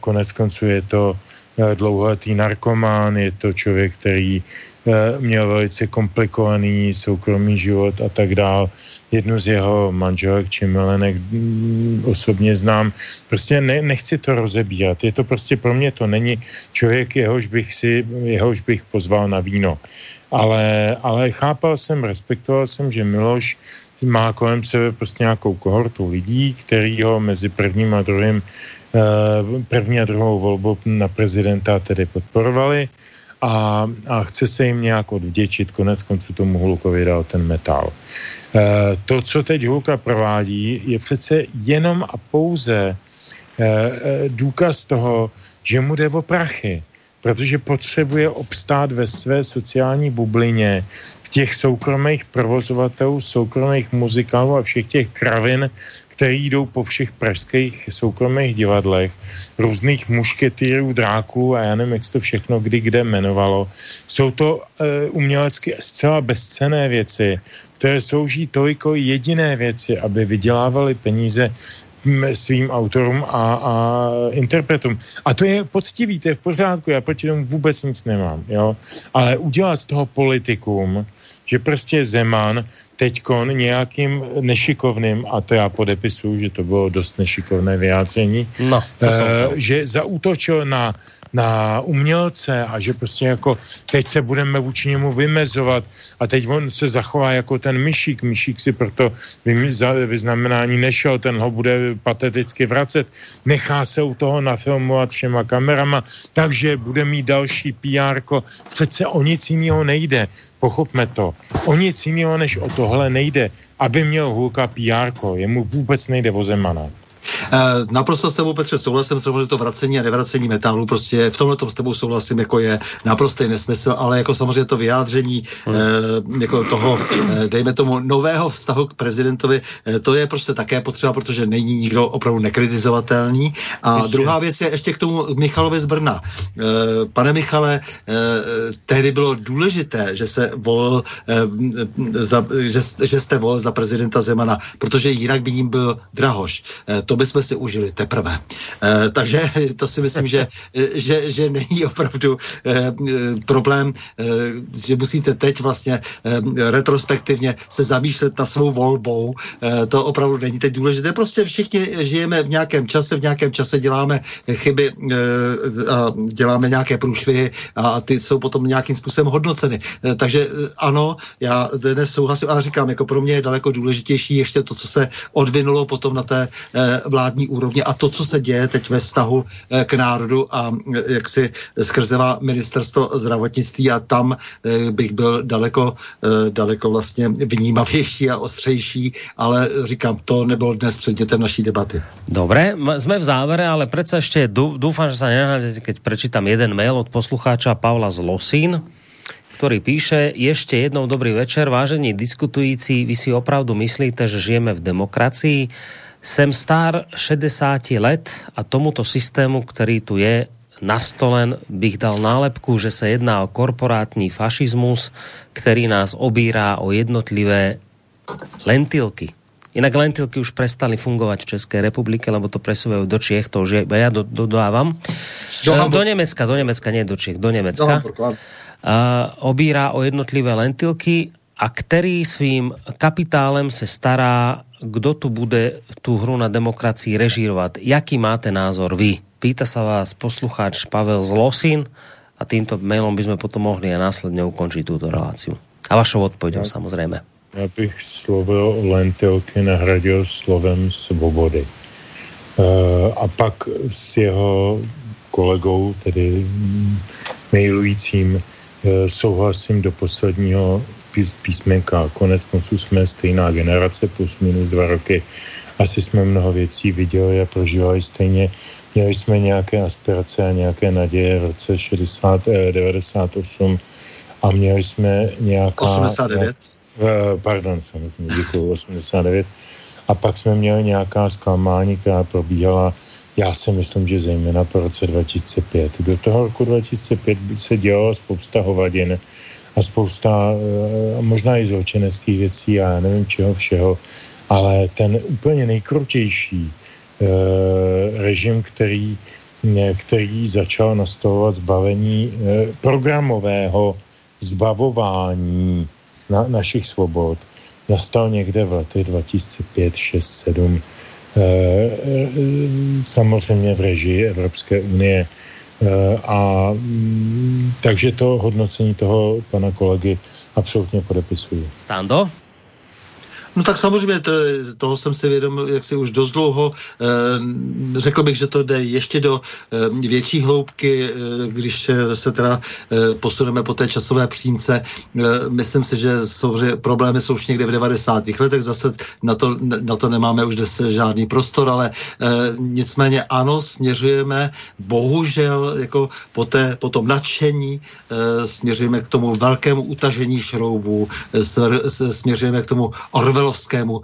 konec konců je to eh, dlouholetý narkomán, je to člověk, který eh, měl velice komplikovaný soukromý život a tak dál. Jednu z jeho manželek či milenek mm, osobně znám. Prostě ne, nechci to rozebírat. Je to prostě pro mě to není člověk, jehož bych si, jehož bych pozval na víno. Ale, ale chápal jsem, respektoval jsem, že Miloš má kolem sebe prostě nějakou kohortu lidí, který ho mezi prvním a druhým Eh, první a druhou volbu na prezidenta tedy podporovali a, a chce se jim nějak odvděčit. Konec konců tomu Hulukovi dal ten metal. E, to, co teď Hulka provádí, je přece jenom a pouze e, důkaz toho, že mu jde o prachy, protože potřebuje obstát ve své sociální bublině, v těch soukromých provozovatelů, soukromých muzikálů a všech těch kravin, který jdou po všech pražských soukromých divadlech, různých mušketýrů, dráků a já nevím, jak se to všechno kdy kde jmenovalo. Jsou to e, umělecky zcela bezcené věci, které slouží toliko jediné věci, aby vydělávali peníze svým autorům a, a interpretům. A to je poctivý, to je v pořádku, já proti tomu vůbec nic nemám, jo. Ale udělat z toho politikum, že prostě Zeman teďkon nějakým nešikovným, a to já podepisuju, že to bylo dost nešikovné vyjádření, no, to e, že zaútočil na na umělce a že prostě jako teď se budeme vůči němu vymezovat a teď on se zachová jako ten myšík. Myšík si proto vyznamenání nešel, ten ho bude pateticky vracet. Nechá se u toho nafilmovat všema kamerama, takže bude mít další PR. Přece o nic jiného nejde. Pochopme to. O nic jiného než o tohle nejde. Aby měl Hulka PR, jemu vůbec nejde o Zemana. Uh, naprosto s tebou, Petře, souhlasím, samozřejmě to vracení a nevracení metálu, prostě v tomhle s tebou souhlasím, jako je naprostý nesmysl, ale jako samozřejmě to vyjádření hmm. uh, jako toho, uh, dejme tomu, nového vztahu k prezidentovi, to je prostě také potřeba, protože není nikdo opravdu nekritizovatelný. A ještě. druhá věc je ještě k tomu Michalovi z Brna. Pane Michale, tehdy bylo důležité, že se volil, za, že, že jste volil za prezidenta Zemana, protože jinak by ním byl Drahoš. Uh, bychom si užili teprve. E, takže [laughs] to si myslím, že, že, že není opravdu e, problém, e, že musíte teď vlastně e, retrospektivně se zamýšlet na svou volbou. E, to opravdu není teď důležité. Prostě všichni žijeme v nějakém čase, v nějakém čase děláme chyby e, a děláme nějaké průšvihy a ty jsou potom nějakým způsobem hodnoceny. E, takže ano, já dnes souhlasím, ale říkám, jako pro mě je daleko důležitější ještě to, co se odvinulo potom na té vládní úrovni a to, co se děje teď ve vztahu eh, k národu a eh, jak si skrzeva ministerstvo zdravotnictví a tam eh, bych byl daleko, daleko vlastně vnímavější a ostřejší, ale říkám, to nebylo dnes předmětem naší debaty. Dobré, jsme v závere, ale přece ještě doufám, že se nenahádete, keď prečítam jeden mail od poslucháča Pavla z Losín, ktorý píše, ešte jednou dobrý večer, vážení diskutující, vy si opravdu myslíte, že žijeme v demokracii? Jsem star 60 let a tomuto systému, který tu je nastolen, bych dal nálepku, že se jedná o korporátní fašismus, který nás obírá o jednotlivé lentilky. Inak lentilky už prestali fungovat v České republike, lebo to presúvajú do Čiech, to už je, ja do, do, dodávam. Do, do Nemecka, do Nemecka, nie do Čiech, do Nemecka. Do uh, obírá o jednotlivé lentilky a který svým kapitálem se stará kdo tu bude tu hru na demokracii režírovat. Jaký máte názor vy? Pýta sa vás poslucháč Pavel z Losin a týmto mailom by sme potom mohli a následně ukončiť túto reláciu. A vašou odpovědou samozřejmě. Já bych slovo lentilky nahradil slovem svobody. Uh, a pak s jeho kolegou, tedy mailujícím, uh, souhlasím do posledního písmenka. Konec konců jsme stejná generace, plus minus dva roky. Asi jsme mnoho věcí viděli a prožívali stejně. Měli jsme nějaké aspirace a nějaké naděje v roce 60, eh, 98 a měli jsme nějaká... 89? Eh, pardon, samozřejmě, děkuji, 89. A pak jsme měli nějaká zklamání, která probíhala já si myslím, že zejména po roce 2005. Do toho roku 2005 by se dělalo spousta hovadin, a spousta eh, možná i zločineckých věcí a nevím čeho všeho, ale ten úplně nejkrutější eh, režim, který, který začal nastavovat zbavení eh, programového zbavování na, našich svobod, nastal někde v letech 2005, 6, 7, samozřejmě v režii Evropské unie. Eh, a mm, takže to hodnocení toho pana kolegy absolutně podepisuju. Stando? No tak samozřejmě, to, toho jsem si vědom, jak si už dost dlouho. E, řekl bych, že to jde ještě do e, větší hloubky, e, když se teda e, posuneme po té časové přímce. E, myslím si, že samozřejmě problémy jsou už někde v 90. letech, zase na to, na to nemáme už dnes žádný prostor, ale e, nicméně ano, směřujeme bohužel jako po, té, po tom nadšení e, směřujeme k tomu velkému utažení šroubů, směřujeme k tomu Orwell orvelovskému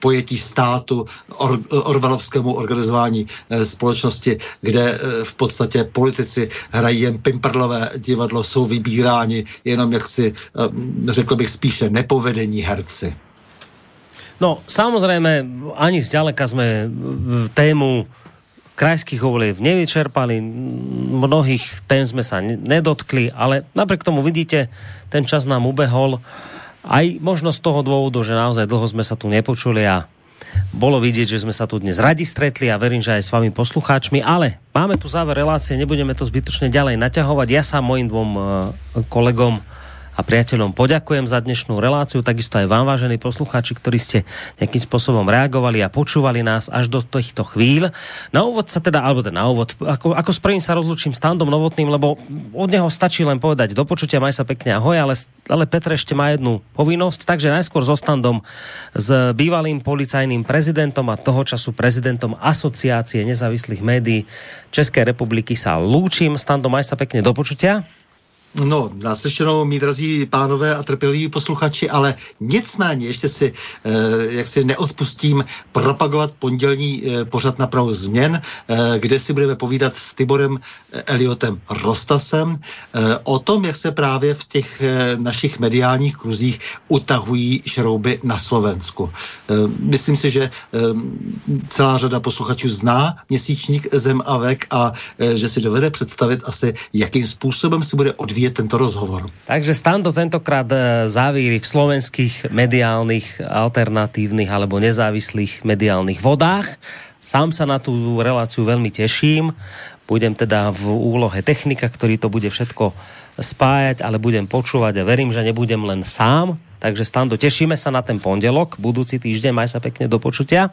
pojetí státu, or, orvelovskému organizování společnosti, kde v podstatě politici hrají jen pimperlové divadlo, jsou vybíráni jenom jaksi, řekl bych spíše nepovedení herci. No, samozrejme, ani zďaleka sme tému krajských volieb nevyčerpali, mnohých tém sme sa nedotkli, ale napriek tomu vidíte, ten čas nám ubehol, aj možno z toho dôvodu, že naozaj dlho sme sa tu nepočuli a bolo vidieť, že sme sa tu dnes radi stretli a verím, že aj s vami poslucháčmi, ale máme tu záver relácie, nebudeme to zbytočne ďalej naťahovať. Ja sa mojim dvom eh, kolegom a priateľom poďakujem za dnešnú reláciu, takisto aj vám, vážení poslucháči, ktorí ste nejakým spôsobom reagovali a počúvali nás až do týchto chvíľ. Na úvod sa teda, alebo teda na úvod, ako, ako s prvým sa rozlučím s Tandom Novotným, lebo od neho stačí len povedať do počutia, maj sa pekne ahoj, ale, ale Petr ešte má jednu povinnosť, takže najskôr so Standom, s bývalým policajným prezidentom a toho času prezidentom Asociácie nezávislých médií Českej republiky sa lúčim. Stando, maj sa pekne do počutia. No, naslyšenou, mý drazí pánové a trpěliví posluchači, ale nicméně ještě si, eh, jak si neodpustím, propagovat pondělní eh, pořad na prahu změn, eh, kde si budeme povídat s Tiborem Eliotem Rostasem o tom, jak se právě v těch našich mediálních kruzích utahují šrouby na Slovensku. Myslím si, že celá řada posluchačů zná měsíčník Zem a vek a že si dovede představit asi, jakým způsobem si bude odvíjet je tento rozhovor. Takže Stando tentokrát e, závíry v slovenských mediálnych, alternatívnych alebo nezávislých mediálnych vodách. Sám sa na tú reláciu veľmi teším. Budem teda v úlohe technika, ktorý to bude všetko spájať, ale budem počúvať a verím, že nebudem len sám. Takže Stando, tešíme sa na ten pondelok, budúci týždeň, maj sa pekne do počutia.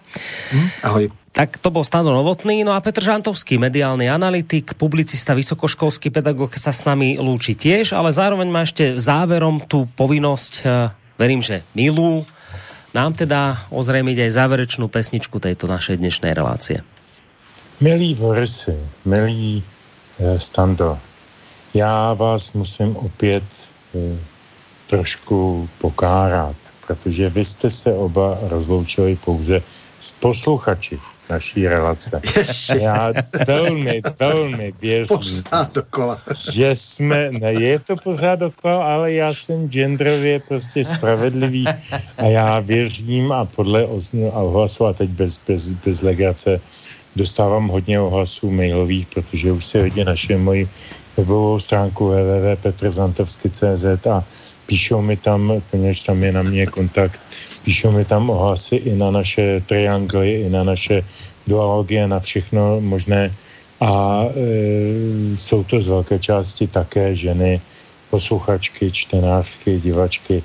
Hm, ahoj. Tak to bol Stando Novotný, no a Petr Žantovský, mediálny analytik, publicista, vysokoškolský pedagóg sa s nami lúči tiež, ale zároveň má ešte záverom tú povinnosť, eh, verím, že milú, nám teda ozrejmiť aj záverečnú pesničku tejto našej dnešnej relácie. Milí Borisy, milí eh, Stando, já vás musím opět eh, trošku pokárat, protože vy jste se oba rozloučili pouze s posluchači naší relace. Ještě. Já velmi, velmi věřím, Pořád dokola. že jsme, ne, je to pořád dokola, ale já jsem genderově prostě spravedlivý a já věřím a podle ohlasu a teď bez, bez, bez legrace dostávám hodně ohlasů mailových, protože už se lidi našli moji webovou stránku www.petrzantovsky.cz a píšou mi tam, poněž tam je na mě kontakt, píšou mi tam ohlasy i na naše triangly, i na naše dualogie, na všechno možné a e, jsou to z velké části také ženy, posluchačky, čtenářky, divačky, e,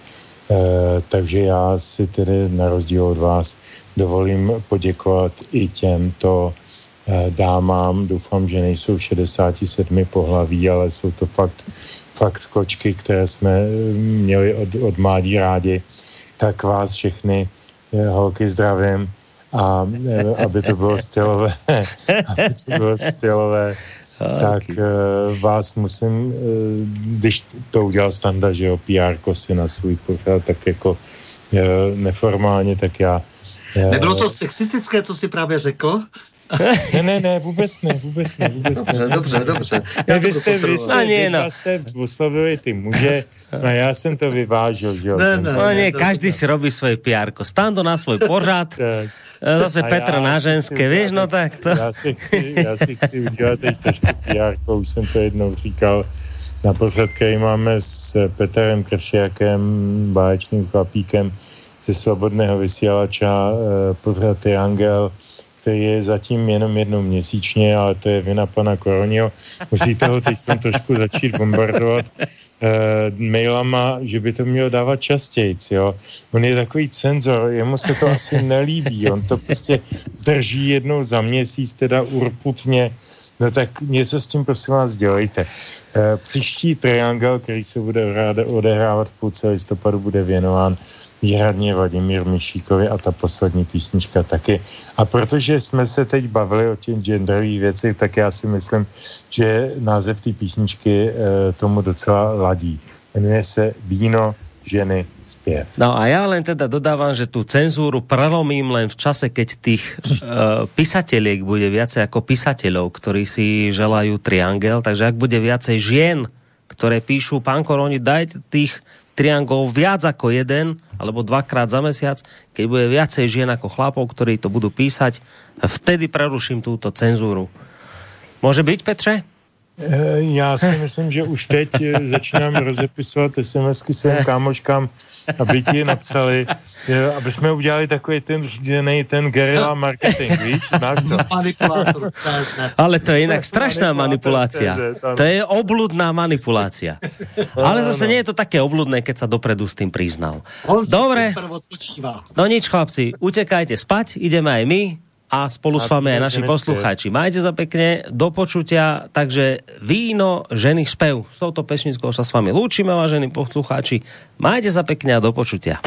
takže já si tedy na rozdíl od vás dovolím poděkovat i těmto e, dámám. Doufám, že nejsou 67 pohlaví, ale jsou to fakt fakt kočky, které jsme eh, měli od, od mládí rádi, tak vás všechny eh, holky zdravím a eh, aby to bylo stylové, [laughs] aby to bylo stylové, tak vás musím, když to udělal Standa, že jo, PR si na svůj pořád, tak jako neformálně, tak já Nebylo to sexistické, co si právě řekl? [laughs] ne, ne, ne, vůbec ne, vůbec ne, vůbec dobře, ne. Dobře, dobře, Ne, vy jste, vy jste, No, vy no. jste oslovili ty muže, a já jsem to vyvážil, že jo. Ne, ne. No nie, to- každý si robí svoje PR. Stando na svoj pořad, [laughs] Tak. zase A Petr na ženské, chci vieš, no tak to... Já si chci, já si chci udělat teď trošku PR, už jsem to jednou říkal, na pořad, který máme s Petrem Kršiakem, báječným chlapíkem ze Slobodného vysílača, eh, pořad Triangel, který je zatím jenom jednou měsíčně, ale to je vina pana Koronio. Musíte ho teď trošku začít bombardovat eh, mailama, že by to mělo dávat častěji, jo. On je takový cenzor, jemu se to asi nelíbí, on to prostě drží jednou za měsíc, teda urputně, no tak něco s tím prosím vás dělejte. Eh, příští triangel, který se bude odehrá- odehrávat v půlce listopadu, bude věnován výhradně Vladimír Mišíkovi a ta poslední písnička taky. A protože jsme se teď bavili o těch genderových věcech, tak já si myslím, že název té písničky e, tomu docela ladí. Jmenuje se Víno ženy zpěv. No a ja len teda dodávam, že tú cenzúru prelomím len v čase, keď tých uh, písateliek bude viacej ako písateľov, ktorí si želajú triangel, takže ak bude viacej žien, ktoré píšu, pán Koroni, dajte tých triangov viac ako jeden, alebo dvakrát za mesiac, keď bude viacej žien ako chlapov, ktorí to budú písať, vtedy preruším túto cenzúru. Môže byť, Petře? Eh, Já si myslím, že už teď eh, začínám rozepisovat SMSky svým kámoškám, aby ti napsali, eh, aby jsme udělali takový ten řízený ten guerilla marketing, víš? Náš to. Manipulátor. Ale to je jinak strašná manipulácia. To je obludná manipulácia. Ale zase nie je to také obludné, keď sa dopredu s tým priznal. Dobre. No nič, chlapci, utekajte spať, ideme aj my a spolu s vami aj naši poslucháči. Majte za pekne, do počutia, takže víno, ženy, spev. S touto pešnickou sa s vami lúčime, vážení poslucháči. Majte za pekne a do počutia.